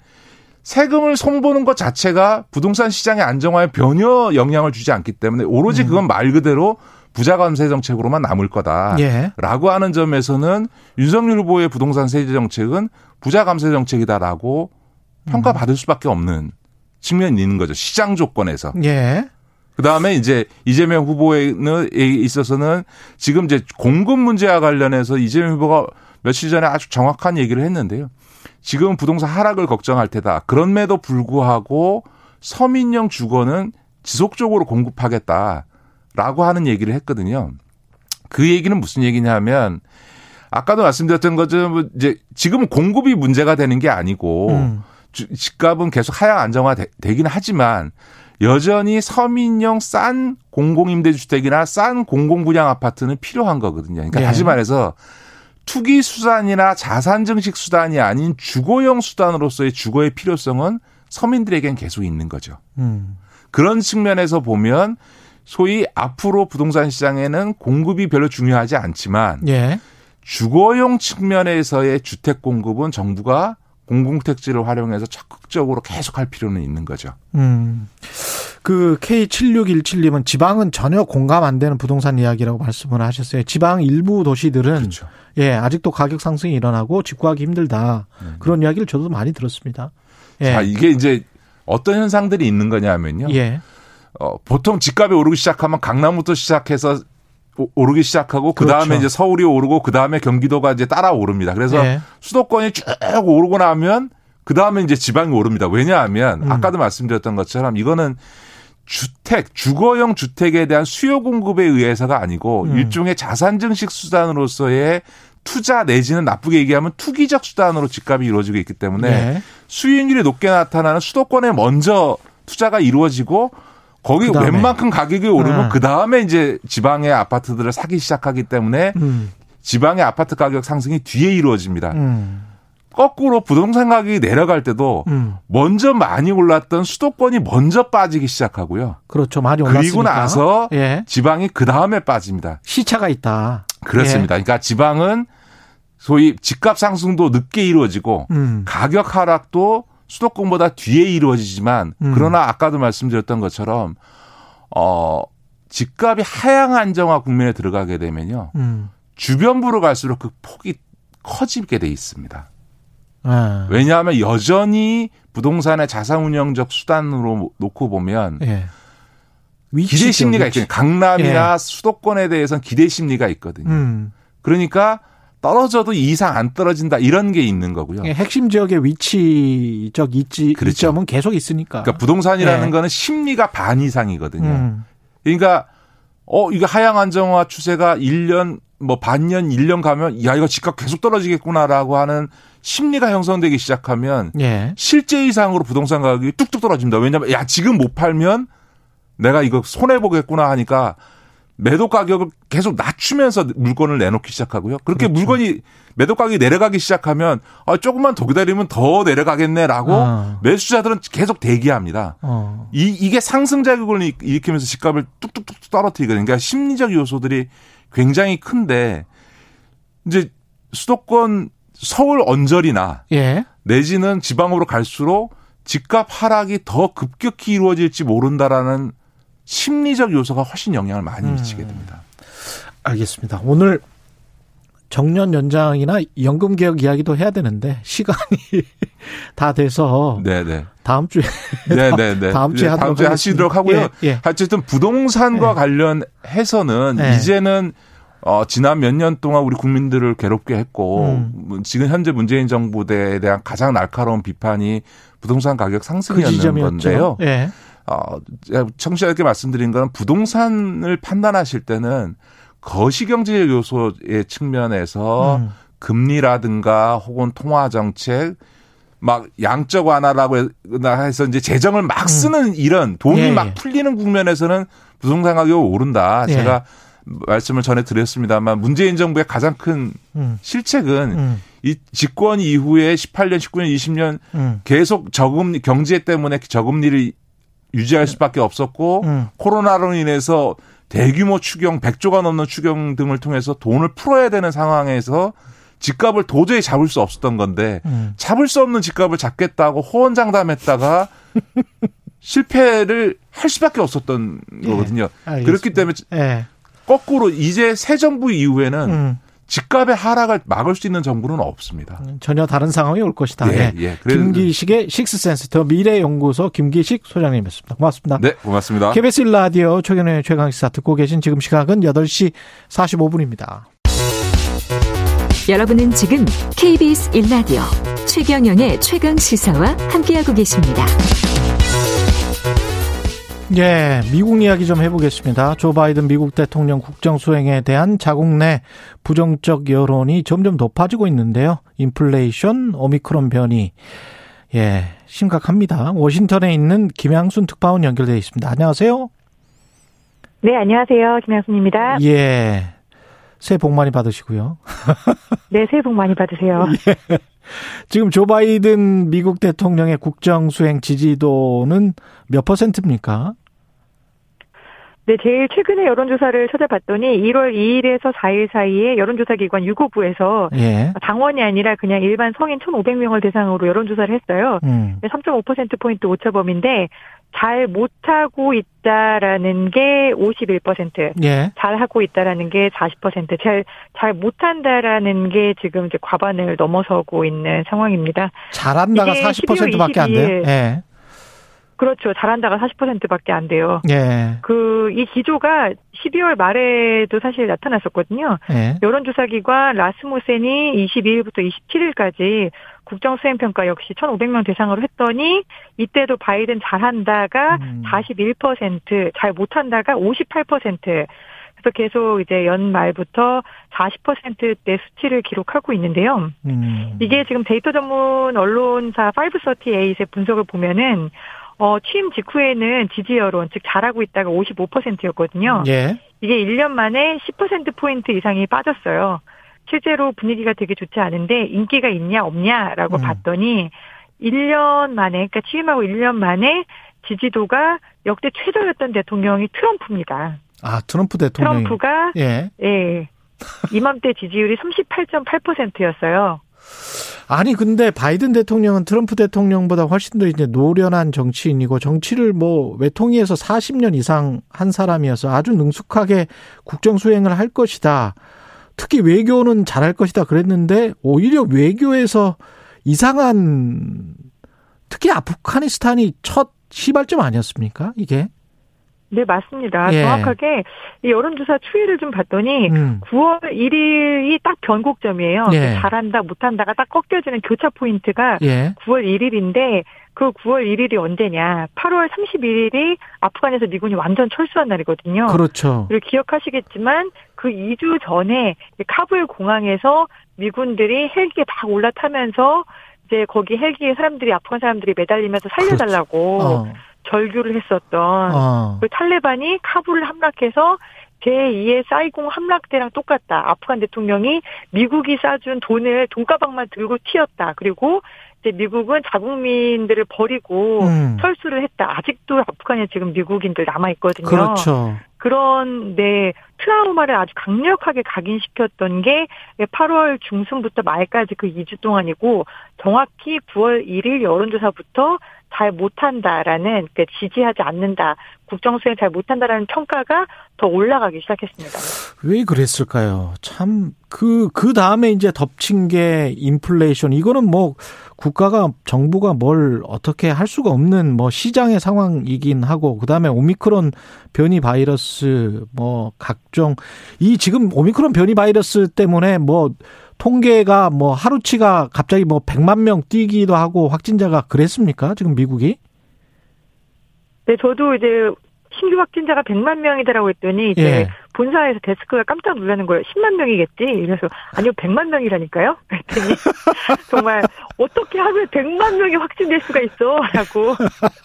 Speaker 10: 세금을 손보는 것 자체가 부동산 시장의 안정화에 전혀 영향을 주지 않기 때문에 오로지 그건 말 그대로 부자 감세 정책으로만 남을 거다.
Speaker 2: 예.
Speaker 10: 라고 하는 점에서는 윤석열 후보의 부동산 세제 정책은 부자 감세 정책이다라고 평가받을 수밖에 없는 측면이 있는 거죠. 시장 조건에서.
Speaker 2: 예.
Speaker 10: 그 다음에 이제 이재명 후보에 있어서는 지금 이제 공급 문제와 관련해서 이재명 후보가 며칠 전에 아주 정확한 얘기를 했는데요. 지금 부동산 하락을 걱정할 테다. 그럼에도 불구하고 서민형 주거는 지속적으로 공급하겠다라고 하는 얘기를 했거든요. 그 얘기는 무슨 얘기냐면 아까도 말씀드렸던 것처럼 이제 지금은 공급이 문제가 되는 게 아니고
Speaker 2: 음.
Speaker 10: 주- 집값은 계속 하향 안정화 되- 되긴 하지만 여전히 서민형 싼 공공임대주택이나 싼 공공분양 아파트는 필요한 거거든요. 그러니까
Speaker 2: 네.
Speaker 10: 다시 말해서 투기 수단이나 자산 증식 수단이 아닌 주거용 수단으로서의 주거의 필요성은 서민들에겐 계속 있는 거죠.
Speaker 2: 음.
Speaker 10: 그런 측면에서 보면 소위 앞으로 부동산 시장에는 공급이 별로 중요하지 않지만
Speaker 2: 예.
Speaker 10: 주거용 측면에서의 주택 공급은 정부가 공공택지를 활용해서 적극적으로 계속할 필요는 있는 거죠.
Speaker 2: 음. 그 K7617님은 지방은 전혀 공감 안 되는 부동산 이야기라고 말씀을 하셨어요. 지방 일부 도시들은
Speaker 10: 그렇죠.
Speaker 2: 예, 아직도 가격 상승이 일어나고 집 구하기 힘들다. 그런 이야기를 저도 많이 들었습니다. 예.
Speaker 10: 자, 이게 이제 어떤 현상들이 있는 거냐면요.
Speaker 2: 예.
Speaker 10: 어, 보통 집값이 오르기 시작하면 강남부터 시작해서 오- 오르기 시작하고 그 다음에
Speaker 2: 그렇죠.
Speaker 10: 이제 서울이 오르고 그 다음에 경기도가 이제 따라 오릅니다. 그래서
Speaker 2: 예.
Speaker 10: 수도권이 쭉 오르고 나면 그 다음에 이제 지방이 오릅니다. 왜냐하면
Speaker 2: 음.
Speaker 10: 아까도 말씀드렸던 것처럼 이거는 주택, 주거용 주택에 대한 수요 공급에 의해서가 아니고
Speaker 2: 음.
Speaker 10: 일종의 자산 증식 수단으로서의 투자 내지는 나쁘게 얘기하면 투기적 수단으로 집값이 이루어지고 있기 때문에
Speaker 2: 네.
Speaker 10: 수익률이 높게 나타나는 수도권에 먼저 투자가 이루어지고 거기
Speaker 2: 그다음에.
Speaker 10: 웬만큼 가격이 오르면
Speaker 2: 음.
Speaker 10: 그 다음에 이제 지방의 아파트들을 사기 시작하기 때문에
Speaker 2: 음.
Speaker 10: 지방의 아파트 가격 상승이 뒤에 이루어집니다.
Speaker 2: 음.
Speaker 10: 거꾸로 부동산 가격이 내려갈 때도
Speaker 2: 음.
Speaker 10: 먼저 많이 올랐던 수도권이 먼저 빠지기 시작하고요.
Speaker 2: 그렇죠. 많이 올랐으니까.
Speaker 10: 그리고 나서
Speaker 2: 예.
Speaker 10: 지방이 그 다음에 빠집니다.
Speaker 2: 시차가 있다.
Speaker 10: 그렇습니다. 그러니까 지방은 소위 집값 상승도 늦게 이루어지고
Speaker 2: 예. 음.
Speaker 10: 가격 하락도 수도권보다 뒤에 이루어지지만
Speaker 2: 음.
Speaker 10: 그러나 아까도 말씀드렸던 것처럼 어 집값이 하향 안정화 국면에 들어가게 되면요.
Speaker 2: 음.
Speaker 10: 주변부로 갈수록 그 폭이 커지게 돼 있습니다.
Speaker 2: 아.
Speaker 10: 왜냐하면 여전히 부동산의 자산 운영적 수단으로 놓고 보면
Speaker 2: 예.
Speaker 10: 기대 심리가. 있거든요. 강남이나 수도권에 대해서는 기대 심리가 있거든요.
Speaker 2: 음.
Speaker 10: 그러니까 떨어져도 이 이상 안 떨어진다 이런 게 있는 거고요.
Speaker 2: 예, 핵심 지역의 위치적 이지,
Speaker 10: 그렇죠.
Speaker 2: 이점은 계속 있으니까.
Speaker 10: 그러니까 부동산이라는
Speaker 2: 예.
Speaker 10: 거는 심리가 반 이상이거든요.
Speaker 2: 음.
Speaker 10: 그러니까 어 이거 하향 안정화 추세가 1년 뭐 반년 1년 가면 야 이거 집값 계속 떨어지겠구나라고 하는 심리가 형성되기 시작하면
Speaker 2: 예.
Speaker 10: 실제 이상으로 부동산 가격이 뚝뚝 떨어집니다. 왜냐하면 야 지금 못 팔면 내가 이거 손해 보겠구나 하니까 매도 가격을 계속 낮추면서 물건을 내놓기 시작하고요. 그렇게
Speaker 2: 그렇죠.
Speaker 10: 물건이 매도 가격이 내려가기 시작하면 아 조금만 더 기다리면 더 내려가겠네라고
Speaker 2: 아.
Speaker 10: 매수자들은 계속 대기합니다.
Speaker 2: 어.
Speaker 10: 이, 이게 상승 자극을 일- 일으키면서 집값을 뚝뚝뚝 떨어뜨리거든요. 그러니까 심리적 요소들이 굉장히 큰데 이제 수도권 서울 언저리나
Speaker 2: 예.
Speaker 10: 내지는 지방으로 갈수록 집값 하락이 더 급격히 이루어질지 모른다라는 심리적 요소가 훨씬 영향을 많이
Speaker 2: 음.
Speaker 10: 미치게 됩니다.
Speaker 2: 알겠습니다. 오늘 정년 연장이나 연금 개혁 이야기도 해야 되는데 시간이 다 돼서
Speaker 10: 네네.
Speaker 2: 다음 주에
Speaker 10: 네네네.
Speaker 2: 다음 주에
Speaker 10: 네, 다음
Speaker 2: 하도록
Speaker 10: 주에 하시도록 하고요.
Speaker 2: 예, 예.
Speaker 10: 어쨌든 부동산과
Speaker 2: 예.
Speaker 10: 관련해서는
Speaker 2: 예.
Speaker 10: 이제는 어, 지난 몇 년 동안 우리 국민들을 괴롭게 했고
Speaker 2: 음.
Speaker 10: 뭐 지금 현재 문재인 정부에 대한 가장 날카로운 비판이 부동산 가격
Speaker 2: 그
Speaker 10: 상승이었는
Speaker 2: 지점이었죠.
Speaker 10: 건데요.
Speaker 2: 예.
Speaker 10: 어, 청취자께 말씀드린 건 부동산을 판단하실 때는 거시경제 요소의 측면에서
Speaker 2: 음.
Speaker 10: 금리라든가 혹은 통화 정책 막 양적 완화라고 해서 이제 재정을 막 쓰는 이런 돈이
Speaker 2: 음. 예,
Speaker 10: 막
Speaker 2: 예.
Speaker 10: 풀리는 국면에서는 부동산 가격이 오른다.
Speaker 2: 예.
Speaker 10: 제가 말씀을 전해 드렸습니다만 문재인 정부의 가장 큰
Speaker 2: 음.
Speaker 10: 실책은
Speaker 2: 음.
Speaker 10: 이 집권 이후에 18년, 19년, 20년
Speaker 2: 음.
Speaker 10: 계속 저금리 경제 때문에 저금리를 유지할 수밖에 없었고
Speaker 2: 음.
Speaker 10: 코로나로 인해서 대규모 추경 100조가 넘는 추경 등을 통해서 돈을 풀어야 되는 상황에서 집값을 도저히 잡을 수 없었던 건데
Speaker 2: 음.
Speaker 10: 잡을 수 없는 집값을 잡겠다고 호언장담했다가 실패를 할 수밖에 없었던 거거든요.
Speaker 2: 알겠습니다.
Speaker 10: 그렇기 때문에
Speaker 2: 예.
Speaker 10: 거꾸로 이제 새 정부 이후에는
Speaker 2: 음.
Speaker 10: 집값의 하락을 막을 수 있는 정부는 없습니다.
Speaker 2: 전혀 다른 상황이 올 것이다.
Speaker 10: 예,
Speaker 2: 예.
Speaker 10: 예. 그래서-
Speaker 2: 김기식의 식스센스 더 미래연구소 김기식 소장님이었습니다. 고맙습니다.
Speaker 10: 네, 고맙습니다.
Speaker 2: KBS 1라디오 최경영의 최강시사 듣고 계신 지금 시각은 8시 45분입니다.
Speaker 3: 여러분은 지금 KBS 1라디오 최경영의 최강 시사와 함께하고 계십니다.
Speaker 2: 예, 미국 이야기 좀 해보겠습니다. 조 바이든 미국 대통령 국정 수행에 대한 자국 내 부정적 여론이 점점 높아지고 있는데요. 인플레이션, 오미크론 변이, 예, 심각합니다. 워싱턴에 있는 김양순 특파원 연결되어 있습니다. 안녕하세요.
Speaker 11: 네, 안녕하세요. 김양순입니다.
Speaker 2: 예, 새해 복 많이 받으시고요.
Speaker 11: 네, 새해 복 많이 받으세요.
Speaker 2: 지금 조 바이든 미국 대통령의 국정 수행 지지도는 몇 퍼센트입니까?
Speaker 11: 네, 제일 최근에 여론조사를 찾아봤더니 1월 2일에서 4일 사이에 여론조사 기관 유고부에서
Speaker 2: 예.
Speaker 11: 당원이 아니라 그냥 일반 성인 1,500명을 대상으로 여론조사를 했어요.
Speaker 2: 음.
Speaker 11: 네, 3.5%포인트 오차범위인데 잘 못하고 있다라는 게 51%.
Speaker 2: 예.
Speaker 11: 잘 하고 있다라는 게 40%. 잘, 잘 못한다라는 게 지금 이제 과반을 넘어서고 있는 상황입니다.
Speaker 2: 잘한다가
Speaker 11: 이게
Speaker 2: 40%밖에 안 돼요.
Speaker 11: 12월
Speaker 2: 예.
Speaker 11: 그렇죠. 잘한다가 40%밖에 안 돼요.
Speaker 2: 예.
Speaker 11: 그, 이 기조가 12월 말에도 사실 나타났었거든요.
Speaker 2: 예.
Speaker 11: 여론조사기관 라스무센이 22일부터 27일까지 국정수행평가 역시 1,500명 대상으로 했더니 이때도 바이든 잘한다가
Speaker 2: 음.
Speaker 11: 41%, 잘 못한다가 58%. 그래서 계속 이제 연말부터 40%대 수치를 기록하고 있는데요.
Speaker 2: 음.
Speaker 11: 이게 지금 데이터 전문 언론사 538의 분석을 보면은 어, 취임 직후에는 지지 여론, 즉 잘하고 있다가 55%였거든요.
Speaker 2: 예.
Speaker 11: 이게 1년 만에 10%포인트 이상이 빠졌어요. 실제로 분위기가 되게 좋지 않은데 인기가 있냐 없냐라고
Speaker 2: 음.
Speaker 11: 봤더니 1년 만에 그러니까 취임하고 1년 만에 지지도가 역대 최저였던 대통령이 트럼프입니다.
Speaker 2: 아, 트럼프 대통령이.
Speaker 11: 트럼프가
Speaker 2: 예.
Speaker 11: 예. 이맘때 지지율이 38.8%였어요.
Speaker 2: 아니 근데 바이든 대통령은 트럼프 대통령보다 훨씬 더 이제 노련한 정치인이고 정치를 뭐 외통위에서 40년 이상 한 사람이어서 아주 능숙하게 국정 수행을 할 것이다. 특히 외교는 잘할 것이다 그랬는데 오히려 외교에서 이상한 특히 아프가니스탄이 첫 시발점 아니었습니까? 이게?
Speaker 11: 네, 맞습니다.
Speaker 2: 예.
Speaker 11: 정확하게 이 여론조사 추이를 좀 봤더니
Speaker 2: 음.
Speaker 11: 9월 1일이 딱 변곡점이에요.
Speaker 2: 예.
Speaker 11: 잘한다, 못한다가 딱 꺾여지는 교차 포인트가
Speaker 2: 예.
Speaker 11: 9월 1일인데 그 9월 1일이 언제냐? 8월 31일이 아프간에서 미군이 완전 철수한 날이거든요.
Speaker 2: 그렇죠.
Speaker 11: 그리고 기억하시겠지만 그 2주 전에 카불 공항에서 미군들이 헬기에 막 올라타면서 이제 거기 헬기에 사람들이 아프간 사람들이 매달리면서 살려달라고
Speaker 2: 어.
Speaker 11: 절규를 했었던
Speaker 2: 어.
Speaker 11: 그 탈레반이 카불을 함락해서 제2의 사이공 함락대랑 똑같다. 아프간 대통령이 미국이 싸준 돈을 돈가방만 들고 튀었다. 그리고 이제 미국은 자국민들을 버리고
Speaker 2: 음.
Speaker 11: 철수를 했다. 아직도 아프간에 지금 미국인들 남아 있거든요.
Speaker 2: 그렇죠.
Speaker 11: 그런 네 트라우마를 아주 강력하게 각인시켰던 게 8월 중순부터 말까지 그 2주 동안이고 정확히 9월 1일 여론조사부터 잘 못한다라는 그 지지하지 않는다 국정 수행 잘 못한다라는 평가가 더 올라가기 시작했습니다.
Speaker 2: 왜 그랬을까요? 참, 그, 그 다음에 이제 덮친 게 인플레이션. 이거는 뭐, 국가가, 정부가 뭘 어떻게 할 수가 없는 뭐 시장의 상황이긴 하고, 그 다음에 오미크론 변이 바이러스, 뭐, 각종, 이 지금 오미크론 변이 바이러스 때문에 뭐, 통계가 뭐 하루치가 갑자기 뭐 100만 명 뛰기도 하고 확진자가 그랬습니까? 지금 미국이?
Speaker 11: 네, 저도 이제 신규 확진자가 100만 명이더라고 했더니 이제
Speaker 2: 예.
Speaker 11: 본사에서 데스크가 깜짝 놀라는 거예요. 10만 명이겠지? 이래서 아니요 100만 명이라니까요. 그랬더니 정말 어떻게 하면 100만 명이 확진될 수가 있어라고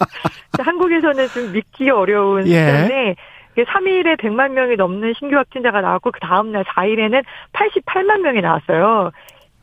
Speaker 11: 한국에서는 좀 믿기 어려운
Speaker 2: 예.
Speaker 11: 숫자인데 3일에 100만 명이 넘는 신규 확진자가 나왔고 그 다음 날 4일에는 88만 명이 나왔어요.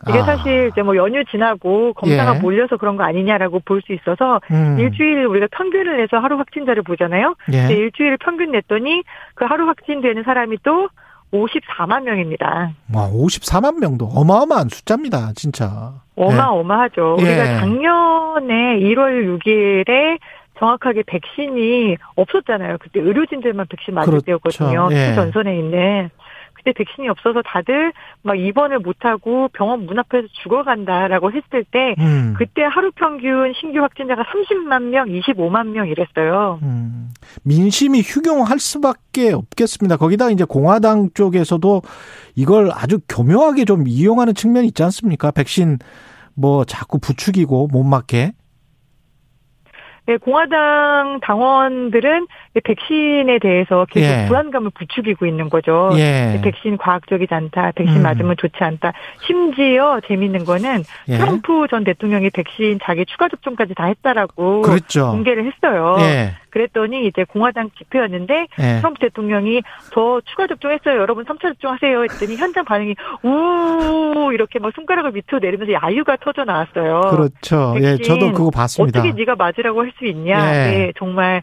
Speaker 11: 이게
Speaker 2: 아.
Speaker 11: 사실 이제 뭐 연휴 지나고 검사가
Speaker 2: 예.
Speaker 11: 몰려서 그런 거 아니냐라고 볼 수 있어서
Speaker 2: 음.
Speaker 11: 일주일 우리가 평균을 내서 하루 확진자를 보잖아요.
Speaker 2: 예.
Speaker 11: 근데 일주일 평균 냈더니 그 하루 확진되는 사람이 또 54만 명입니다.
Speaker 2: 와, 54만 명도 어마어마한 숫자입니다, 진짜.
Speaker 11: 어마어마하죠.
Speaker 2: 예.
Speaker 11: 우리가 작년에 1월 6일에 정확하게 백신이 없었잖아요. 그때 의료진들만 백신 맞을
Speaker 2: 그렇죠.
Speaker 11: 때였거든요.
Speaker 2: 예.
Speaker 11: 최전선에 있는. 그때 백신이 없어서 다들 막 입원을 못하고 병원 문 앞에서 죽어간다라고 했을 때
Speaker 2: 음.
Speaker 11: 그때 하루 평균 신규 확진자가 30만 명, 25만 명 이랬어요.
Speaker 2: 음, 민심이 휴경할 수밖에 없겠습니다. 거기다 이제 공화당 쪽에서도 이걸 아주 교묘하게 좀 이용하는 측면이 있지 않습니까? 백신 뭐 자꾸 부추기고 못 맞게.
Speaker 11: 네, 공화당 당원들은 백신에 대해서 계속
Speaker 2: 예.
Speaker 11: 불안감을 부추기고 있는 거죠.
Speaker 2: 예.
Speaker 11: 백신 과학적이지 않다. 백신
Speaker 2: 음.
Speaker 11: 맞으면 좋지 않다. 심지어 재밌는 거는
Speaker 2: 예.
Speaker 11: 트럼프 전 대통령이 백신 자기 추가 접종까지 다 했다라고
Speaker 2: 그렇죠.
Speaker 11: 공개를 했어요.
Speaker 2: 예.
Speaker 11: 그랬더니 이제 공화당 집회였는데
Speaker 2: 예.
Speaker 11: 트럼프 대통령이 저 추가 접종했어요. 여러분 3차 접종하세요. 했더니 현장 반응이 우 이렇게 막 손가락을 밑으로 내리면서 야유가 터져 나왔어요.
Speaker 2: 그렇죠. 예, 저도 그거 봤습니다.
Speaker 11: 어떻게 네가 맞으라고 할수 있냐.
Speaker 2: 예.
Speaker 11: 네, 정말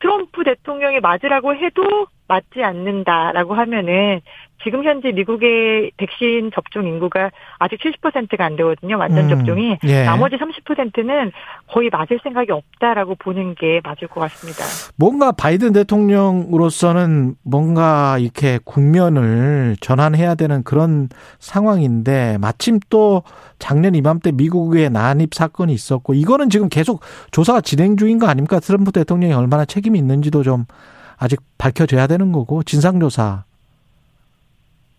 Speaker 11: 트럼프 대통령이 맞으라고 해도 맞지 않는다라고 하면은 지금 현재 미국의 백신 접종 인구가 아직 70%가 안 되거든요. 완전
Speaker 2: 음,
Speaker 11: 접종이.
Speaker 2: 예.
Speaker 11: 나머지 30%는 거의 맞을 생각이 없다라고 보는 게 맞을 것 같습니다.
Speaker 2: 뭔가 바이든 대통령으로서는 뭔가 이렇게 국면을 전환해야 되는 그런 상황인데 마침 또 작년 이맘때 미국의 난입 사건이 있었고 이거는 지금 계속 조사가 진행 중인 거 아닙니까? 트럼프 대통령이 얼마나 책임이 있는지도 좀 아직 밝혀져야 되는 거고 진상조사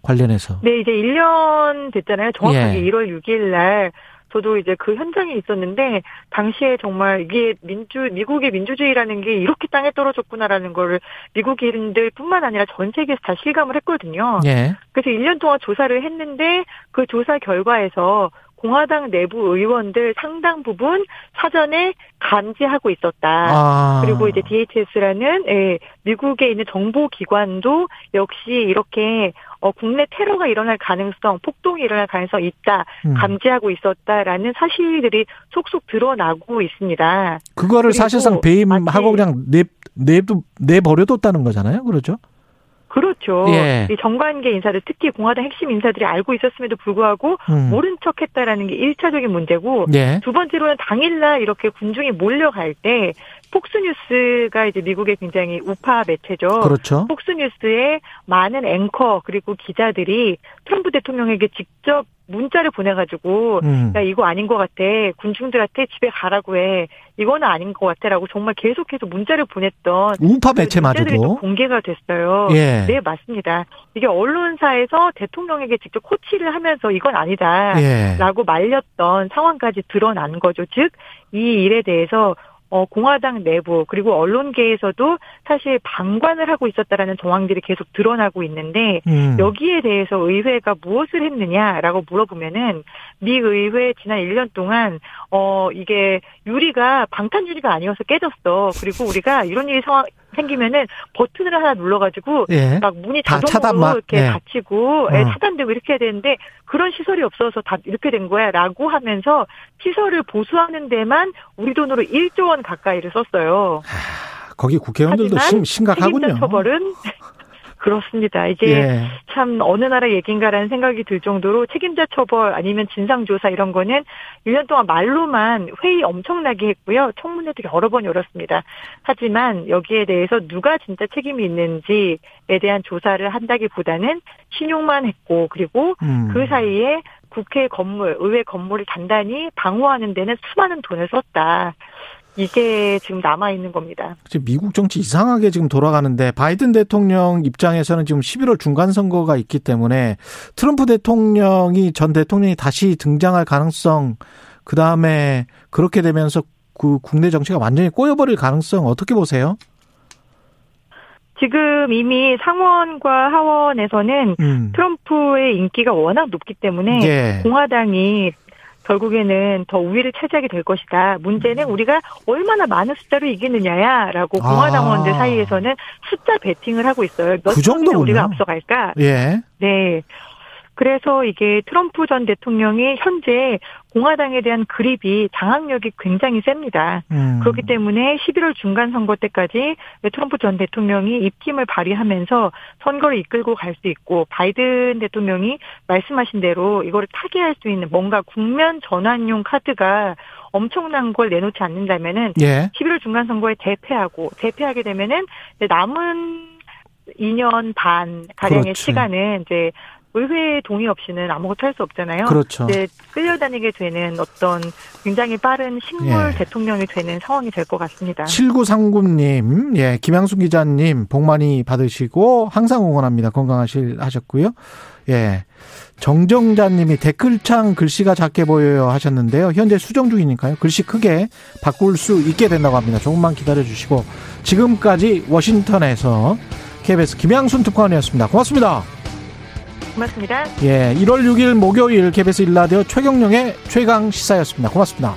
Speaker 2: 관련해서.
Speaker 11: 네, 이제 1년 됐잖아요. 정확하게
Speaker 2: 예.
Speaker 11: 1월 6일 날 저도 이제 그 현장에 있었는데 당시에 정말 이게 민주 미국의 민주주의라는 게 이렇게 땅에 떨어졌구나라는 거를 미국인들뿐만 아니라 전 세계에서 다 실감을 했거든요.
Speaker 2: 예.
Speaker 11: 그래서 1년 동안 조사를 했는데 그 조사 결과에서 공화당 내부 의원들 상당 부분 사전에 감지하고 있었다.
Speaker 2: 아.
Speaker 11: 그리고 이제 DHS라는 예, 미국에 있는 정보 기관도 역시 이렇게 어, 국내 테러가 일어날 가능성, 폭동이 일어날 가능성이 있다,
Speaker 2: 음.
Speaker 11: 감지하고 있었다라는 사실들이 속속 드러나고 있습니다.
Speaker 2: 그거를 사실상 배임하고
Speaker 11: 마치-
Speaker 2: 그냥 내 내도 내버려뒀다는 거잖아요. 그렇죠?
Speaker 11: 그렇죠.
Speaker 2: 예.
Speaker 11: 이 정관계 인사들 특히 공화당 핵심 인사들이 알고 있었음에도 불구하고
Speaker 2: 음.
Speaker 11: 모른 척했다라는 게 1차적인 문제고
Speaker 2: 예.
Speaker 11: 두 번째로는 당일날 이렇게 군중이 몰려갈 때 폭스뉴스가 이제 미국의 굉장히 우파 매체죠.
Speaker 2: 그렇죠.
Speaker 11: 폭스뉴스에 많은 앵커 그리고 기자들이 트럼프 대통령에게 직접 문자를 보내가지고
Speaker 2: 음.
Speaker 11: 야 이거 아닌 것 같아 군중들한테 집에 가라고 해 이거는 아닌 것 같아라고 정말 계속해서 문자를 보냈던
Speaker 2: 우파 매체마저도.
Speaker 11: 공개가 됐어요.
Speaker 2: 예.
Speaker 11: 네 맞습니다. 이게 언론사에서 대통령에게 직접 코치를 하면서 이건 아니다.
Speaker 2: 예.
Speaker 11: 라고 말렸던 상황까지 드러난 거죠. 즉, 이 일에 대해서 어, 공화당 내부 그리고 언론계에서도 사실 방관을 하고 있었다라는 정황들이 계속 드러나고 있는데
Speaker 2: 음.
Speaker 11: 여기에 대해서 의회가 무엇을 했느냐라고 물어보면은 미 의회 지난 1년 동안 어 이게 유리가 방탄 유리가 아니어서 깨졌어. 그리고 우리가 이런 일이 상황 생기면은 버튼을 하나 눌러가지고
Speaker 2: 예.
Speaker 11: 막 문이
Speaker 2: 다
Speaker 11: 자동으로? 이렇게
Speaker 2: 예.
Speaker 11: 닫히고 예,
Speaker 2: 어.
Speaker 11: 차단되고 이렇게 해야 되는데 그런 시설이 없어서 다 이렇게 된 거야라고 하면서 시설을 보수하는 데만 우리 돈으로 1조 원 가까이를 썼어요.
Speaker 2: 거기 국회의원들도 심, 심각하군요.
Speaker 11: 책임자 처벌은 그렇습니다. 이제
Speaker 2: 예.
Speaker 11: 참 어느 나라 얘긴가라는 생각이 들 정도로 책임자 처벌 아니면 진상조사 이런 거는 1년 동안 말로만 회의 엄청나게 했고요. 청문회도 여러 번 열었습니다. 하지만 여기에 대해서 누가 진짜 책임이 있는지에 대한 조사를 한다기보다는 신용만 했고 그리고
Speaker 2: 음.
Speaker 11: 그 사이에 국회 건물, 의회 건물을 단단히 방어하는 데는 수많은 돈을 썼다. 이게 지금 남아 있는 겁니다.
Speaker 2: 지금 미국 정치 이상하게 지금 돌아가는데 바이든 대통령 입장에서는 지금 11월 중간 선거가 있기 때문에 트럼프 대통령이 전 대통령이 다시 등장할 가능성 그 다음에 그렇게 되면서 그 국내 정치가 완전히 꼬여버릴 가능성 어떻게 보세요?
Speaker 11: 지금 이미 상원과 하원에서는
Speaker 2: 음.
Speaker 11: 트럼프의 인기가 워낙 높기 때문에
Speaker 2: 예.
Speaker 11: 공화당이 결국에는 더 우위를 차지하게 될 것이다. 문제는 우리가 얼마나 많은 숫자로 이기느냐야라고
Speaker 2: 아.
Speaker 11: 공화당원들 사이에서는 숫자 베팅을 하고 있어요.
Speaker 2: 몇그 정도군요.
Speaker 11: 우리가 앞서갈까?
Speaker 2: 예.
Speaker 11: 네. 그래서 이게 트럼프 전 대통령이 현재 공화당에 대한 그립이 장악력이 굉장히 셉니다.
Speaker 2: 음.
Speaker 11: 그렇기 때문에 11월 중간 선거 때까지 트럼프 전 대통령이 입김을 발휘하면서 선거를 이끌고 갈 수 있고 바이든 대통령이 말씀하신 대로 이거를 타개할 수 있는 뭔가 국면 전환용 카드가 엄청난 걸 내놓지 않는다면은
Speaker 2: 예.
Speaker 11: 11월 중간 선거에 대패하고 대패하게 되면은 남은 2년 반 가량의
Speaker 2: 그렇지.
Speaker 11: 시간은 이제 의회 동의 없이는 아무것도 할 수 없잖아요.
Speaker 2: 그렇죠.
Speaker 11: 이제 끌려다니게 되는 어떤 굉장히 빠른 식물
Speaker 2: 예.
Speaker 11: 대통령이 되는 상황이 될 것 같습니다.
Speaker 2: 7939님, 예, 김양순 기자님, 복 많이 받으시고, 항상 응원합니다. 건강하실, 하셨고요. 예. 정정자님이 댓글창 글씨가 작게 보여요 하셨는데요. 현재 수정 중이니까요. 글씨 크게 바꿀 수 있게 된다고 합니다. 조금만 기다려 주시고, 지금까지 워싱턴에서 KBS 김양순 특파원이었습니다. 고맙습니다.
Speaker 11: 고맙습니다.
Speaker 2: 예, 1월 6일 목요일 KBS 일라디오 최경령의 최강 시사였습니다. 고맙습니다.